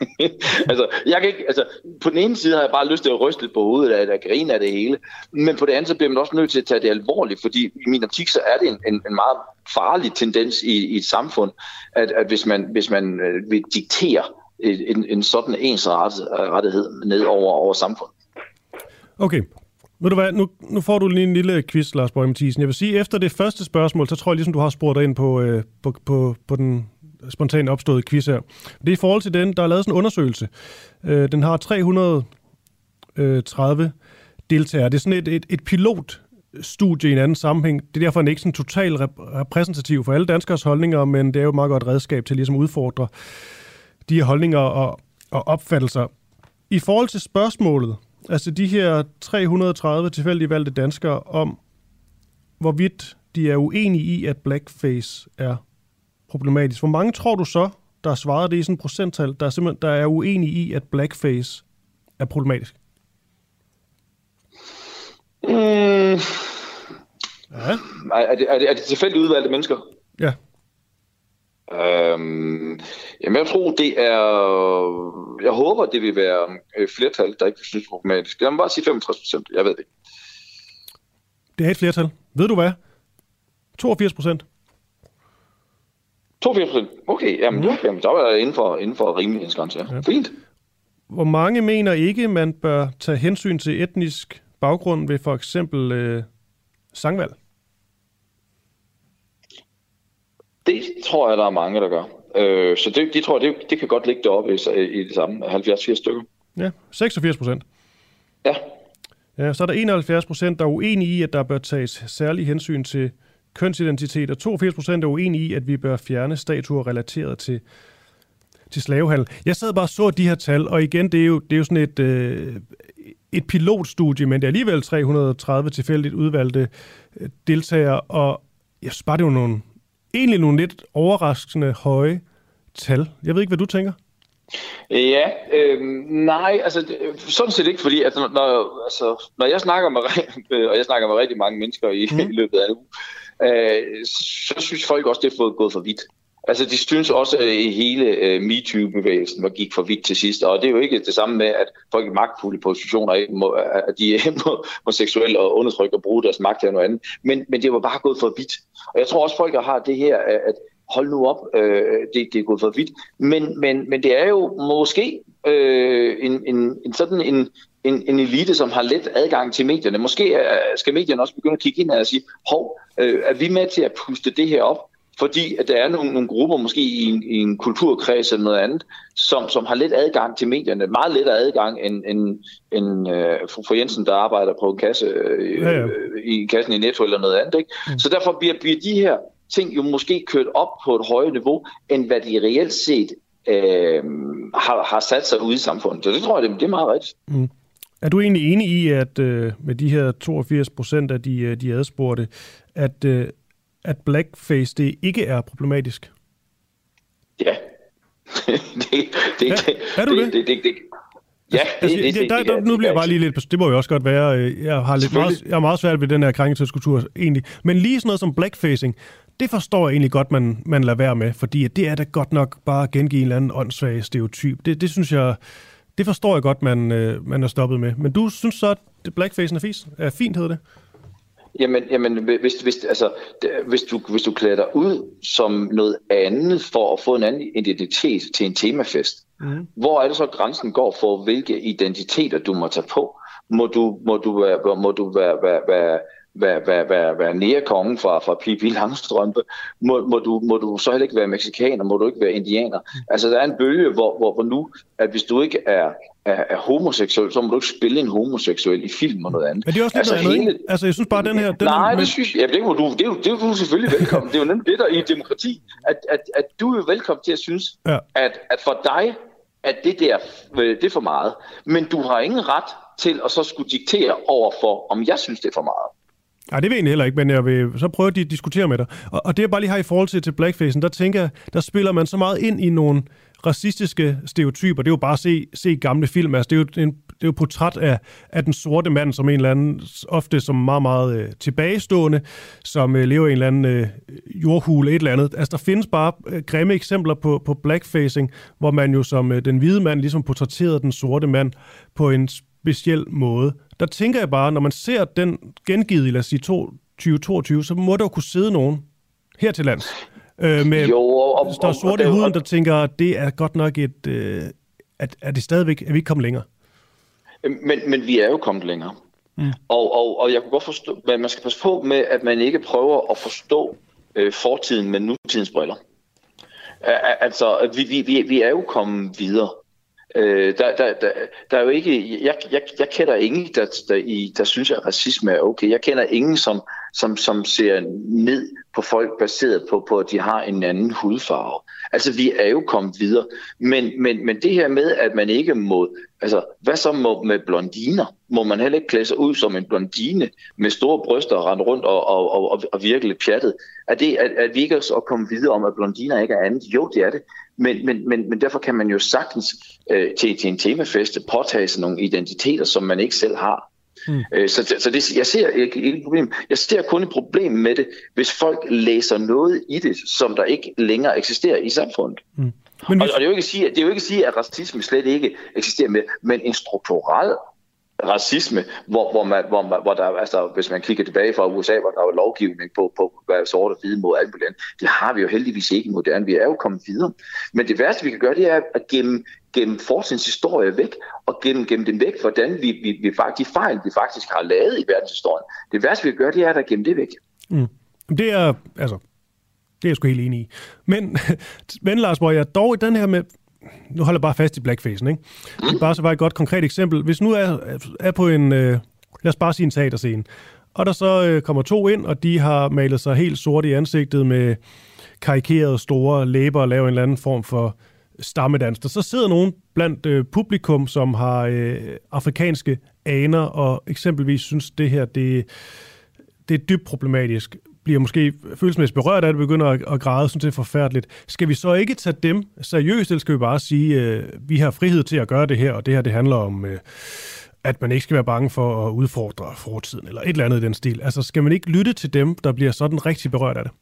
altså, jeg kan ikke, altså, på den ene side har jeg bare lyst til at ryste lidt på hovedet af, at grine af det hele, men på den anden så bliver man også nødt til at tage det alvorligt, fordi i min optik så er det en, en, en meget farlig tendens i, i et samfund, at, at hvis man, hvis man øh, vil diktere en, en sådan ensrettighed ned over, over samfundet.
Okay, ved du hvad, nu, nu får du lige en lille quiz, Lars Borg Mathisen. Jeg vil sige, efter det første spørgsmål, så tror jeg ligesom, du har spurgt dig ind på, øh, på, på, på den spontant opstået quiz her. Det er i forhold til den, der er lavet sådan en undersøgelse. Øh, den har 330 øh, deltagere. Det er sådan et, et, et pilotstudie i en anden sammenhæng. Det er derfor ikke sådan totalt repræsentativ for alle danskers holdninger, men det er jo et meget godt redskab til ligesom at udfordre de her holdninger og, og opfattelser. I forhold til spørgsmålet, altså de her 330 tilfældigt valgte danskere om, hvorvidt de er uenige i, at blackface er problematisk. Hvor mange tror du så, der svaret det i sådan en procenttal, der er, simpelthen, der er uenige i, at blackface er problematisk?
Mm. Ja. Er, det, er, det, er det tilfældigt udvalgte mennesker?
Ja.
Øhm, jamen jeg tror, det er... Jeg håber, det vil være et flertal, der ikke synes det er problematisk. Jeg må bare sige 65 procent. Jeg ved det
Det er et flertal. Ved du hvad? 82 procent.
82 procent? Okay, jamen, mm. jamen, der var jeg inden for, inden for rimelig Ja. Fint.
Hvor mange mener ikke, man bør tage hensyn til etnisk baggrund ved for eksempel øh, sangvalg?
Det tror jeg, der er mange, der gør. Øh, så det, de tror det, det kan godt ligge deroppe i, i det samme 70-80 stykker.
Ja, 86 procent.
Ja.
Ja, så er der 71 procent, der er uenige i, at der bør tages særlig hensyn til kønsidentitet, og 82 procent er uenige i, at vi bør fjerne statuer relateret til, til slavehandel. Jeg sad bare og så de her tal, og igen, det er jo, det er jo sådan et, øh, et pilotstudie, men det er alligevel 330 tilfældigt udvalgte øh, deltagere, og jeg synes bare, det jo nogle, egentlig nogle lidt overraskende høje tal. Jeg ved ikke, hvad du tænker?
Ja, øh, nej, altså sådan set ikke, fordi altså, når, altså, når jeg snakker med, og jeg snakker med rigtig mange mennesker i, mm. i løbet af en uge, øh, så synes folk også, det er fået gået for vidt. Altså, de synes også, at hele øh, MeToo-bevægelsen var gik for vidt til sidst, og det er jo ikke det samme med, at folk i magtfulde positioner ikke må, at de må, må seksuelt og undertrykke og bruge deres magt til noget andet, men, men det var bare gået for vidt. Og jeg tror også, folk har det her, at hold nu op, øh, det, det er gået for vidt. Men, men, men det er jo måske øh, en, en, en sådan en, en, en elite, som har let adgang til medierne. Måske skal medierne også begynde at kigge ind og sige, hov, øh, er vi med til at puste det her op? Fordi at der er nogle, nogle grupper, måske i en, i en kulturkreds eller noget andet, som, som har let adgang til medierne. Meget lettere adgang end, end, end øh, fru Jensen, der arbejder på en kasse øh, ja, ja. i kassen i Netto eller noget andet. Ikke? Mm. Så derfor bliver, bliver de her ting jo måske kørt op på et højere niveau, end hvad de reelt set øh, har, har sat sig ude i samfundet. Så det tror jeg, det, det er meget rigtigt.
Mm. Er du egentlig enig i, at øh, med de her 82 procent af de, øh, de adspurgte, at, øh, at blackface det ikke er problematisk?
Ja. det, det,
er, er du det?
det, det, det Ja,
altså, det, det, det, der, der, nu bliver jeg bare lige lidt... Det må jo også godt være... Øh, jeg har, lidt meget, jeg har meget svært ved den her krænkelseskultur egentlig. Men lige sådan noget som blackfacing, det forstår jeg egentlig godt, man, man lader være med. Fordi det er da godt nok bare at gengive en eller anden åndssvag stereotyp. Det, det synes jeg Det forstår jeg godt, man, øh, man er stoppet med. Men du synes så, at blackface er, fis, er fint, hedder det?
Jamen, jamen hvis, hvis, altså, hvis, du, hvis du klæder dig ud som noget andet for at få en anden identitet til en temafest, mm. hvor er det så, grænsen går for, hvilke identiteter du må tage på? Må du, må du, være, må du være, være, være, være, være, være, være nære kongen fra, fra Pippi Langstrømpe? Må, må, du, må du så heller ikke være mexikaner? Må du ikke være indianer? Altså, der er en bølge, hvor, hvor, hvor nu, at hvis du ikke er, er, er homoseksuel, så må du ikke spille en homoseksuel i film og noget andet.
Men det er også lidt altså, noget hele... Altså, jeg synes bare, den her... Den
Nej,
er...
det synes jeg... Det, må du, det, er, det er du selvfølgelig velkommen. det er jo nemlig det, der i demokrati, at, at, at du er velkommen til at synes, ja. at, at for dig, at det der, øh, det er for meget. Men du har ingen ret til at så skulle diktere over for, om jeg synes, det er for meget.
Nej, det ved jeg egentlig heller ikke, men jeg vil så prøve at diskutere med dig. Og, og det jeg bare lige har i forhold til, til blackfacen, der tænker jeg, der spiller man så meget ind i nogle racistiske stereotyper. Det er jo bare at se, se gamle film. Altså, det er jo en det er jo portræt af, af den sorte mand som en eller anden, ofte som meget, meget øh, tilbagestående, som øh, lever i en eller anden øh, jordhule, et eller andet. Altså, der findes bare øh, grimme eksempler på, på blackfacing, hvor man jo som øh, den hvide mand ligesom portrætterede den sorte mand på en speciel måde. Der tænker jeg bare, når man ser den gengivet i, lad os sige, 2022, så må der jo kunne sidde nogen her til lands, øh, med jo, og, og, der sorte i huden, der tænker, at det er godt nok et... Øh, at, at det stadigvæk, er vi ikke kommet længere?
Men, men vi er jo kommet længere. Mm. Og, og, og jeg kan godt forstå, men man skal passe på med, at man ikke prøver at forstå øh, fortiden med nutidens briller. Altså, vi, vi, vi, vi er jo kommet videre. Øh, der, der, der, der er jo ikke, jeg, jeg, jeg kender ingen, der, der, i, der synes, at racisme er okay. Jeg kender ingen, som, som, som ser ned på folk baseret på, på, at de har en anden hudfarve. Altså, vi er jo kommet videre. Men, men, men det her med, at man ikke må... Altså, hvad så må, med blondiner? Må man heller ikke klæde sig ud som en blondine med store bryster og rende rundt og, og, og, og virkelig pjattet? Er, det, at, at vi ikke er så kommet videre om, at blondiner ikke er andet? Jo, det er det. Men, men, men, men derfor kan man jo sagtens øh, til, til en temafest påtage sig nogle identiteter, som man ikke selv har. Mm. Øh, så så det, jeg ser ikke, ikke et problem. Jeg ser kun et problem med det, hvis folk læser noget i det, som der ikke længere eksisterer i samfundet. Mm. Men hvis... og, og det, er jo ikke at sige, det er jo ikke at sige, at racisme slet ikke eksisterer med, men en strukturel racisme, hvor, hvor, man, hvor, man, hvor der, altså, hvis man kigger tilbage fra USA, hvor der var lovgivning på, på hvad sort og hvide mod alt muligt Det har vi jo heldigvis ikke i moderne. Vi er jo kommet videre. Men det værste, vi kan gøre, det er at gemme, gemme fortidens historie væk, og gemme, gemme den væk, hvordan vi, vi, vi faktisk, de fejl, vi faktisk har lavet i verdenshistorien. Det værste, vi kan gøre, det er at gemme det væk.
Mm. Det er, altså, det er jeg sgu helt enig i. Men, men Lars Borg, jeg dog i den her med, nu holder jeg bare fast i blackface, ikke? Mm. Bare så var et godt konkret eksempel. Hvis nu er, er på en, øh, lad os bare sige en teaterscene, og der så øh, kommer to ind, og de har malet sig helt sort i ansigtet med karikerede store læber og laver en eller anden form for stammedans. Der så sidder nogen blandt øh, publikum, som har øh, afrikanske aner, og eksempelvis synes, det her det, det er dybt problematisk bliver måske følelsesmæssigt berørt af det, begynder at, at græde, synes det er forfærdeligt. Skal vi så ikke tage dem seriøst, eller skal vi bare sige, øh, vi har frihed til at gøre det her, og det her det handler om, øh, at man ikke skal være bange for at udfordre fortiden, eller et eller andet i den stil. Altså skal man ikke lytte til dem, der bliver sådan rigtig berørt af det?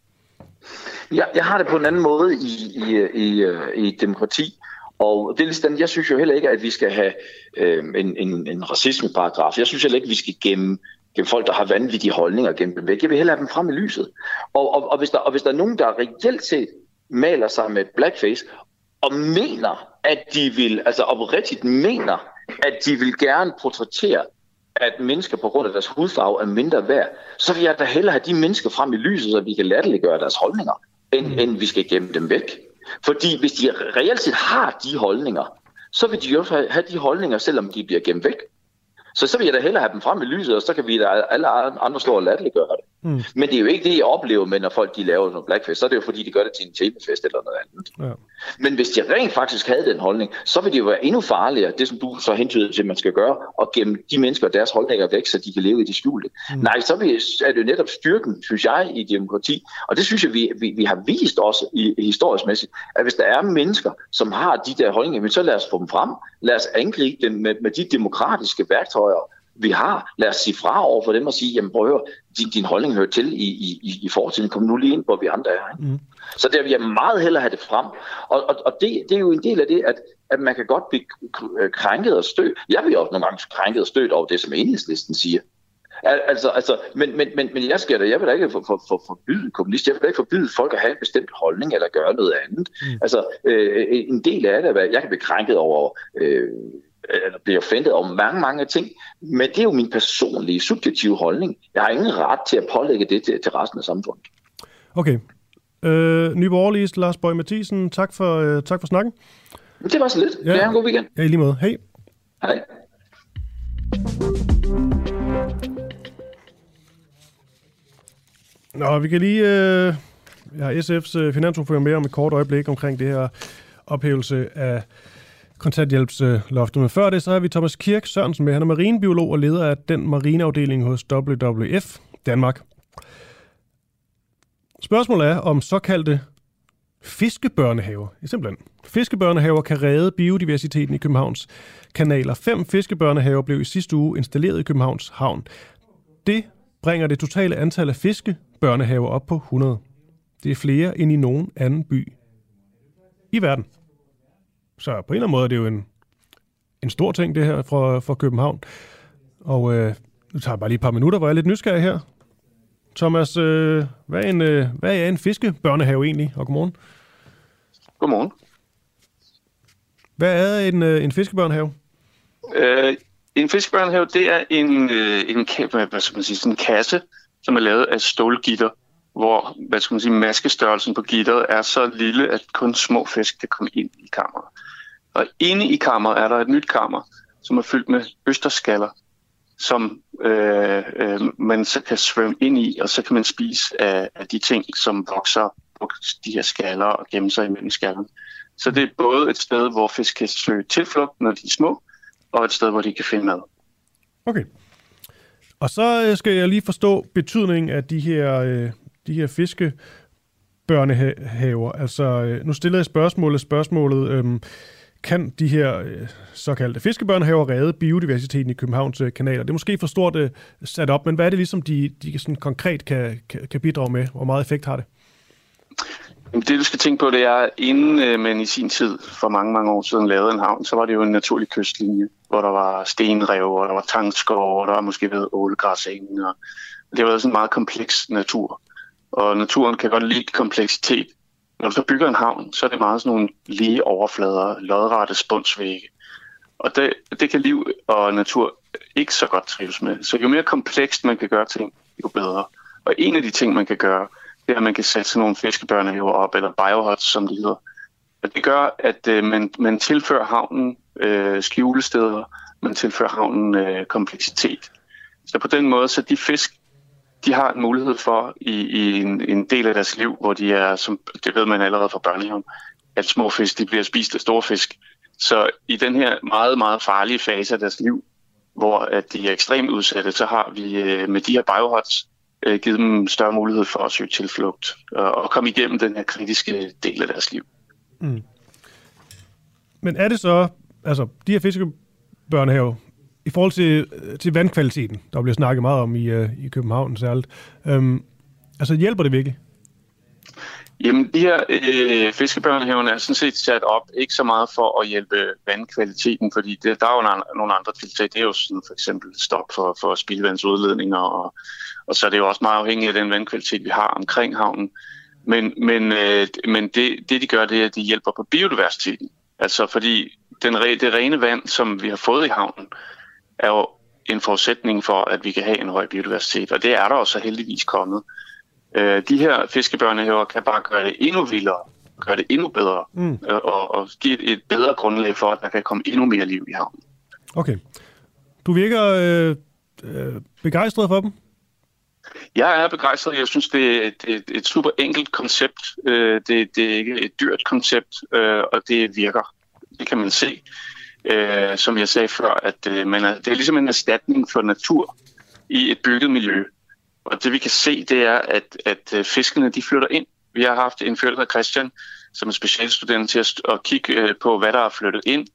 Ja, jeg har det på en anden måde i, i, i, øh, i demokrati. Og det er jeg synes jo heller ikke, at vi skal have øh, en, en, en racismeparagraf. Jeg synes heller ikke, at vi skal gemme gennem folk, der har vanvittige holdninger gennem dem væk. Jeg vil hellere have dem frem i lyset. Og, og, og, hvis, der, og hvis der er nogen, der reelt set maler sig med blackface, og mener, at de vil, altså oprigtigt mener, at de vil gerne portrættere, at mennesker på grund af deres hudfarve er mindre værd, så vil jeg da hellere have de mennesker frem i lyset, så vi kan latterliggøre deres holdninger, end, mm. end vi skal gemme dem væk. Fordi hvis de reelt set har de holdninger, så vil de jo have de holdninger, selvom de bliver gemt væk. Så så vil jeg da hellere have dem frem i lyset, og så kan vi da alle andre stå og latterliggøre det. Mm. Men det er jo ikke det, jeg oplever med, når folk de laver noget blackfest. Så er det jo fordi, de gør det til en temafest eller noget andet. Ja. Men hvis de rent faktisk havde den holdning, så vil det jo være endnu farligere, det som du så hentyder til, at man skal gøre, og gemme de mennesker og deres holdninger væk, så de kan leve i de skjulte. Mm. Nej, så er det jo netop styrken, synes jeg, i demokrati. Og det synes jeg, vi, vi, vi har vist også i, historisk mæssigt, at hvis der er mennesker, som har de der holdninger, så lad os få dem frem. Lad os angribe dem med, med de demokratiske værktøjer, vi har. Lad os sige fra over for dem og sige, jamen prøv at høre, din, din holdning hører til i, i, i fortiden. Kom nu lige ind, hvor vi andre er. Ikke? Mm. Så der vil jeg meget hellere have det frem. Og, og, og det, det er jo en del af det, at, at man kan godt blive krænket og stødt. Jeg bliver også nogle gange krænket og stødt over det, som enhedslisten siger. Altså, altså, men, men, men, men jeg skal da, jeg vil da ikke for, for, for forbyde kommunister, jeg vil da ikke forbyde folk at have en bestemt holdning eller gøre noget andet. Mm. Altså, øh, en del af det, jeg kan blive krænket over, øh, eller blive offentet over mange, mange ting, men det er jo min personlige, subjektive holdning. Jeg har ingen ret til at pålægge det til, til resten af samfundet.
Okay. Øh, Nye Borgerlige, Lars Bøge Mathisen, tak for, øh, tak for snakken.
Det var så lidt. Ja. Det er en god weekend.
Ja, i lige måde. Hej.
Hej.
Nå, vi kan lige... Øh, jeg har SF's øh, finansordfører med om et kort øjeblik omkring det her ophævelse af kontanthjælpsloftet. Men før det, så har vi Thomas Kirk Sørensen med. Han er marinebiolog og leder af den marineafdeling hos WWF Danmark. Spørgsmålet er, om såkaldte fiskebørnehaver, simpelthen fiskebørnehaver kan redde biodiversiteten i Københavns kanaler. Fem fiskebørnehaver blev i sidste uge installeret i Københavns Havn. Det bringer det totale antal af fiskebørnehaver op på 100. Det er flere end i nogen anden by i verden. Så på en eller anden måde er det jo en, en stor ting, det her fra, fra København. Og øh, nu tager jeg bare lige et par minutter, hvor jeg er lidt nysgerrig her. Thomas, øh, hvad, er en, øh, hvad er en fiskebørnehave egentlig? Og godmorgen.
Godmorgen.
Hvad er en, øh, en fiskebørnehave?
Øh, en fiskebørnehave, det er en, øh, en, hvad skal man sige, sådan en kasse, som er lavet af stålgitter, hvor hvad skal man sige, maskestørrelsen på gitteret er så lille, at kun små fisk kan komme ind i kammeret. Og inde i kammeret er der et nyt kammer, som er fyldt med østerskaller, som øh, øh, man så kan svømme ind i, og så kan man spise af, af de ting, som vokser på de her skaller og gemmer sig imellem skallerne. Så det er både et sted, hvor fisk kan søge tilflugt, når de er små, og et sted, hvor de kan finde mad.
Okay. Og så øh, skal jeg lige forstå betydningen af de her, øh, de her fiske børnehaver. Altså, øh, nu stiller jeg spørgsmålet, spørgsmålet, øhm, kan de her øh, såkaldte fiskebørnehaver redde biodiversiteten i Københavns øh, kanaler? Det er måske for stort øh, sat op, men hvad er det ligesom, de, de sådan konkret kan, kan, kan bidrage med? Hvor meget effekt har det?
Det, du skal tænke på, det er, inden øh, man i sin tid, for mange, mange år siden, lavede en havn, så var det jo en naturlig kystlinje, hvor der var stenrev, og der var tangskov, og der var måske ved ålegræseng, og det var sådan en meget kompleks natur. Og naturen kan godt lide kompleksitet. Når du så bygger en havn, så er det meget sådan nogle lige overflader, lodrette spundsvægge. Og det, det kan liv og natur ikke så godt trives med. Så jo mere komplekst man kan gøre ting, jo bedre. Og en af de ting, man kan gøre, det er, at man kan sætte sådan nogle fiskebørnehaver op, eller biohuts, som det hedder. Og det gør, at øh, man, man tilfører havnen øh, skjulesteder, man tilfører havnen øh, kompleksitet. Så på den måde, så de fisk, de har en mulighed for i, i en, en del af deres liv, hvor de er, som det ved man allerede fra børnehaven, at små fisk de bliver spist af store fisk. Så i den her meget, meget farlige fase af deres liv, hvor at de er ekstremt udsatte, så har vi øh, med de her biohots øh, givet dem større mulighed for at søge tilflugt og, og komme igennem den her kritiske del af deres liv. Mm.
Men er det så, altså de her fiskebørnehaver, i forhold til, øh, til vandkvaliteten, der bliver snakket meget om i, uh, i København særligt, øhm, altså hjælper det virkelig?
Jamen, de her øh, fiskebørnehaven er sådan set sat op ikke så meget for at hjælpe vandkvaliteten, fordi det, der er jo nogle andre tiltag. Det er jo sådan for eksempel stop for, for spildevandsudledninger, og, og så er det jo også meget afhængigt af den vandkvalitet, vi har omkring havnen. Men, men, øh, men det, det, de gør, det er, at de hjælper på biodiversiteten. Altså fordi den, det rene vand, som vi har fået i havnen, er jo en forudsætning for, at vi kan have en høj biodiversitet, og det er der også heldigvis kommet. Øh, de her fiskebørnehaver kan bare gøre det endnu vildere, gøre det endnu bedre, mm. øh, og, og give et, et bedre grundlag for, at der kan komme endnu mere liv i havnen.
Okay. Du virker øh, øh, begejstret for dem?
Jeg er begejstret. Jeg synes, det er et, et, et super enkelt koncept. Øh, det, det er ikke et dyrt koncept, øh, og det virker. Det kan man se. Øh, som jeg sagde før, at øh, man er, det er ligesom en erstatning for natur i et bygget miljø. Og det vi kan se, det er, at, at øh, fiskene de flytter ind. Vi har haft en følger Christian, som er specialstudent til at, at kigge øh, på, hvad der er flyttet ind.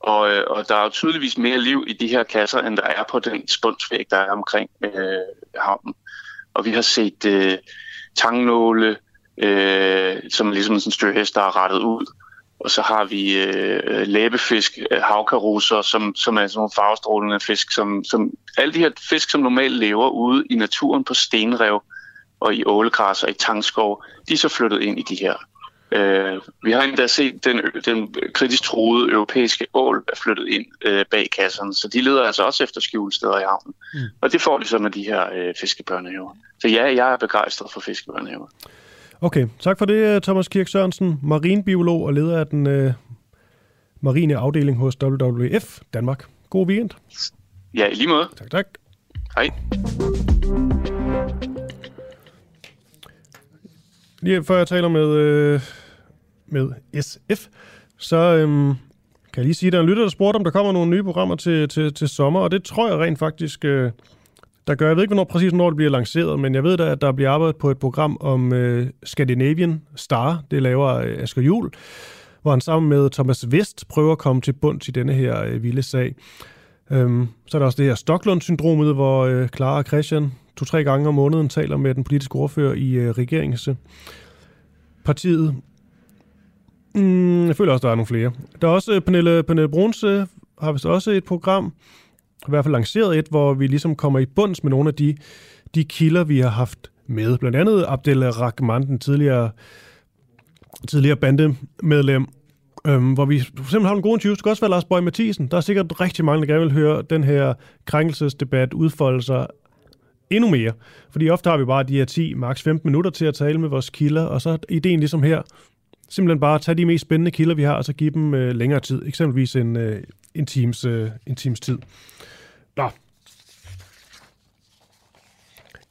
Og, øh, og der er jo tydeligvis mere liv i de her kasser, end der er på den spunsvæg, der er omkring øh, havnen. Og vi har set øh, tangnåle, øh, som ligesom sådan en støhest, der er rettet ud. Og så har vi øh, læbefisk, øh, havkarusser, som, som er sådan nogle farvestrålende fisk. Som, som, alle de her fisk, som normalt lever ude i naturen på stenrev og i ålegræs og i tangskov, de er så flyttet ind i de her. Øh, vi har endda set den, den kritisk troede europæiske ål er flyttet ind øh, bag kasserne, så de leder altså også efter skjulesteder i havnen. Mm. Og det får de så med de her øh, fiskebørnehaver. Så ja, jeg er begejstret for fiskebørnehaver.
Okay, tak for det, Thomas Kirk Sørensen, marinbiolog og leder af den øh, marine afdeling hos WWF Danmark. God weekend.
Ja, i lige måde.
Tak, tak.
Hej.
Lige før jeg taler med, øh, med SF, så øhm, kan jeg lige sige, at der er en lytter, der spurgte, om der kommer nogle nye programmer til, til, til sommer, og det tror jeg rent faktisk, øh, der gør. Jeg ved ikke, hvornår præcis når det bliver lanceret, men jeg ved da, at der bliver arbejdet på et program om øh, Scandinavian Star. Det laver øh, Asger Jul, hvor han sammen med Thomas Vest prøver at komme til bunds i denne her øh, vilde sag. Øhm, så er der også det her Stockholm-syndromet, hvor øh, Clara og Christian to-tre gange om måneden taler med den politiske ordfører i øh, regeringspartiet. Mm, jeg føler også, der er nogle flere. Der er også øh, Pernille, Pernille Brunse, har vist også et program, i hvert fald lanceret et, hvor vi ligesom kommer i bunds med nogle af de, de kilder, vi har haft med. Blandt andet Abdel Rahman, den tidligere, tidligere bandemedlem, øhm, hvor vi for eksempel har en god interview. Det skal også være Lars Bøge Mathisen. Der er sikkert rigtig mange, der gerne vil høre den her krænkelsesdebat udfolde sig endnu mere. Fordi ofte har vi bare de her 10, maks 15 minutter til at tale med vores kilder, og så er ideen ligesom her, simpelthen bare at tage de mest spændende kilder, vi har, og så give dem øh, længere tid. Eksempelvis en, øh, en, times, øh, en times tid. Nå.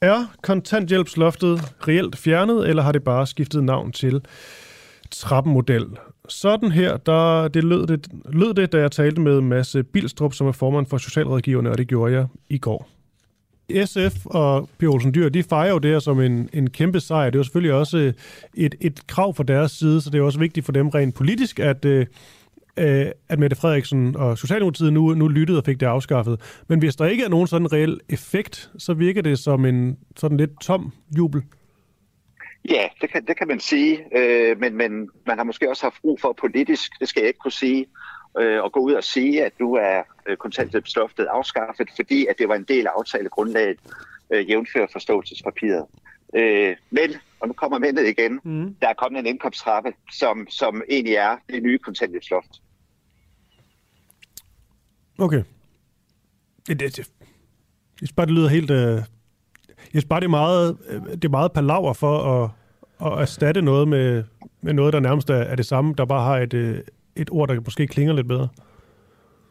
Er kontanthjælpsloftet reelt fjernet, eller har det bare skiftet navn til trappemodel? Sådan her, der, det lød, det, lød det, da jeg talte med Mads Bilstrup, som er formand for Socialrådgiverne, og det gjorde jeg i går. SF og P. Olsen Dyr, de fejrer jo det her som en, en kæmpe sejr. Det er jo selvfølgelig også et, et krav fra deres side, så det er også vigtigt for dem rent politisk, at, øh, øh, at Mette Frederiksen og Socialdemokratiet nu, nu lyttede og fik det afskaffet. Men hvis der ikke er nogen sådan reel effekt, så virker det som en sådan lidt tom jubel.
Ja, det kan, det kan man sige, øh, men, men man har måske også haft brug for politisk, det skal jeg ikke kunne sige, øh, at gå ud og sige, at nu er øh, kontanthjælpsloftet afskaffet, fordi at det var en del af aftalegrundlaget øh, jævnfør forståelsespapiret. Øh, men, og nu kommer mændet igen, mm. der er kommet en indkomsttrappe, som, som egentlig er det nye kontanthjælpsloft.
Okay. Det, det, det, jeg synes bare, det lyder helt... Øh, jeg synes bare, det er meget, øh, det er meget palaver for at, at erstatte noget med, med noget, der nærmest er, er det samme, der bare har et, øh, et ord, der måske klinger lidt bedre.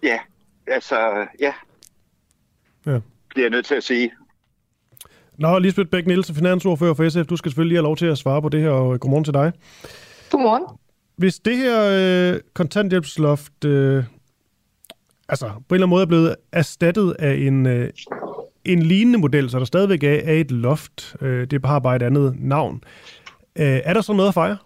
Ja, altså, ja.
Ja.
Det er jeg nødt til at sige.
Nå, Lisbeth Bæk Nielsen, finansordfører for SF, du skal selvfølgelig have lov til at svare på det her, og godmorgen til dig.
Godmorgen.
Hvis det her øh, kontanthjælpsloft øh, altså på en eller anden måde er blevet erstattet af en, øh, en lignende model, så der stadigvæk er, er et loft, øh, det har bare et andet navn. Øh, er der så noget at fejre?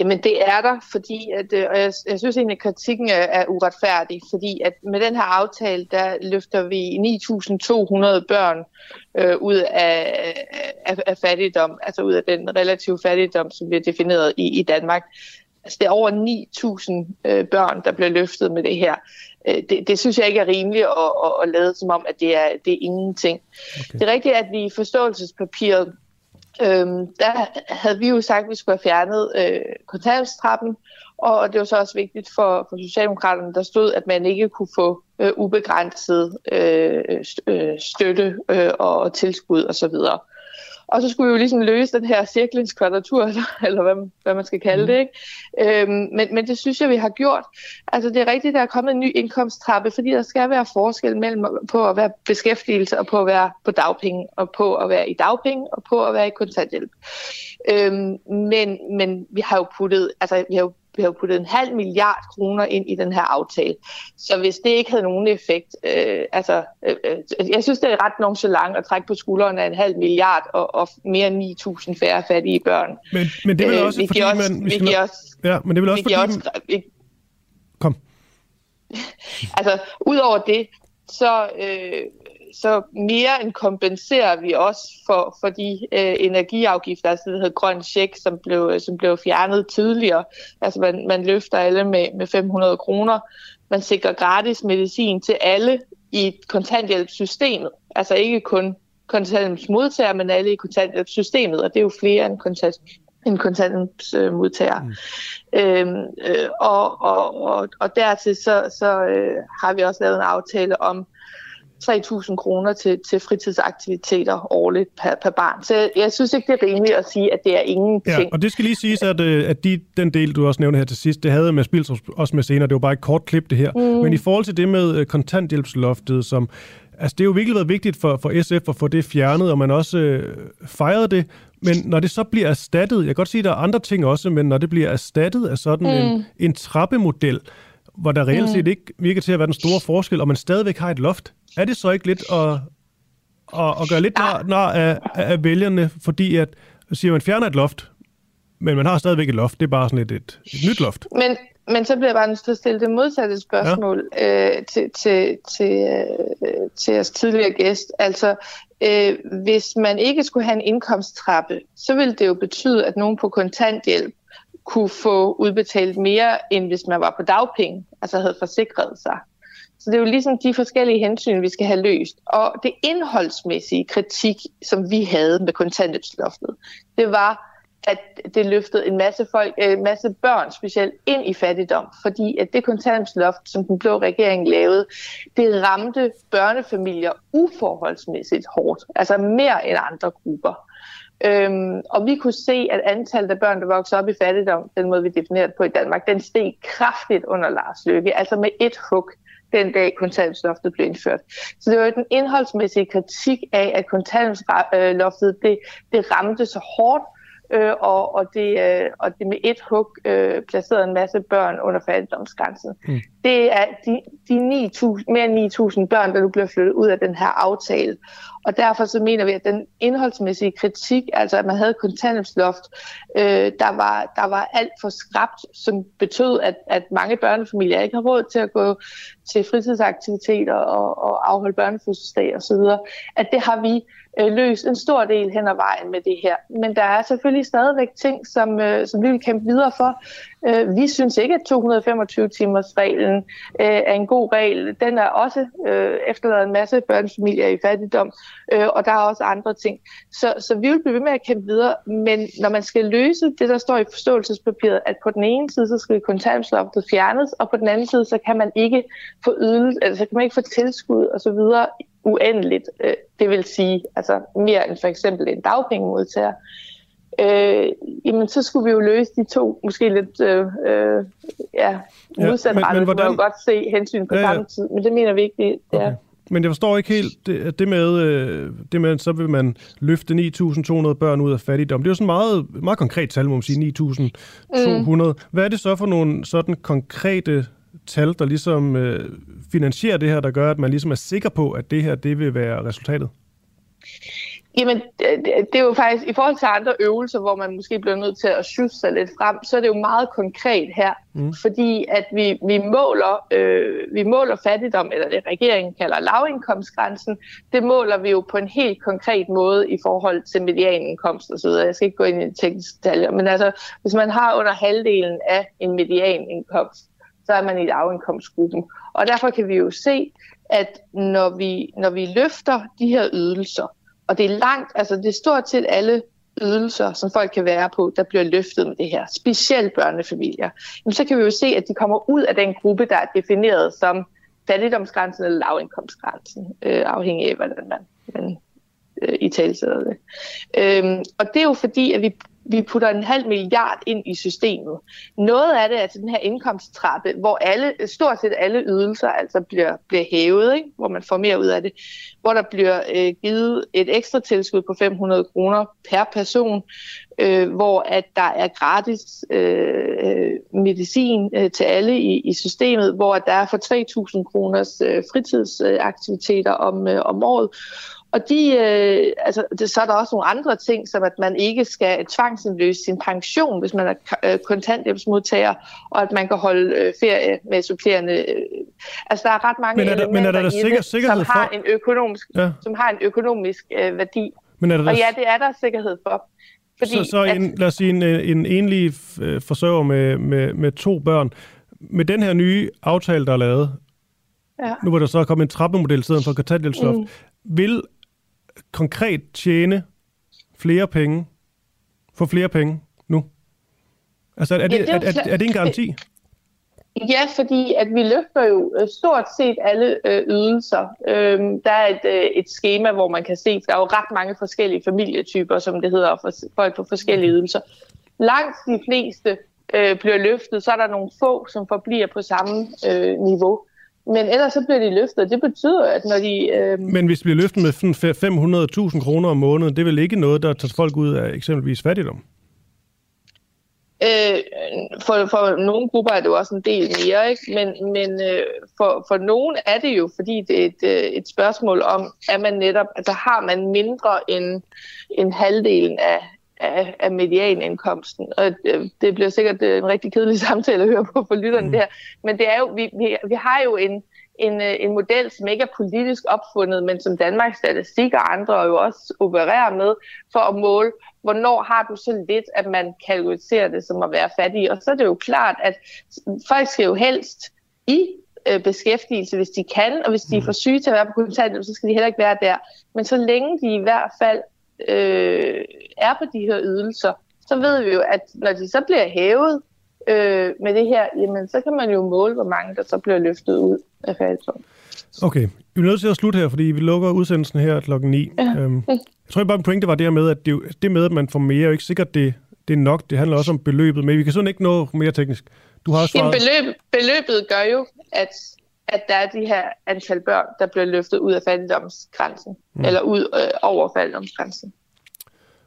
Jamen det er der, fordi at, øh, og jeg, jeg synes egentlig, at kritikken er, er uretfærdig, fordi at med den her aftale, der løfter vi 9.200 børn øh, ud af, af, af fattigdom, altså ud af den relative fattigdom, som bliver defineret i, i Danmark. Altså det er over 9.000 øh, børn, der bliver løftet med det her. Øh, det, det synes jeg ikke er rimeligt at, at, at lade som om, at det er, det er ingenting. Okay. Det er rigtigt, at vi i forståelsespapiret øhm, der havde vi jo sagt, at vi skulle have fjernet øh, kontanthjælpstrappen, og det var så også vigtigt for, for Socialdemokraterne, der stod, at man ikke kunne få øh, ubegrænset øh, øh støtte øh, og tilskud osv. Og så skulle vi jo ligesom løse den her cirklingskvadratur, eller hvad, hvad man skal kalde det.
Mhm.
Ikke? Øhm, men, men det synes jeg, vi har gjort. Altså det er rigtigt, der er kommet en ny indkomsttrappe, fordi der skal være forskel mellem på at være beskæftigelse og på at være på dagpenge, og på at være i dagpenge og på at være i kontanthjælp. Øhm, men, men vi har jo puttet, altså vi har jo vi har puttet en halv milliard kroner ind i den her aftale. Så hvis det ikke havde nogen effekt, øh, altså, øh, øh jeg synes, det er ret nonchalant at trække på skuldrene af en halv milliard og, og mere end 9.000 færre fattige børn.
Men, men det er vel øh, også, øh, fordi også, man... Vi, vi også, ja, men det vel også, fordi... Også, vi, Kom.
altså, udover det, så, øh, så mere end kompenserer vi også for, for de øh, energiafgifter, altså det hedder grøn check, som blev, øh, som blev fjernet tidligere. Altså man, man løfter alle med, med 500 kroner. Man sikrer gratis medicin til alle i kontanthjælpssystemet. Altså ikke kun kontanthjælpsmodtagere, men alle i kontanthjælpssystemet, og det er jo flere end kontanthjælps en kontanthjælpsmodtager. Mm. Øhm, øh, og, og, og, og dertil så, så øh, har vi også lavet en aftale om 3.000 kroner til, til fritidsaktiviteter årligt per, per barn. Så jeg, synes ikke, det er rimeligt at sige, at det er ingenting.
Ja, og det skal lige siges, at, øh, at de, den del, du også nævnte her til sidst, det havde med Spils også med senere. Det var bare et kort klip, det her. Mm. Men i forhold til det med øh, kontanthjælpsloftet, som Altså, det har jo virkelig været vigtigt for, for SF at få det fjernet, og man også øh, fejrede det. Men når det så bliver erstattet, jeg kan godt sige, at der er andre ting også, men når det bliver erstattet af sådan mm. en, en trappemodel, hvor der reelt mm. set ikke virker til at være den store forskel, og man stadigvæk har et loft, er det så ikke lidt at, at, at gøre lidt nar, nar af, af vælgerne, fordi at, siger man fjerner et loft, men man har stadigvæk et loft, det er bare sådan et, et, et nyt loft.
Men, men så bliver jeg bare nødt til at stille det modsatte spørgsmål ja. øh, til, til, til, øh, til jeres tidligere gæst. Altså, øh, hvis man ikke skulle have en indkomsttrappe, så ville det jo betyde, at nogen på kontanthjælp kunne få udbetalt mere, end hvis man var på dagpenge, altså havde forsikret sig. Så det er jo ligesom de forskellige hensyn, vi skal have løst. Og det indholdsmæssige kritik, som vi havde med kontanthjælpsloftet, det var, at det løftede en masse folk, øh, en masse børn specielt ind i fattigdom, fordi at det kontantsloft, som den blå regering lavede, det ramte børnefamilier uforholdsmæssigt hårdt, altså mere end andre grupper. Øhm, og vi kunne se, at antallet af børn, der voksede op i fattigdom, den måde vi definerer det på i Danmark, den steg kraftigt under Lars Løkke, altså med et hug den dag kontantloftet blev indført. Så det var jo den indholdsmæssige kritik af, at kontantloftet det, det ramte så hårdt, øh, og, og, det, øh, og det med et hug øh, placerede en masse børn under fattigdomsgrænsen. Mm. Det er de, de 9, mere end 9.000 børn, der nu bliver flyttet ud af den her aftale. Og derfor så mener vi, at den indholdsmæssige kritik, altså at man havde kontanthjælpsloft, øh, der, var, der var alt for skrabt, som betød, at, at mange børnefamilier ikke har råd til at gå til fritidsaktiviteter og, og afholde børnefødselsdag osv., at det har vi øh, løst en stor del hen ad vejen med det her. Men der er selvfølgelig stadigvæk ting, som, øh, som vi vil kæmpe videre for. Øh, vi synes ikke, at 225-timers reglen øh, er en god regel. Den er også øh, efterladet en masse børnefamilier i fattigdom, øh, og der er også andre ting. Så, så vi vil blive ved med at kæmpe videre, men når man skal løse det, der står i forståelsespapiret, at på den ene side, så skal kontanthjælpsloftet fjernes, og på den anden side, så kan man ikke få ydelse, altså kan man ikke få tilskud osv. uendeligt. Øh, det vil sige, altså mere end for eksempel en dagpengemodtager øh, jamen så skulle vi jo løse de to måske lidt øh, øh, ja, modsat ja, men, men hvordan... Man godt se hensyn på ja, ja. samme tid, men det mener vi ikke, det, det okay. er.
Men jeg forstår ikke helt det, det med, øh, det med, så vil man løfte 9.200 børn ud af fattigdom. Det er jo sådan meget, meget konkret tal, må man sige, 9.200. Mm. Hvad er det så for nogle sådan konkrete tal, der ligesom øh, finansierer det her, der gør, at man ligesom er sikker på, at det her det vil være resultatet?
Jamen, det er jo faktisk, i forhold til andre øvelser, hvor man måske bliver nødt til at sjusse sig lidt frem, så er det jo meget konkret her, mm. fordi at vi, vi, måler, øh, vi måler fattigdom, eller det regeringen kalder lavindkomstgrænsen, det måler vi jo på en helt konkret måde i forhold til medianindkomst osv. Jeg skal ikke gå ind i tekniske detaljer, men altså, hvis man har under halvdelen af en medianindkomst, så er man i lavindkomstgruppen. Og derfor kan vi jo se, at når vi, når vi løfter de her ydelser, og det er langt, altså det er stort set alle ydelser, som folk kan være på, der bliver løftet med det her. Specielt børnefamilier. Jamen, så kan vi jo se, at de kommer ud af den gruppe, der er defineret som fattigdomsgrænsen eller lavindkomstgrænsen, øh, afhængig af, hvordan man, man øh, i talsætter det. Øhm, og det er jo fordi, at vi vi putter en halv milliard ind i systemet. Noget af det er til den her indkomsttrappe, hvor alle, stort set alle ydelser altså bliver, bliver hævet, ikke? hvor man får mere ud af det, hvor der bliver øh, givet et ekstra tilskud på 500 kroner per person, øh, hvor at der er gratis øh, medicin øh, til alle i, i systemet, hvor at der er for 3.000 kroners øh, fritidsaktiviteter om, øh, om året. Og de, øh, altså, det, så er der også nogle andre ting, som at man ikke skal tvangsindløse sin pension, hvis man er øh, kontanthjælpsmodtager, og at man kan holde øh, ferie med supplerende. Øh, altså, der er ret mange
Men er der- men er der
elementer i
sikker- sikkerhed
som har
for-
en økonomisk,
Ja.
som har en økonomisk øh, værdi.
Men er der
og ja, det er der sikkerhed for. Fordi
så, så en, lad os sige, en, en enlig øh, forsørger med, med, med to børn. Med den her nye aftale, der er lavet,
ja.
nu hvor der så er kommet en trappemodel stedet for kontanthjælpsloft,
mm.
vil konkret tjene flere penge, få flere penge nu? Altså, er, er,
Ja,
det,
det er
er, er, er det en garanti?
Ja, fordi at vi løfter jo øh, stort set alle øh, ydelser. Øhm, der er et, øh, et schema, hvor man kan se, der er jo ret mange forskellige familietyper, som det hedder, for folk på forskellige ydelser. Langt de fleste øh, bliver løftet, så er der nogle få, som forbliver på samme øh, niveau. Men ellers så bliver de løftet. Det betyder, at når de... Øh,
Men hvis vi bliver løftet med sådan 500.000 kroner om måneden, det er vel ikke noget, der tager folk ud af eksempelvis fattigdom?
Øh, for, for nogle grupper er det jo også en del mere, ikke? men, men øh, for, for nogle er det jo, fordi det er et, øh, et spørgsmål om, at man netop, altså har man mindre end, end halvdelen af, af, af medianindkomsten. Og øh, det bliver sikkert øh, en rigtig kedelig samtale at høre på for lytterne mm. der, men det er jo, vi, vi, vi har jo en, en, øh, en model, som ikke er politisk opfundet, men som Danmarks Statistik og andre jo også opererer med, for at måle, hvornår har du så lidt, at man kalkulerer det som at være fattig. Og så er det jo klart, at folk skal jo helst i øh, beskæftigelse, hvis de kan, og hvis de er for syge til at være på kontanthjælp, så skal de heller ikke være der. Men så længe de i hvert fald øh, er på de her ydelser, så ved vi jo, at når de så bliver hævet øh, med det her, jamen så kan man jo måle, hvor mange der så bliver løftet ud af fattigdom.
Okay, vi er nødt til at slutte her, fordi vi lukker udsendelsen her klokken 9.
Ja.
Øhm, jeg tror bare, min pointe var det her med, at det, det med, at man får mere, er jo ikke sikkert, det, det er nok. Det handler også om beløbet, men vi kan sådan ikke nå mere teknisk. Du har også
Jamen,
svaret.
beløb, beløbet gør jo, at, at der er de her antal børn, der bliver løftet ud af fattigdomsgrænsen,
Mm.
eller ud øh, over fattigdomsgrænsen.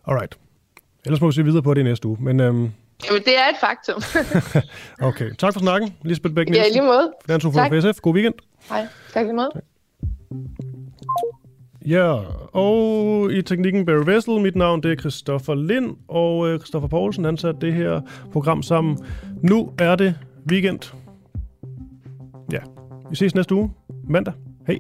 Alright. Ellers må vi se videre på det i næste uge. Men øhm,
Jamen, det er et faktum.
okay, tak for snakken, Lisbeth Bæk
ja, i lige måde.
Finansordfører
Tak.
for SF. God weekend.
Hej, tak lige måde.
Ja, og i teknikken Barry Vessel, mit navn det er Christoffer Lind, og øh, Christoffer Poulsen han satte det her program sammen. Nu er det weekend. Vi ses næste uge, mandag. Hej.